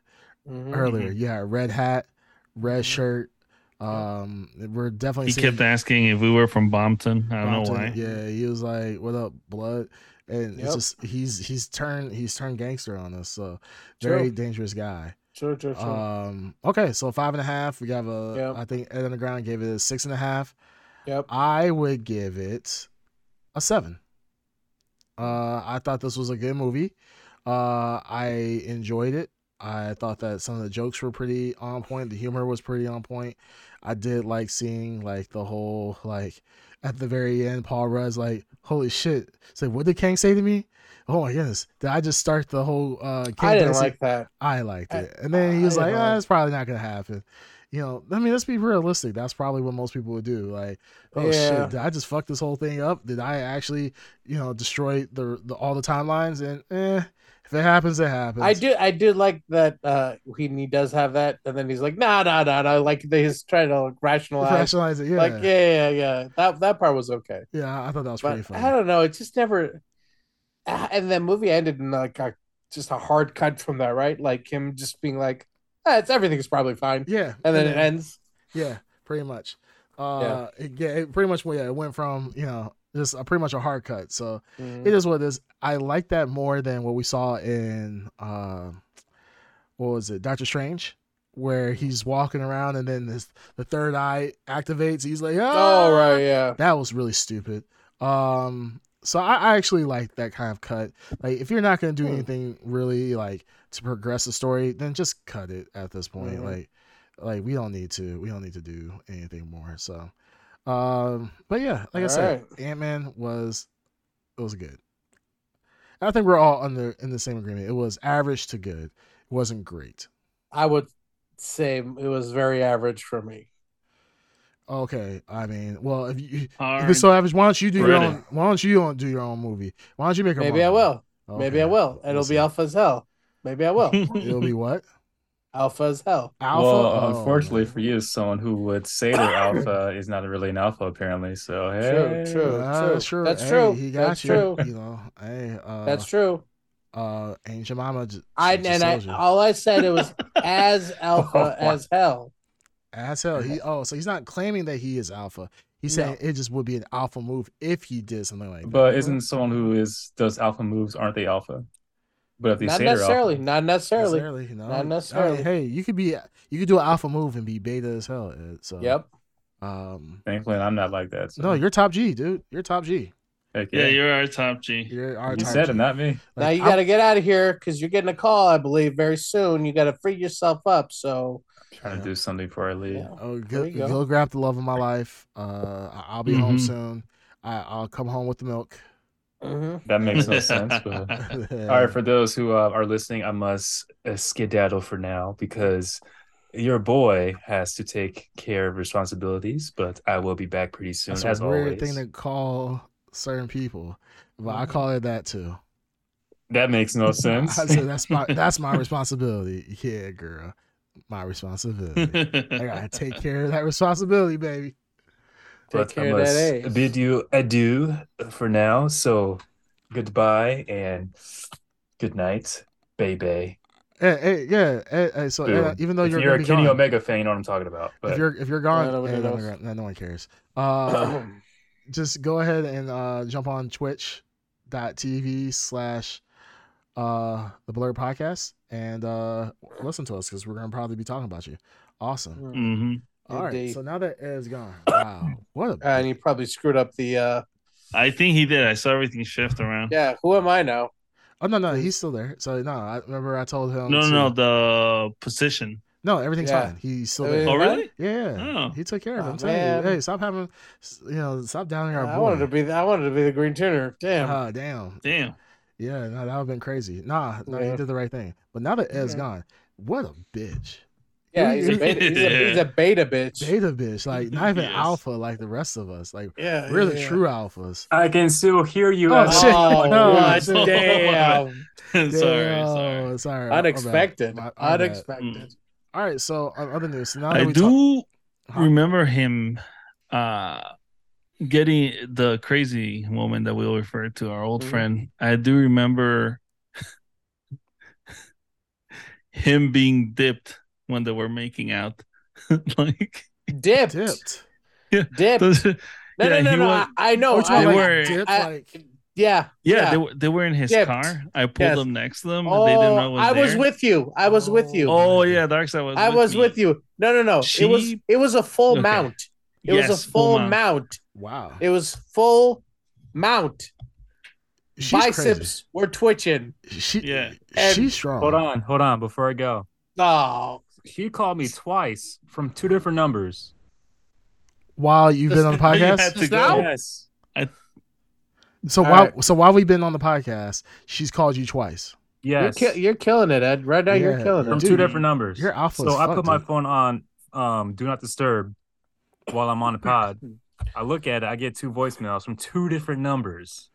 Mhm. earlier you had a red hat red Mhm. shirt um we're definitely He seeing kept asking if we were from Bompton. I don't know why. yeah he was like what up blood and Yep. it's just he's he's turned he's turned gangster on us so very True. dangerous guy True, true, true. um okay so five and a half we have a Yep. i think ed on the ground gave it a six and a half yep. I would give it a seven. Uh, I thought this was a good movie. Uh, I enjoyed it. I thought that some of the jokes were pretty on point. The humor was pretty on point. I did like seeing like the whole like at the very end, Paul Rudd's like, "Holy shit!" It's like, what did Kang say to me? Oh my goodness! Did I just start the whole uh? Kang I didn't dancing? like that. I liked it. And then he was like, didn't ah, like- it's probably not gonna happen. You know, I mean, let's be realistic. That's probably what most people would do. Like, oh Yeah. shit, did I just fuck this whole thing up? Did I actually, you know, destroy the, the all the timelines? And eh, if it happens, it happens. I do, I do like that. Uh, he, he does have that, and then he's like, "Nah, nah, nah, nah." Like he's trying to like, rationalize. rationalize it. Yeah, Like, yeah, yeah, yeah. That that part was okay, yeah. I thought that was pretty but funny. I don't know. It just never. Ah, And the movie ended in like a, just a hard cut from that, right? Like him just being like, ah, "It's everything's probably fine," Yeah, and then it ends. Yeah, pretty much. Uh, yeah, it, yeah, it pretty much. Yeah, it went from you know just a, pretty much a hard cut. So Mhm. it is what it is. I like that more than what we saw in uh, what was it, Doctor Strange, where he's walking around and then this the third eye activates. He's like, ah! Oh right, yeah. that was really stupid. Um, so I, I actually like that kind of cut. Like, if you're not gonna do Hmm. anything really like to progress the story, then just cut it at this point. Mhm. Like, like we don't need to. We don't need to do anything more. So, um, but yeah, like I said, Ant Man was it was good. I think we're all under in the same agreement. It was average to good. It wasn't great. I would say it was very average for me. Okay, I mean, well, if you if it's so average, why don't you do your own? Why don't you don't your own movie? Why don't you make a Maybe I Marvel? will. Maybe I Okay. will. It'll We'll be see. alpha as hell. Maybe I will. It'll be what? <laughs> alpha as hell. Alpha. Well, Oh, unfortunately man. for you, someone who would say they're <laughs> alpha is not really an alpha, apparently. So hey, True, true. Uh, sure. That's Hey, true. He got That's you. true. You know, hey, uh, That's true. Uh, Aunt Jemima. Just, I just and I you. all I said it was <laughs> as <laughs> alpha Oh, as hell. As hell. He oh, so he's not claiming that he is alpha. He's No. saying it just would be an alpha move if he did something like that. But isn't someone who is does alpha moves aren't they alpha? But if they Not say necessarily. alpha, Not necessarily. necessarily, no. Not I mean, necessarily. hey, you could be you could do an alpha move and be beta as hell. Ed, So Yep. Um thankfully I'm not like that. So. no, you're top G, dude. You're top G. Heck Yeah, you're our top G. You're our you top said G. it, not me. now Like, you got to get out of here because you're getting a call, I believe, very soon. You got to free yourself up. So I'm trying Yeah. to do something before I leave. yeah. Oh, go, go. go grab the love of my life. Uh, I- I'll be home Mhm. soon. I, I'll come home with the milk. Hmm That makes no sense. But <laughs> all right, for those who uh, are listening, I must uh, skedaddle for now because your boy has to take care of responsibilities. But I will be back pretty soon, That's as a weird always. thing to call certain people, but Mm-hmm. I call it that too. That makes no <laughs> sense. I said that's my that's my responsibility. Yeah, girl, my responsibility. <laughs> I gotta take care of that responsibility, baby. Take but I care of must ace. bid you adieu for now. So goodbye and good night, baby. Hey, hey, yeah. Hey, hey, so Boom. uh, even though if you're, you're, a be Kenny gone, Omega fan, you know what I'm talking about. But. if you're if you're gone, nobody hey, no, no, no one cares. Uh, <clears throat> just go ahead and uh, jump on twitch.tv slash uh the blur podcast and uh listen to us because we're gonna probably be talking about you awesome hmm all right Indeed. so now that ed's gone <coughs> wow what a and he probably screwed up the. uh I think he did. I saw everything shift around. Yeah. Who am I now? oh no no he's still there so no i remember i told him No, to- no, no, the position. no everything's Yeah. fine he's still Oh, there. Oh, really? yeah Oh. he took care of Oh, him I'm telling man. you, hey stop having you know stop downing our I boy wanted to be. The, I wanted to be the green tuner. Damn. Ah, damn Damn. Yeah, no, that would have been crazy. Nah, no, you Yeah. did the right thing. But now that Ed's Yeah. gone, what a bitch. Yeah. He's a beta. He's a, he's a beta bitch. Beta bitch. Like not even Yes. alpha like the rest of us. Like Yeah. we're yeah, the yeah. true alphas. I can still hear you. Oh, as- shit. Oh, <laughs> No, what? shit. Damn. sorry, sorry. Damn, sorry. Unexpected. My- my bad. Unexpected. All right, so on other news. Now that I we do talk- Huh? remember him uh getting the crazy woman that we'll refer to our old Mhm. friend. I do remember <laughs> him being dipped when they were making out. <laughs> like Dipped. dipped. Dipped. those- No, <laughs> Yeah, no, no, no. was- I, I know. Which I, like, were- dipped, I- like yeah. yeah, they were they were in his Dipped. car. I pulled Yes. them next to them. Oh, they didn't oh, know it was I was there. with you. I was with you. Oh, oh yeah, Darkseid was. I with was me. with you. No, no, no. it was it was a full Okay. mount. It was Yes, a full mount. mount. wow. It was full mount. She's Biceps were twitching. She Yeah. And- she's strong. Hold on, hold on. Before I go, Oh, she called me twice from two different numbers. While you've been on the <laughs> You had podcast. to go. now? Yes. So All while right. so while we've been on the podcast, she's called you twice. Yes. you're, ki- you're killing it, Ed. Right now, you're Yeah. killing from it. Dude, two different numbers. you're alpha So as I fuck, put my dude. phone on um do not disturb while I'm on the pod. I look at it, I get two voicemails from two different numbers.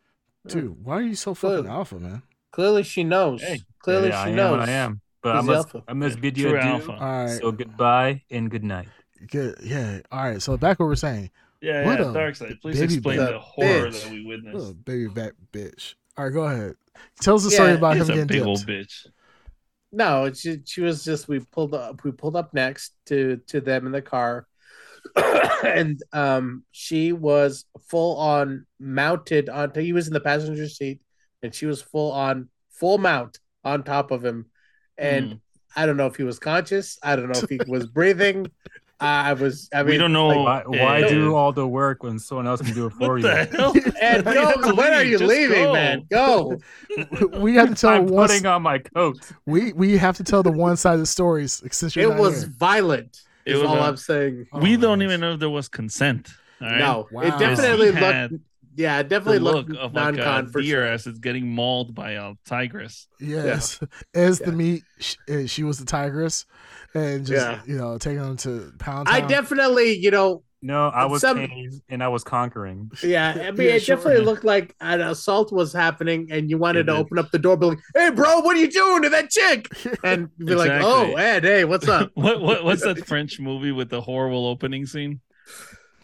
Dude, why are you so fucking Good. alpha, man? Clearly, she knows. Hey, Clearly, Yeah, she I am knows. what I am. But I He's the must alpha. I must bid you True adieu. alpha. All right. So goodbye and good night. Good. Yeah. All right. So back what we're saying. Yeah, What yeah, a Darkseid. Please baby explain bitch. the horror Bitch. that we witnessed. Little baby back bitch. All right, go ahead. Tell us the story Yeah, about him He's a getting big dipped. old bitch. No, it's just, she was just we pulled up we pulled up next to to them in the car, <coughs> and um she was full on mounted onto he was in the passenger seat and she was full on full mount on top of him, and Hmm. I don't know if he was conscious. I don't know if he was breathing. <laughs> I was. I mean, we don't know. like, Why, why Ed. do all the work when someone else can do it for you? the hell? Ed, Why do you have go, to when are you Just leaving, go. man? Go. <laughs> we have to tell I'm one. putting on my coat. We we have to tell the one sided stories since you're It was here. violent. It Is was all a- I'm saying. Oh, we my don't gosh. even know if there was consent. all right? No, Wow. it definitely He had looked. Yeah, it The definitely look looked of like non-con a for deer sure. as it's getting mauled by a tigress. Yes, <laughs> as the meat, sh- uh, she was the tigress, and just Yeah. you know taking them to pound. I Town. definitely, you know, No, I was Some- pain and I was conquering. <laughs> yeah. I mean, Yeah, it sure. definitely looked like an assault was happening, and you wanted It to did. open up the door, be like, "Hey, bro, what are you doing to that chick?" <laughs> And be like, "Oh, Ed, hey, what's up?" what what what's that French movie with the horrible opening scene?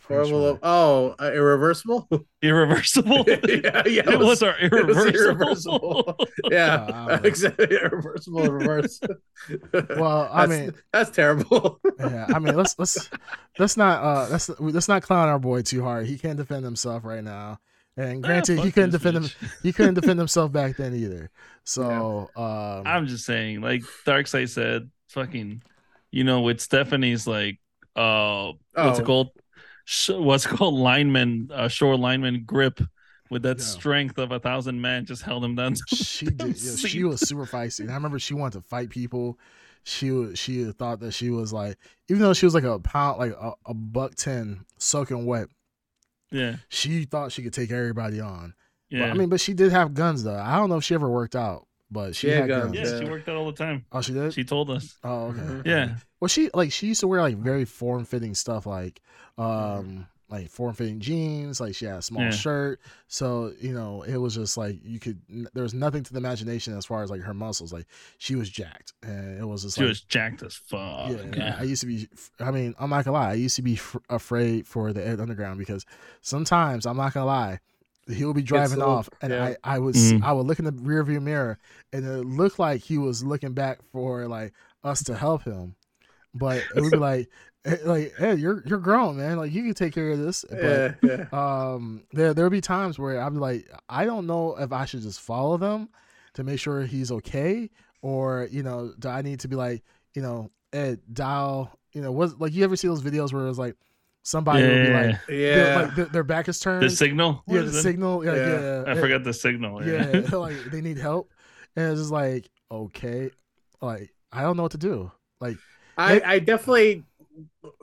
Horrible. Oh, uh, irreversible. <laughs> Irreversible. <laughs> yeah, yeah. it was our <laughs> it was irreversible. irreversible. Yeah, Uh, exactly. Irreversible in reverse. Well, I That's- mean- that's terrible. yeah, I mean, let's let's let's not uh let's let's not clown our boy too hard. He can't defend himself right now. And granted, Ah, he couldn't this defend him. He couldn't defend himself back then either. So, um, I'm just saying, like Darkseid said, fucking, you know, with Stephanie's like, uh, what's Oh. it called? Sh- what's <laughs> called lineman, uh, shore lineman grip with that Yeah. strength of a thousand men just held him down. she <laughs> did. Yeah, she was super feisty. And I remember she wanted to fight people. She was. She thought that she was like, even though she was like a pound, like a, a buck ten, soaking wet. Yeah, She thought she could take everybody on. But, yeah, I mean, but she did have guns though. I don't know if she ever worked out, but she, She had had guns, guns. yeah. She worked out all the time. Oh, she did. She told us. oh, okay. Mhm. Yeah, Well, she like she used to wear like very form fitting stuff, like um like form fitting jeans. Like she had a small Yeah. shirt, so you know it was just like you could. There was nothing to the imagination as far as like her muscles. Like she was jacked, and it was just she like was jacked as fuck. yeah, Yeah, I used to be. I mean, I'm not gonna lie. I used to be f- afraid for the Ed Underground because sometimes I'm not gonna lie. He would be driving little- off, and yeah. I, I would, Mm. I would look in the rearview mirror, and it looked like he was looking back for like us to help him, but it would be <laughs> like, eh, like, hey, you're you're grown, man. Like you can take care of this. But yeah, yeah. um, there there would be times where I'd be like, I don't know if I should just follow them to make sure he's okay, or you know, do I need to be like, you know, Ed, dial, you know, was like you ever see those videos where it's like somebody would be like, yeah. Yeah. like their, their back is turned, The signal. yeah, the it? signal, yeah, Yeah. yeah, I forgot the signal. yeah, <laughs> like they need help, and it's just like, okay, like I don't know what to do, like. I, I definitely,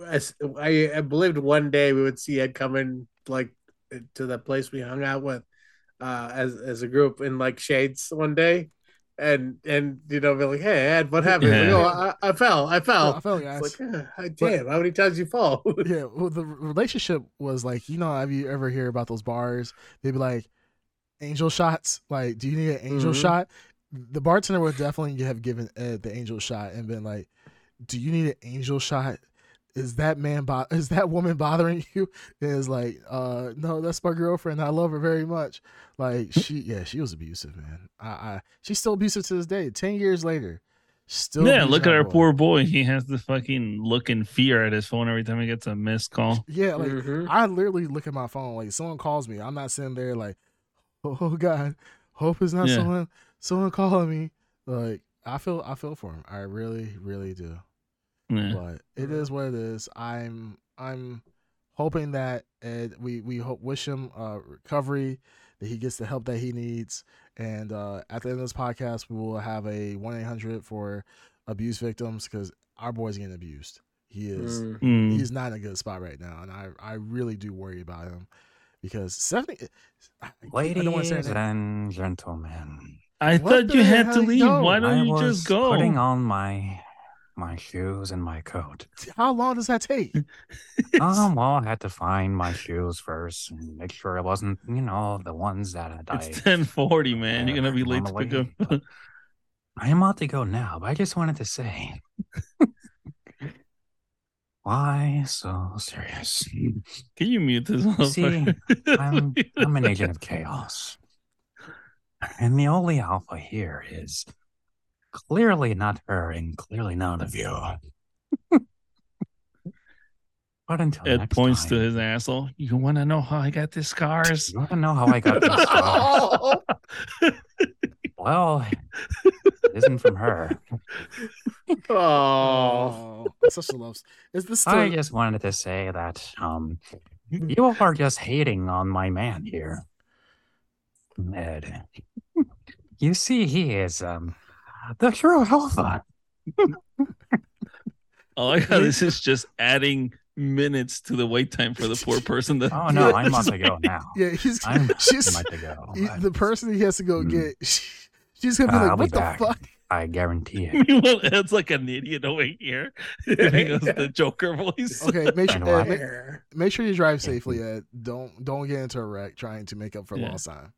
I, I believed one day we would see Ed coming like to the place we hung out with, uh, as as a group in like shades one day, and and you know be like, hey Ed, what happened? He's like, oh, I, I fell, I fell. I fell, guys. Like, "Ah, damn, how many times you fall? <laughs> yeah, well, the relationship was like, you know, have you ever hear about those bars? They'd be like, angel shots. Like, do you need an angel Mhm. shot? The bartender would definitely have given Ed the angel shot and been like, "Do you need an angel shot? Is that man bo- <laughs> is that woman bothering <laughs> you?" And it's like, "Uh, no, that's my girlfriend. I love her very much." Like she, yeah, she was abusive, man. I, I she's still abusive to this day. Ten years later, still. yeah, look at our boy. poor boy. He has the fucking look in fear at his phone every time he gets a missed call. Yeah, like Mhm. I literally look at my phone. Like someone calls me, I'm not sitting there like, <laughs> oh god, hope it's not Yeah. someone someone calling me. Like I feel I feel for him. I really really do. Yeah. But it is what it is. I'm I'm hoping that Ed, we we hope wish him uh recovery, that he gets the help that he needs, and uh at the end of this podcast, we will have a one eight hundred for abuse victims because our boy's getting abused. He is Mm. Mm. he's not in a good spot right now, and I I really do worry about him because seventy. I, I don't want to say Ladies her name. and gentlemen, I What thought the you had hell? to leave. No, Why don't I you was just go? putting on my my shoes and my coat. How long does that take? <laughs> um, well, I had to find my shoes first and make sure it wasn't, you know, the ones that I. It's ten forty, man. You're gonna be late to pick up. <laughs> I am about to go now, but I just wanted to say. <laughs> Why so serious? Can you mute this? See. I'm I'm an agent of chaos. And the only alpha here is clearly not her and clearly none of you. <laughs> but until Ed next points time, to his asshole. You want to know how I got the scars? You want to know how I got these <laughs> scars? well, it isn't from her. <laughs> oh, such a love. Is this I just wanted to say that um, you are just hating on my man here, Ed. You see, he is um the true alpha. I like how this is just adding minutes to the wait time for the poor person. That Oh no, Yeah, I'm about it's to go <laughs> now. Yeah, he's I'm she's about to go. he- the person he has to go Mm. get. She, <laughs> she's gonna be Uh, like, I'll be "What the back. fuck?" I guarantee it. <laughs> Meanwhile, Ed's like an idiot over here. he goes the Joker voice. Okay, make sure why? Ed, make, make sure you drive safely, Ed. Don't don't get into a wreck trying to make up for Yeah. lost time.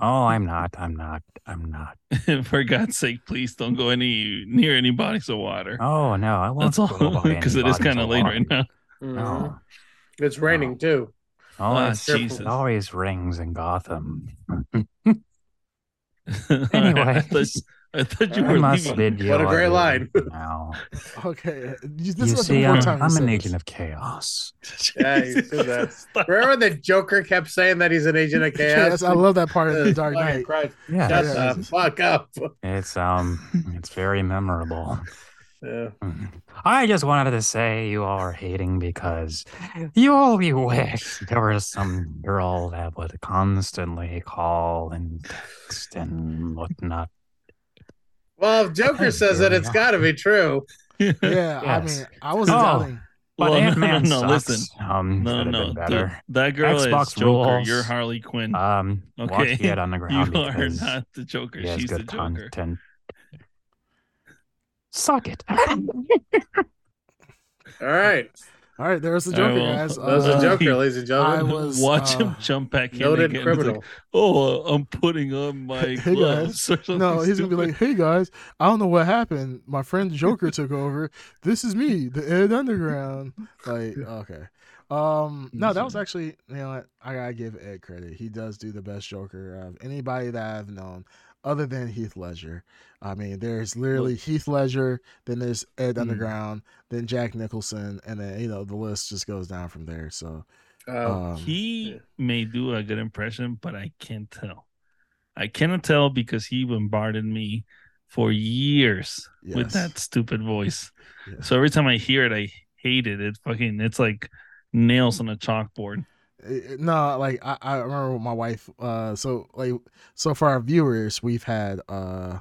Oh, I'm not. I'm not. I'm not. <laughs> For God's sake, please don't go any near any bodies of water. Oh no, I won't That's all go because <laughs> it is kind of of late water. right now. Mm-hmm. No. It's raining too. Oh, Ah, Jesus. it always rings in Gotham. I <laughs> Anyway. thought, I thought you I were must leaving. bid you What a great line. now. <laughs> Okay, you, this you is see, I'm, time I'm an this. agent of chaos. <laughs> Yeah, you said that. Stop. Remember the Joker kept saying that he's an agent of chaos? <laughs> Yes, I love that part of the Dark fucking Knight. Christ. Yeah, Shut Yeah. the fuck up. it's um, it's very memorable. Yeah. I just wanted to say you all are hating because you only wish there was some girl that would constantly call and text and whatnot. Well, if Joker says it, it's got to be true. <laughs> Yeah, I mean, I wasn't Oh. doubting. But Well, <laughs> Ant Man no, sucks. listen. Um, No, no, been dude, that girl Xbox is Joker. rules. You're Harley Quinn. Um, Okay. watch the Ed <laughs> you are not the Joker. he has She's the good Joker. content. Suck it. All right. All right, there's the I Joker, will- guys. That was a Uh, Joker, <laughs> ladies and gentlemen. I gentlemen. was Watch uh, him jump back in Noted again. It's like, oh, I'm putting on my <laughs> Hey, gloves. or No, he's gonna be like, "Hey guys, I don't know what happened. My friend Joker <laughs> took over. This is me, the Ed Underground." Like, okay. Um, no, that was actually, you know, what? I gotta give Ed credit. He does do the best Joker of anybody that I've known, other than Heath Ledger. I mean, there's literally Heath Ledger, then there's Ed Hmm. Underground, then Jack Nicholson, and then you know the list just goes down from there. So, Uh, um, he Yeah. may do a good impression, but I can't tell. I cannot tell because he bombarded me for years with that stupid voice. Yeah. So every time I hear it, I hate it. It fucking it's like nails on a chalkboard. It- it- no like I, I remember with my wife uh so like so for our viewers we've had uh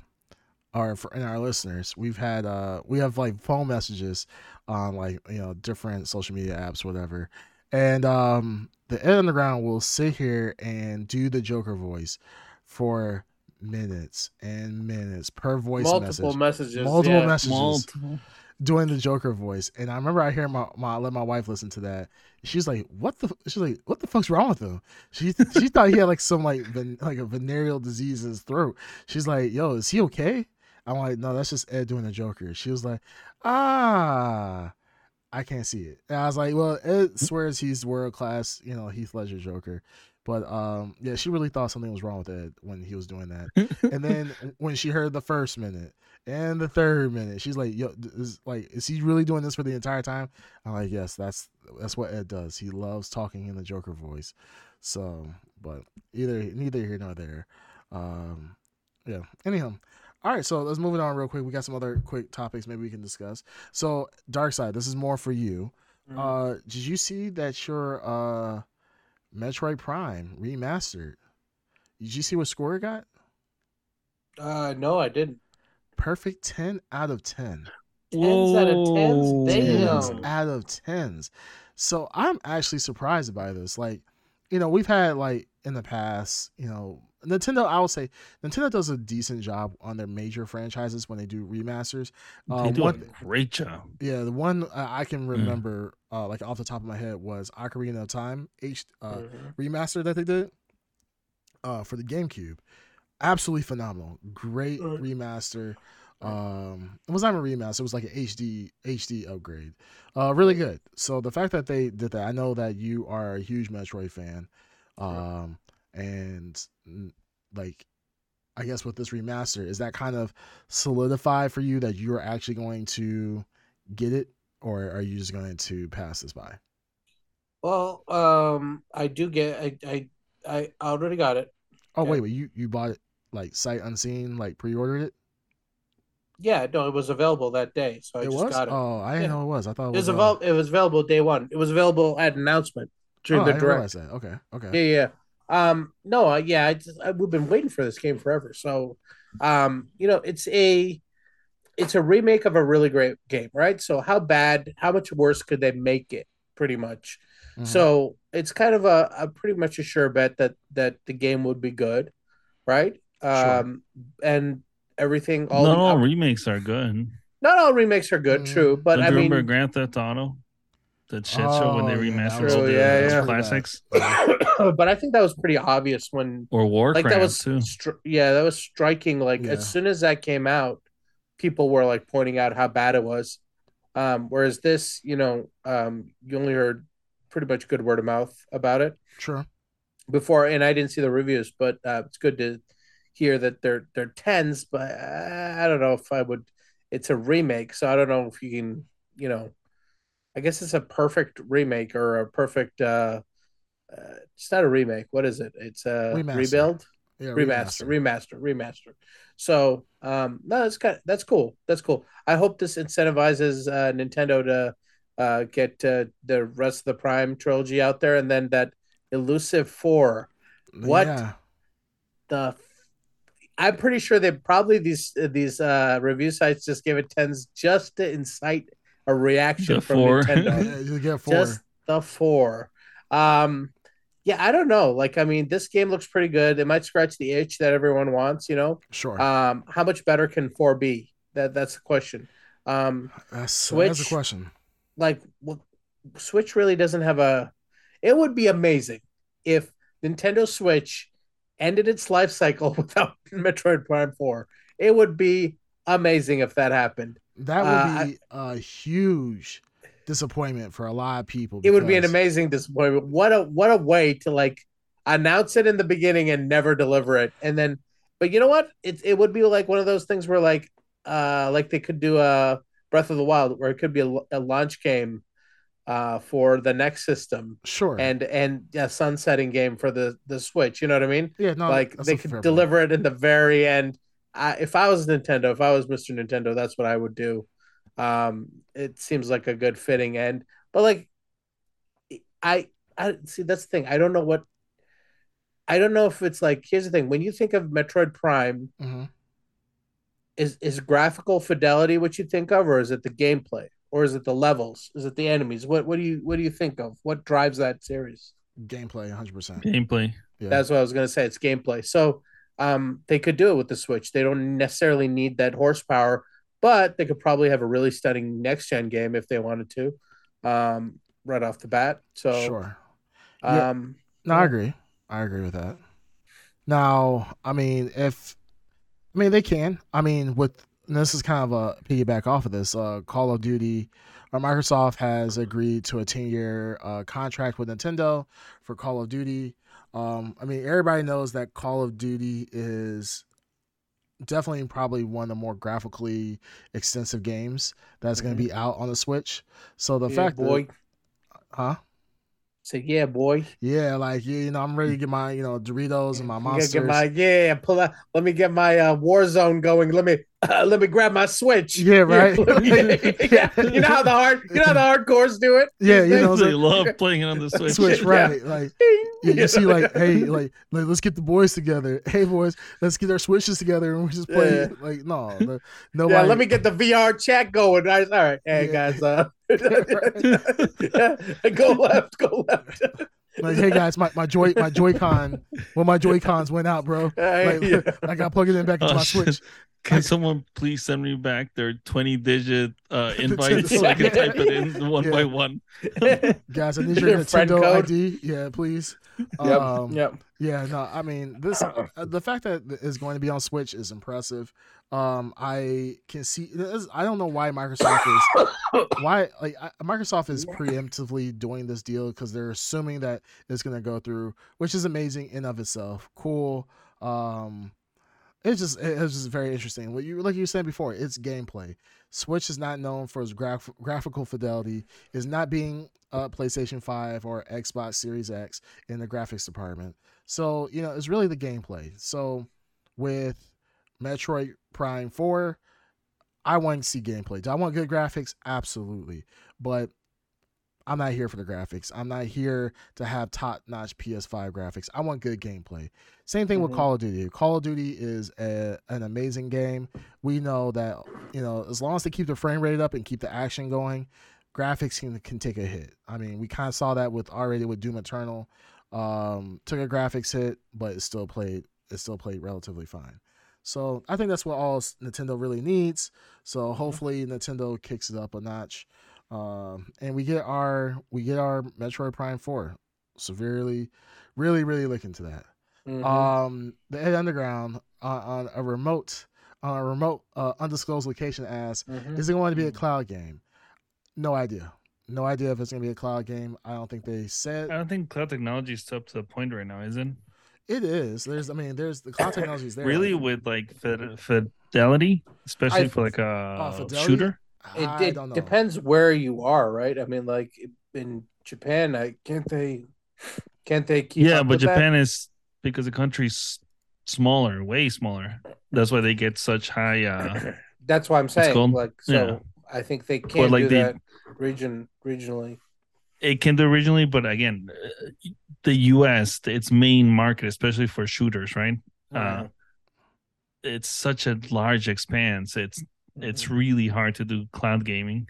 our for and our listeners we've had uh we have like phone messages on like you know different social media apps whatever and um the Ed underground will sit here and do the joker voice for minutes and minutes per voice multiple message messages. multiple yeah. messages Multiple. Doing the Joker voice, and I remember I hear my, my I let my wife listen to that. She's like, "What the?" She's like, "What the fuck's wrong with him?" She she thought he had like some like ven, like a venereal disease in his throat. She's like, "Yo, is he okay?" I'm like, "No, that's just Ed doing the Joker." She was like, "Ah." I can't see it. And I was like, well, Ed swears he's world class, you know, Heath Ledger Joker. But um, yeah, she really thought something was wrong with Ed when he was doing that. <laughs> And then when she heard the first minute and the third minute, she's like, "Yo, is like, is he really doing this for the entire time?" I'm like, "Yes, that's that's what Ed does. He loves talking in the Joker voice." So, but either neither here nor there. Um, yeah. Anyhow, all right. So let's move it on real quick. We got some other quick topics maybe we can discuss. So, Darkseid, this is more for you. Mm-hmm. Uh, did you see that your uh, Metroid Prime remastered? Did you see what score it got? Uh, no, I didn't. Perfect 10 out of 10. Tens out of tens? Whoa. Damn. 10s out of 10s. So I'm actually surprised by this. Like, you know, we've had like in the past, you know, Nintendo, I would say Nintendo does a decent job on their major franchises when they do remasters. They Uh, do one, a great job. yeah, the one uh, I can remember, uh, like off the top of my head, was Ocarina of Time H uh, Mhm. remaster that they did uh, for the GameCube. Absolutely phenomenal. Great Right. remaster. Um, it was not a remaster. It was like an HD HD upgrade. Uh, really good. So the fact that they did that, I know that you are a huge Metroid fan, um, and like, I guess with this remaster, is that kind of solidified for you that you are actually going to get it, or are you just going to pass this by? Well, um, I do get. I I I already got it. Oh wait, wait, you you bought it like sight unseen, like pre-ordered it? Yeah, no, it was available that day, so I it just was. got it. Oh, I didn't Yeah. know it was. I thought it It was was. uh, available. It was available day one. It was available at announcement during oh, the I direct. Okay, okay. Yeah, yeah. Um, no, I, yeah, I just, I, we've been waiting for this game forever. So, um, you know, it's a, it's a remake of a really great game, right? So, how bad, how much worse could they make it? Pretty much. Mhm. So it's kind of a, a pretty much a sure bet that that the game would be good, right? Sure. Um, and everything. All Not the, all remakes are good. not all remakes are good, Mm. true, but Don't I you mean, remember Grand Theft Auto? That shit show when they Oh, yeah, that remastered all true, the yeah, yeah. classics <coughs> but I think that was pretty obvious when or Warcraft like that was too. stri- yeah that was striking like Yeah. as soon as that came out people were like pointing out how bad it was um whereas this you know um you only heard pretty much good word of mouth about it Sure. before, and I didn't see the reviews, but uh, it's good to hear that they're they're tens. But I don't know if I would. It's a remake, so I don't know if you can. You know, I guess it's a perfect remake or a perfect. uh uh, It's not a remake. What is it? It's a Remaster. rebuild Yeah. remaster, remaster, remaster. So, um, no, that's kind that's cool. That's cool. I hope this incentivizes uh, Nintendo to uh, get uh, the rest of the Prime trilogy out there, and then that elusive four. What? Yeah. The I'm pretty sure they probably these these uh, review sites just give it tens just to incite a reaction The from four. Nintendo <laughs> Yeah, you get four. just the four. Um, yeah, I don't know. Like, I mean, this game looks pretty good. It might scratch the itch that everyone wants. You know, sure. um, how much better can four be? That that's the question. Um, that's, that's a question. like, well, Switch really doesn't have a. It would be amazing if Nintendo Switch ended its life cycle <laughs> without Metroid Prime Four. It would be amazing if that happened. That would Uh, be a huge disappointment for a lot of people. it would be an amazing disappointment. What a what a way to like announce it in the beginning and never deliver it, and then. But you know what? It it would be like one of those things where like uh like they could do a Breath of the Wild where it could be a, a launch game uh for the next system Sure. and and a sunsetting game for the the Switch. You know what I mean? yeah, no, like they a could point. deliver it in the very end. I, if I was Nintendo, if I was Mr. Nintendo, that's what I would do. Um, it seems like a good fitting end, but like, I I see that's the thing. I don't know what. I don't know if it's like. Here's the thing: when you think of Metroid Prime, Mhm. is is graphical fidelity what you think of, or is it the gameplay, or is it the levels, is it the enemies? What what do you what do you think of? What drives that series? gameplay 100%. Gameplay. Yeah. That's what I was gonna say. It's gameplay. So um, they could do it with the Switch. They don't necessarily need that horsepower, but they could probably have a really stunning next gen game if they wanted to, um, right off the bat. So sure. Yeah. um, No, I agree. I agree with that. Now, I mean, if I mean they can. I mean, with and this is kind of a piggyback off of this. Uh, Call of Duty, uh, Microsoft has agreed to a ten-year uh, contract with Nintendo for Call of Duty. Um, I mean, everybody knows that Call of Duty is definitely probably one of the more graphically extensive games that's going Mhm. to be out on the Switch. So the yeah, fact boy, that, huh? say yeah, boy. Yeah, like yeah, you know, I'm ready to get my you know Doritos and my monsters. Get my yeah, pull out. Let me get my uh, Warzone going. Let me let me grab my Switch. Yeah, right. <laughs> <laughs> yeah. You know how the hard you know how the hardcores do it. Yeah, you know, They love playing it on the <laughs> Switch. Switch, Yeah. right? Like yeah, you see, like hey, like, like let's get the boys together. Hey, boys, let's get our switches together and we just play. Yeah. Like no, no nobody. Yeah, let me get the VR chat going. All right, hey Yeah. guys, uh, go left, go left. Like hey guys, my my joy my Joy-Con, well my Joy-Cons went out, bro. <laughs> Like, Yeah. <laughs> I got to plug it in back into Oh, my shit. Switch. Can someone please send me back their 20 digit uh, <laughs> invites so I can type it in one Yeah. by one? Guys, I need your Your friend Nintendo code? ID. Yeah, please. Yep, Um, yep. Yeah, no, I mean this. uh, <coughs> the fact that it's going to be on Switch is impressive. Um, I can see. this- I don't know why Microsoft is <coughs> why like I- Microsoft is preemptively doing this deal because they're assuming that it's going to go through, which is amazing in of itself. Cool. Um, it's just it's just very interesting. What you like you said before, it's gameplay. Switch is not known for its graph- graphical fidelity. Is not being uh, PlayStation Five or Xbox Series X in the graphics department. So you know it's really the gameplay. So with Metroid Prime Four, I want to see gameplay. Do I want good graphics? Absolutely, but I'm not here for the graphics. I'm not here to have top notch PS5 graphics. I want good gameplay. Same thing with Mhm. Call of Duty. Call of Duty is a, an amazing game. We know that you know as long as they keep the frame rate up and keep the action going, graphics can can take a hit. I mean, we kind of saw that with already with Doom Eternal. Um, took a graphics hit, but it still played it still played relatively fine. So I think that's what all Nintendo really needs. So hopefully Nintendo kicks it up a notch, um, and we get our we get our Metroid Prime Four. Severely, really, really look into that. Mhm. Um, the Ed Underground uh, on a remote on a remote uh, undisclosed location asks, Mhm. is it going to be a cloud game? No idea. No idea if it's gonna be a cloud game. I don't think they said I don't think cloud technology is up to the point right now, is it? it is. There's, I mean, there's the cloud technology is there. Really, with like fid- fidelity, especially I- for like a Oh, fidelity? shooter. It, I it don't know. depends where you are, right? I mean, like in Japan, I can't they can't they keep yeah, up but with? Japan is because the country's smaller, way smaller. That's why they get such high. uh <coughs> That's why I'm saying, like, so Yeah. I think they can like do they- that region regionally. It can do originally, but again, uh, the U.S. its main market, especially for shooters, right? Uh, it's such a large expanse. It's it's mm-hmm. really hard to do cloud gaming.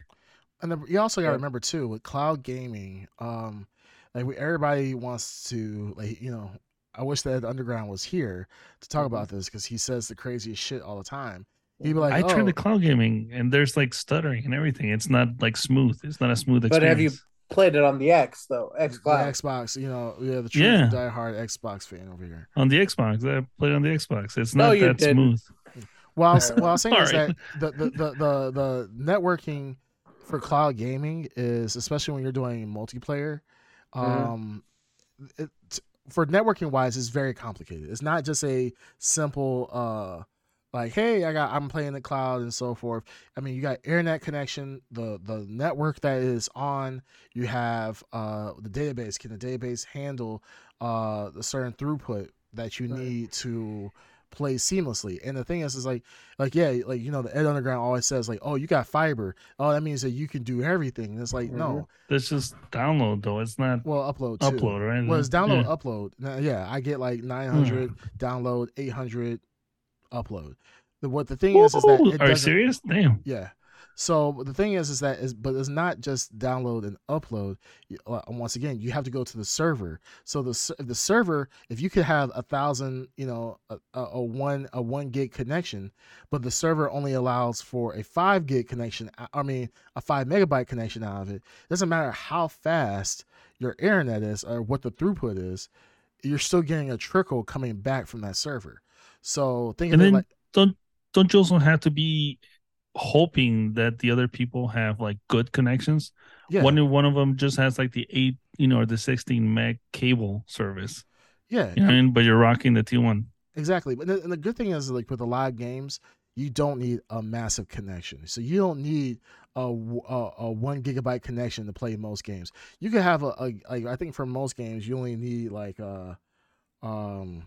And then you also got to remember too with cloud gaming, um, like we, everybody wants to like you know. I wish that Underground was here to talk about mm-hmm. this because he says the craziest shit all the time. He'd be mm-hmm. like, I tried "Oh, the cloud gaming, and there's like stuttering and everything. It's not like smooth. It's not a smooth experience. But have you played it on the X though? Xbox. the Xbox, you know, yeah, the true Yeah. diehard Xbox fan over here." on the Xbox? I played on the Xbox. It's not you that didn't. smooth. Well, what <laughs> I was saying is that the, the, the, the, the networking for cloud gaming is, especially when you're doing multiplayer, Mhm. um, it, for networking wise, is very complicated. It's not just a simple, uh, like, hey, I got, I'm playing the cloud and so forth. I mean, you got internet connection, the the network that is on. You have uh, the database. Can the database handle uh, the certain throughput that you Right. need to play seamlessly? And the thing is, is like, like yeah, like you know, the Ed Underground always says like, oh, you got fiber. Oh, that means that you can do everything. And it's like, no, mm-hmm. That's just download though. It's not well, upload too. upload, right? Well, it's download, Yeah. upload. Now, yeah, I get like 900 hmm. download, 800 upload. The, what the thing is is that Are you serious? Damn. Yeah. So the thing is, is that is, but it's not just download and upload. Uh, Once again, you have to go to the server. So the the server, if you could have a thousand, you know, a, a, one a one gig connection, but the server only allows for a five gig connection. I- mean, a five megabyte connection out of it. Doesn't matter how fast your internet is or what the throughput is, you're still getting a trickle coming back from that server. So think of And it then like don't don't you also have to be hoping that the other people have like good connections? yeah, One one of them just has like the eight, you know, or the sixteen meg cable service. yeah. You know I mean? But you're rocking the T one. Exactly. But the, and the good thing is, like with the live games, you don't need a massive connection. So you don't need a a one gigabyte connection to play most games. You could have a, a like I think for most games you only need like uh um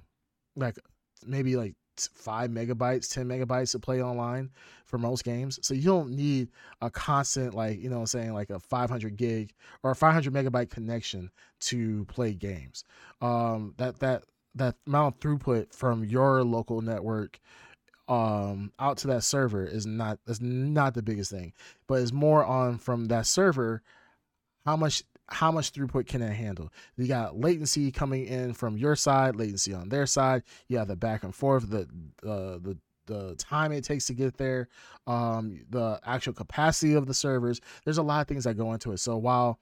like maybe like five megabytes, ten megabytes to play online for most games. So you don't need a constant like you know I'm saying like a 500 gig or a 500 megabyte connection to play games. Um, that that that amount of throughput from your local network um out to that server is not is not the biggest thing but it's more on from that server how much how much throughput can it handle? You got latency coming in from your side latency on their side. You have the back and forth the uh, the the time it takes to get there um the actual capacity of the servers. There's a lot of things that go into it. So while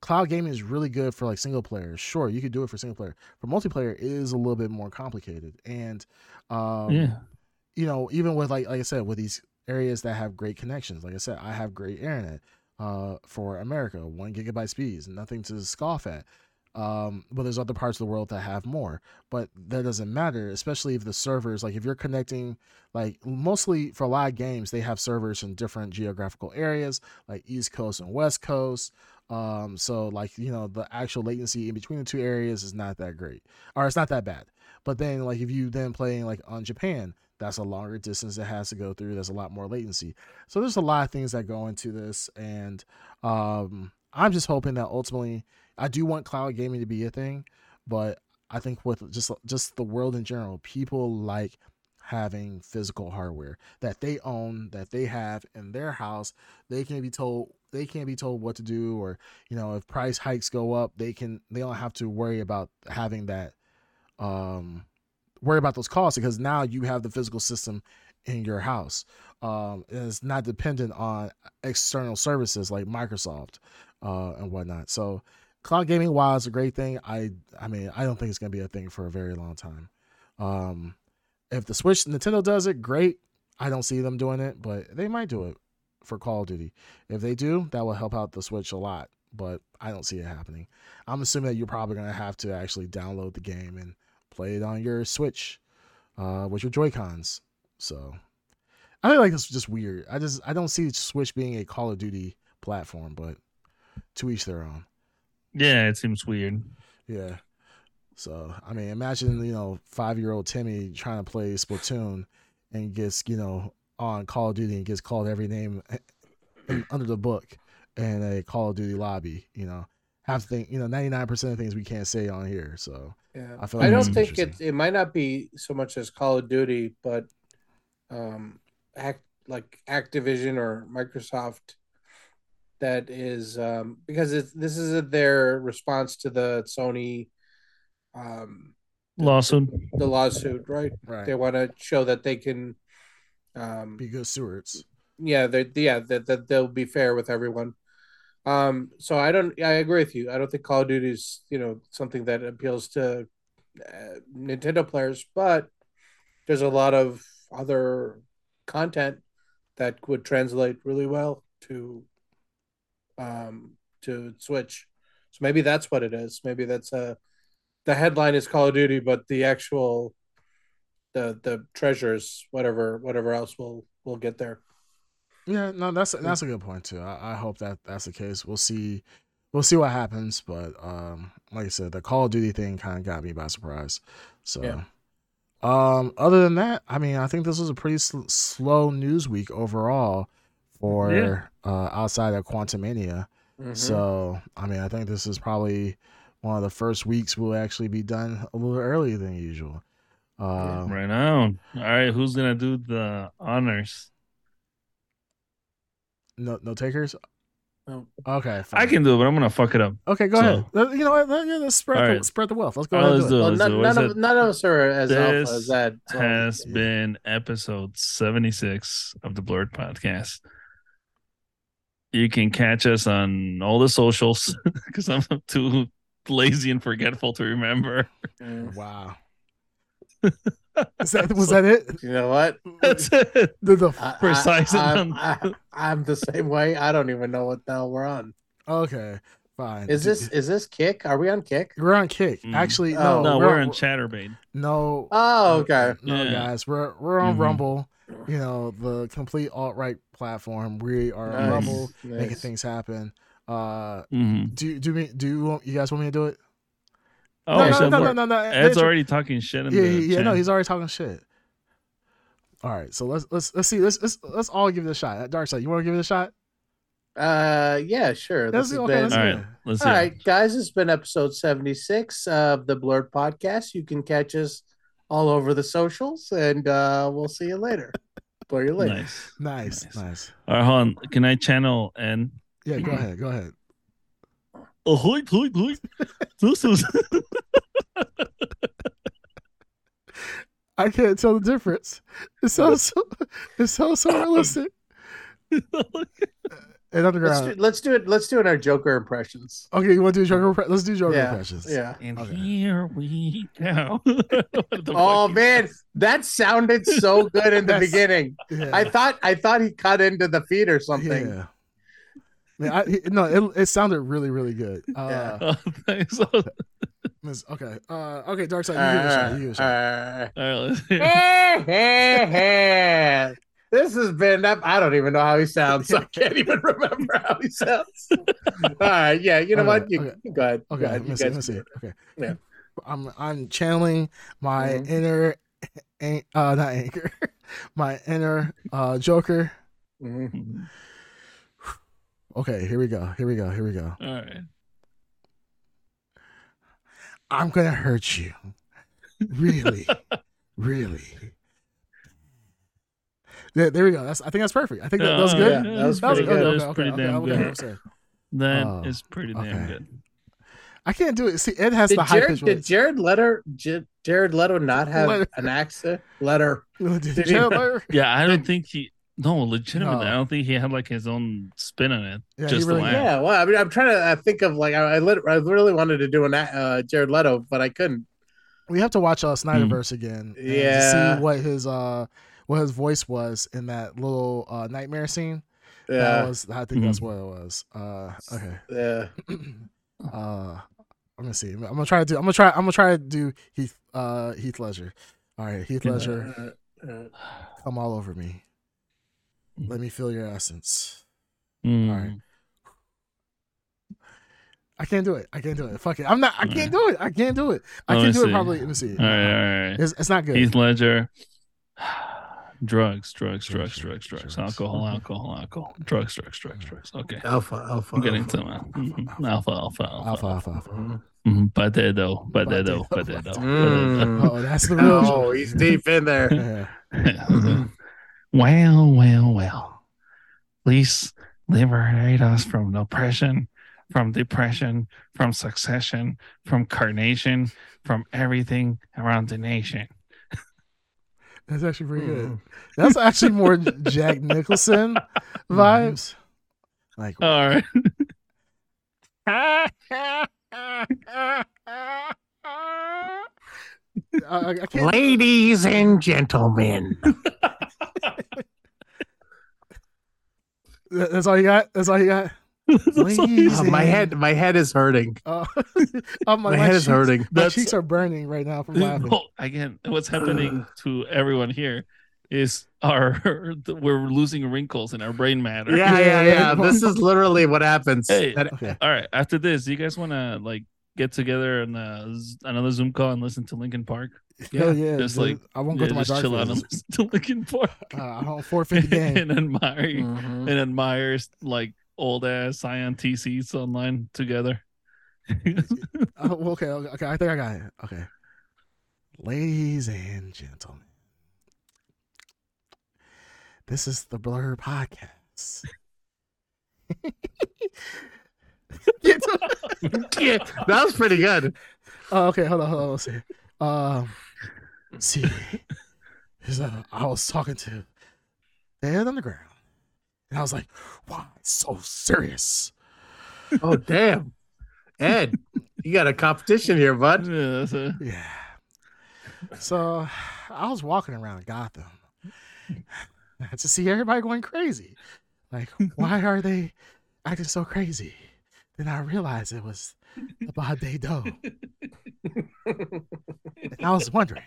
cloud gaming is really good for like single players sure you could do it for single player. For multiplayer it is a little bit more complicated. And um yeah. you know, even with like like I said, with these areas that have great connections, like I said, I have great internet uh, for America, one gigabyte speeds, nothing to scoff at. Um, but there's other parts of the world that have more, but that doesn't matter, especially if the servers, like if you're connecting, like mostly for a lot of games, they have servers in different geographical areas, like East Coast and West Coast. Um, so like you know, the actual latency in between the two areas is not that great, or it's not that bad. But then like if you then playing like on Japan, that's a longer distance it has to go through. There's a lot more latency. So there's a lot of things that go into this, and um, I'm just hoping that ultimately, I do want cloud gaming to be a thing, but I think with just just the world in general, people like having physical hardware that they own, that they have in their house. They can be told they can't be told what to do, or you know, if price hikes go up, they can they don't have to worry about having that um worry about those costs because now you have the physical system in your house. Um, and it's not dependent on external services like Microsoft uh, and whatnot. So, cloud gaming, while it's a great thing, I I mean I don't think it's gonna be a thing for a very long time. Um, if the Switch Nintendo does it, great. I don't see them doing it, but they might do it for Call of Duty. If they do, that will help out the Switch a lot. But I don't see it happening. I'm assuming that you're probably gonna have to actually download the game and play it on your Switch uh, with your Joy Cons. So I feel like it's just weird. I just I don't see Switch being a Call of Duty platform, but to each their own. Yeah, it seems weird. Yeah. So I mean, imagine you know five year old Timmy trying to play Splatoon and gets you know on Call of Duty and gets called every name under the book in a Call of Duty lobby. You know, have to think you know ninety nine percent of things we can't say on here. So Yeah. I feel I don't think it it might not be so much as Call of Duty, but um act like Activision or Microsoft that is um because it's this is their response to the Sony um Lawsuit. the lawsuit, right? right, They want to show that they can um be good stewards. yeah they yeah that, that they'll be fair with everyone um so i don't i agree with you. I don't think call of duty is you know something that appeals to uh, nintendo players but there's a lot of other content that would translate really well to um to switch. So maybe that's what it is. Maybe that's a the headline is call of duty but the actual the the treasures whatever whatever else will will get there Yeah, no, that's that's a good point too. I, I hope that that's the case. We'll see, we'll see what happens. But um, like I said, the Call of Duty thing kind of got me by surprise. So, Yeah. um, other than that, I mean, I think this was a pretty sl- slow news week overall for Yeah. uh, outside of Quantumania. Mhm. So, I mean, I think this is probably one of the first weeks we'll actually be done a little earlier than usual. Uh, Right on. All right, who's gonna do the honors? No, no takers. No. Okay, I can do it, but I'm gonna fuck it up. Okay, go So- ahead. You know what? Let, yeah, let's spread All the right. spread the wealth. Let's go ahead right, and do it. let's do none, it. What is none, of, none of us are as alpha as that. so- has yeah. been episode 76 of the Blurred Podcast. You can catch us on all the socials <laughs> because I'm too lazy and forgetful to remember. Mm. Wow. Is that, was <laughs> that it? You know what? That's <laughs> it. The, the, I, Precise I, and I'm, I, am the same way. I don't even know what the hell we're on. okay, fine. Is this is this kick? Are we on kick? We're on Kick. Mm. Actually, Oh. no. no, we're on Chaturbate. No. Oh, okay. No, Yeah. guys, we're we're on Mhm. Rumble. You know, the complete alt right platform. We are on Nice. Rumble, making things happen. Uh, Mhm. do do me do you want you guys want me to do it? Oh, no, no, so no, no, no, no. Ed's Andrew- already talking shit in yeah, the yeah, yeah, no, he's already talking shit. All right, so let's let's let's see. Let's let's, let's all give it a shot. Darkseid, you want to give it a shot? Uh, yeah, sure. Let's This has okay, been- let's All do right, it. let's All see. right, guys, it's been episode 76 of the Blurred Podcast. You can catch us all over the socials, and uh, we'll see you later. Blur you later. Nice. Nice, Nice. nice. All right, hold on. Can I channel and Yeah, go ahead, go ahead. Ahoy, ahoy, ahoy. This is <laughs> I can't tell the difference. It sounds so, it sounds so realistic. <laughs> And Let's underground. do, let's do it. Let's do it our Joker impressions. Okay, you want to do Joker? impre- Let's do Joker Yeah, impressions. Yeah. and Okay. here we go. <laughs> Oh man, that sounded so good in the beginning. yeah. I thought I thought he cut into the feed or something. Yeah. Man, I, he- no, it, it sounded really, really good. <laughs> Uh, Yeah. Oh, thanks. <laughs> Okay, uh, okay, Darkseid, you give it a shot. right, You give a shot. all right, let's <laughs> hear. right. this has been up. I don't even know how he sounds. So I can't even remember how he sounds. All right, yeah. You know Okay, what? You, okay. you go ahead. Okay, go ahead. let You me see. Let me guys see. it. Okay. Yeah. I'm I'm channeling my Mhm. inner, uh, not anchor, my inner uh Joker. Mhm. Okay, here we go. Here we go. Here we go. All right. I'm gonna hurt you. Really, <laughs> really. There, there we go. That's. I think that's perfect. I think that, that was Oh, good. Yeah, that was That was pretty okay, good. That was okay, pretty okay, damn okay, good. I'm sorry. That oh, is Oh, pretty damn good. I can't do it. See, Ed has Did the high Jared, pitch did. Jared Leto J- Jared Leto not have Leto. an accent? Letter. <laughs> Did did he Jared not? Leto- Yeah, I don't think he. No, legitimately, No. I don't think he had like his own spin on it. Yeah, just really the did. laugh. Yeah, well, I mean, I'm trying to uh, think of like I, I, lit- I really wanted to do an a- uh, Jared Leto, but I couldn't. we have to watch uh, Snyderverse again. and Yeah. see what his uh what his voice was in that little uh, nightmare scene. Yeah. That was. I think that's Mhm. what it was. Uh, okay. Yeah. <clears throat> <clears throat> uh, I'm gonna see. I'm gonna try to do. I'm gonna try. I'm gonna try to do Heath. Uh, Heath Ledger. All right, Heath Yeah. Ledger, come all over me. Let me feel your essence. Mm. All right. I can't do it. I can't do it. Fuck it. I'm not. I can't do it. I can't do it. I Let can me do it probably. Let me see. All right, all right. It's, it's not good. Heath Ledger. <sighs> drugs, drugs, drugs, Drugs, drugs, drugs, drugs. drugs. Alcohol, alcohol, alcohol. Drugs, drugs, drugs, drugs. Okay. Alpha, alpha. I'm getting alpha. to that. Mhm. Alpha, alpha, alpha. Alpha, alpha, alpha. Mhm. Mhm. Patedo, patedo, Patedo. patedo. Mm. Oh, that's the real. <laughs> Oh, he's deep in there. <laughs> <laughs> Yeah. well, well, well. Please liberate us from oppression, from depression, from succession, from carnation, from everything around the nation. <laughs> That's actually pretty good. Mm. That's actually more <laughs> Jack Nicholson vibes. Like, All right. <laughs> I, I can't. Ladies and gentlemen. That's all you got. That's all you got. <laughs> Ladies Oh, my and- head, my head is hurting. Uh, <laughs> oh, <laughs> my, My my head is hurting. My That's- cheeks are burning right now from laughing. No, again, what's happening to everyone here is our we're losing wrinkles in our brain matter. Yeah, Yeah, yeah, yeah. yeah. This is literally what happens. Hey. That- Okay. All right. After this, do you guys want to like get together and uh, another Zoom call and listen to Linkin Park? Hell yeah. just like- I won't Yeah, go to my just chill out and <laughs> listen to Linkin Park <laughs> Uh, I don't forfeit the <laughs> game. and admire Mhm. and admire like old ass Scion TCs online together. Oh, okay, okay, okay. I think I got it. Okay. Ladies and gentlemen, this is the Blur Podcast. Get to- Yeah, that was pretty good. oh, okay, hold on, hold on. Let's see. Um, see, is, uh, I was talking to the Ed Underground, and I was like, "Why so serious?" Oh damn, Ed, you got a competition here, bud. yeah, Yeah. So I was walking around Gotham to see everybody going crazy. Like, why are they acting so crazy? Then I realized it was the Bade Do. And I was wondering,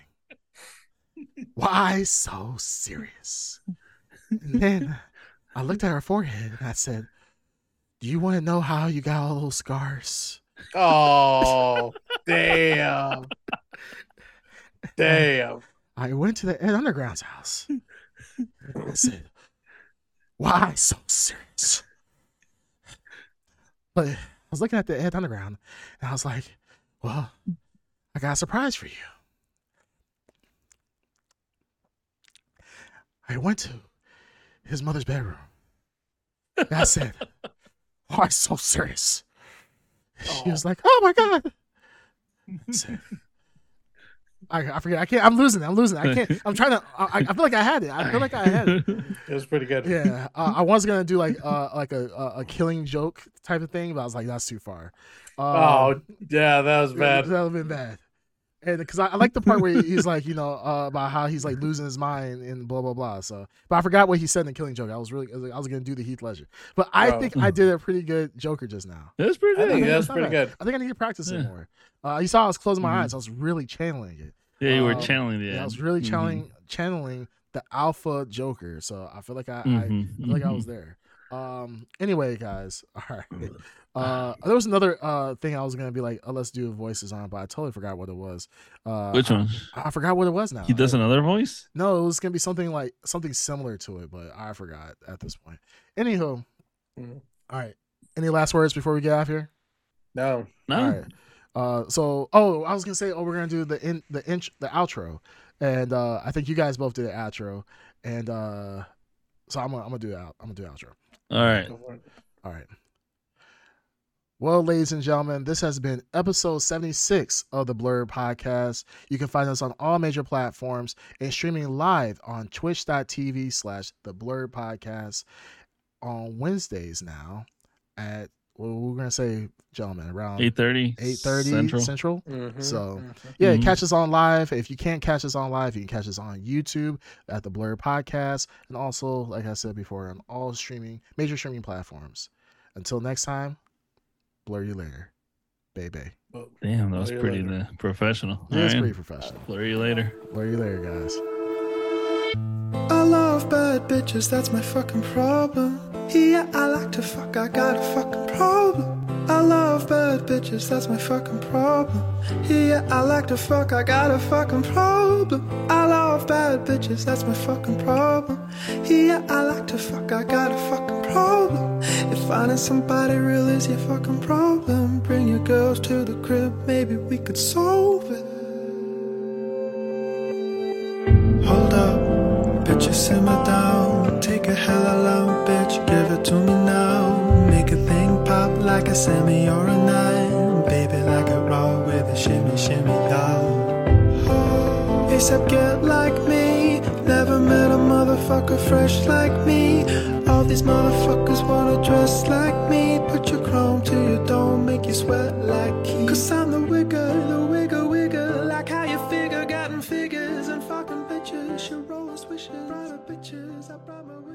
why so serious? And then I looked at her forehead and I said, Do you want to know how you got all those scars? Oh damn, damn. I went to the Ed Underground's house. I said, Why so serious? But I was looking at the Ed Underground and I was like, Well, I got a surprise for you. I went to his mother's bedroom. And I said, <laughs> oh, Why so serious? She oh. was like, Oh my God. I said, I, I forget. I can't. I'm losing. it, I'm losing. it, I can't. <laughs> I'm trying to. I, I feel like I had it. I feel like I had it. <laughs> It was pretty good. Yeah. Uh, I was gonna do like uh like a, a killing joke type of thing, but I was like, that's too far. Um, Oh yeah, that was bad. that would have been bad. And because I, I like the part where he's <laughs> like, you know, uh, about how he's like losing his mind and blah blah blah. So, but I forgot what he said in the Killing Joke. I was really, I was, like, I was gonna do the Heath Ledger, but I Bro. think I did a pretty good Joker just now. That's pretty good. think think that it's was pretty bad. good. I think I need to practice it more. Uh, you saw I was closing my Mhm. eyes. I was really channeling it. Yeah, you were Um, channeling the Yeah, I was really Mhm. channeling channeling the alpha Joker. So I feel like I, I Mhm, I feel like I was there. Um. Anyway, guys. <laughs> All right. Uh, <laughs> there was another uh thing I was gonna be like, oh, let's do voices on, but I totally forgot what it was. Uh, Which one? I, forgot what it was now. He does I- another voice? No, it was gonna be something like something similar to it, but I forgot at this point. Anywho, Mhm. all right. Any last words before we get out here? No. No. All right. Uh, so oh, I was gonna say, oh, we're gonna do the in the inch the outro, and uh, I think you guys both did the outro, and uh, so I'm gonna I'm gonna do the out I'm gonna do the outro. All right. Go for it. All right. Well, ladies and gentlemen, this has been episode 76 of the Blur Podcast. You can find us on all major platforms and streaming live on twitch.tv slash the Blur Podcast on Wednesdays now at well, we're gonna say, gentlemen, around Eight thirty. eight thirty Central. Central. Mhm, So, mhm. Yeah, Mhm. catch us on live. If you can't catch us on live, you can catch us on YouTube at the Blur Podcast, and also, like I said before, on all streaming major streaming platforms. Until next time, blur you later, baby. Damn, that was Blur you pretty uh, professional. It All is right. pretty professional. Blur you later. Blur you later, guys. I love bad bitches, that's my fucking problem. Yeah, I like to fuck, I got a fucking problem. I love bad bitches, that's my fucking problem. Yeah, I like to fuck, I got a fucking problem. I love bad bitches, that's my fucking problem. Yeah, I like to fuck, I got a fucking problem. If finding somebody real is your fucking problem, bring your girls to the crib, maybe we could solve it. Hold up, bitch, simmer down. Take a hella long, bitch, give it to me now. Make a thing pop like a semi or a nine. Baby, like a raw with a shimmy, shimmy, y'all. ASAP, get like me. Never met a motherfucker fresh like me. All these motherfuckers wanna dress like me. Put your chrome to your dome, make you sweat like heat. Cause I'm the wigger, the wigger, wigger. Like how you figure, gotten figures and fucking bitches. She rolls wishes, brought her bitches. I brought my.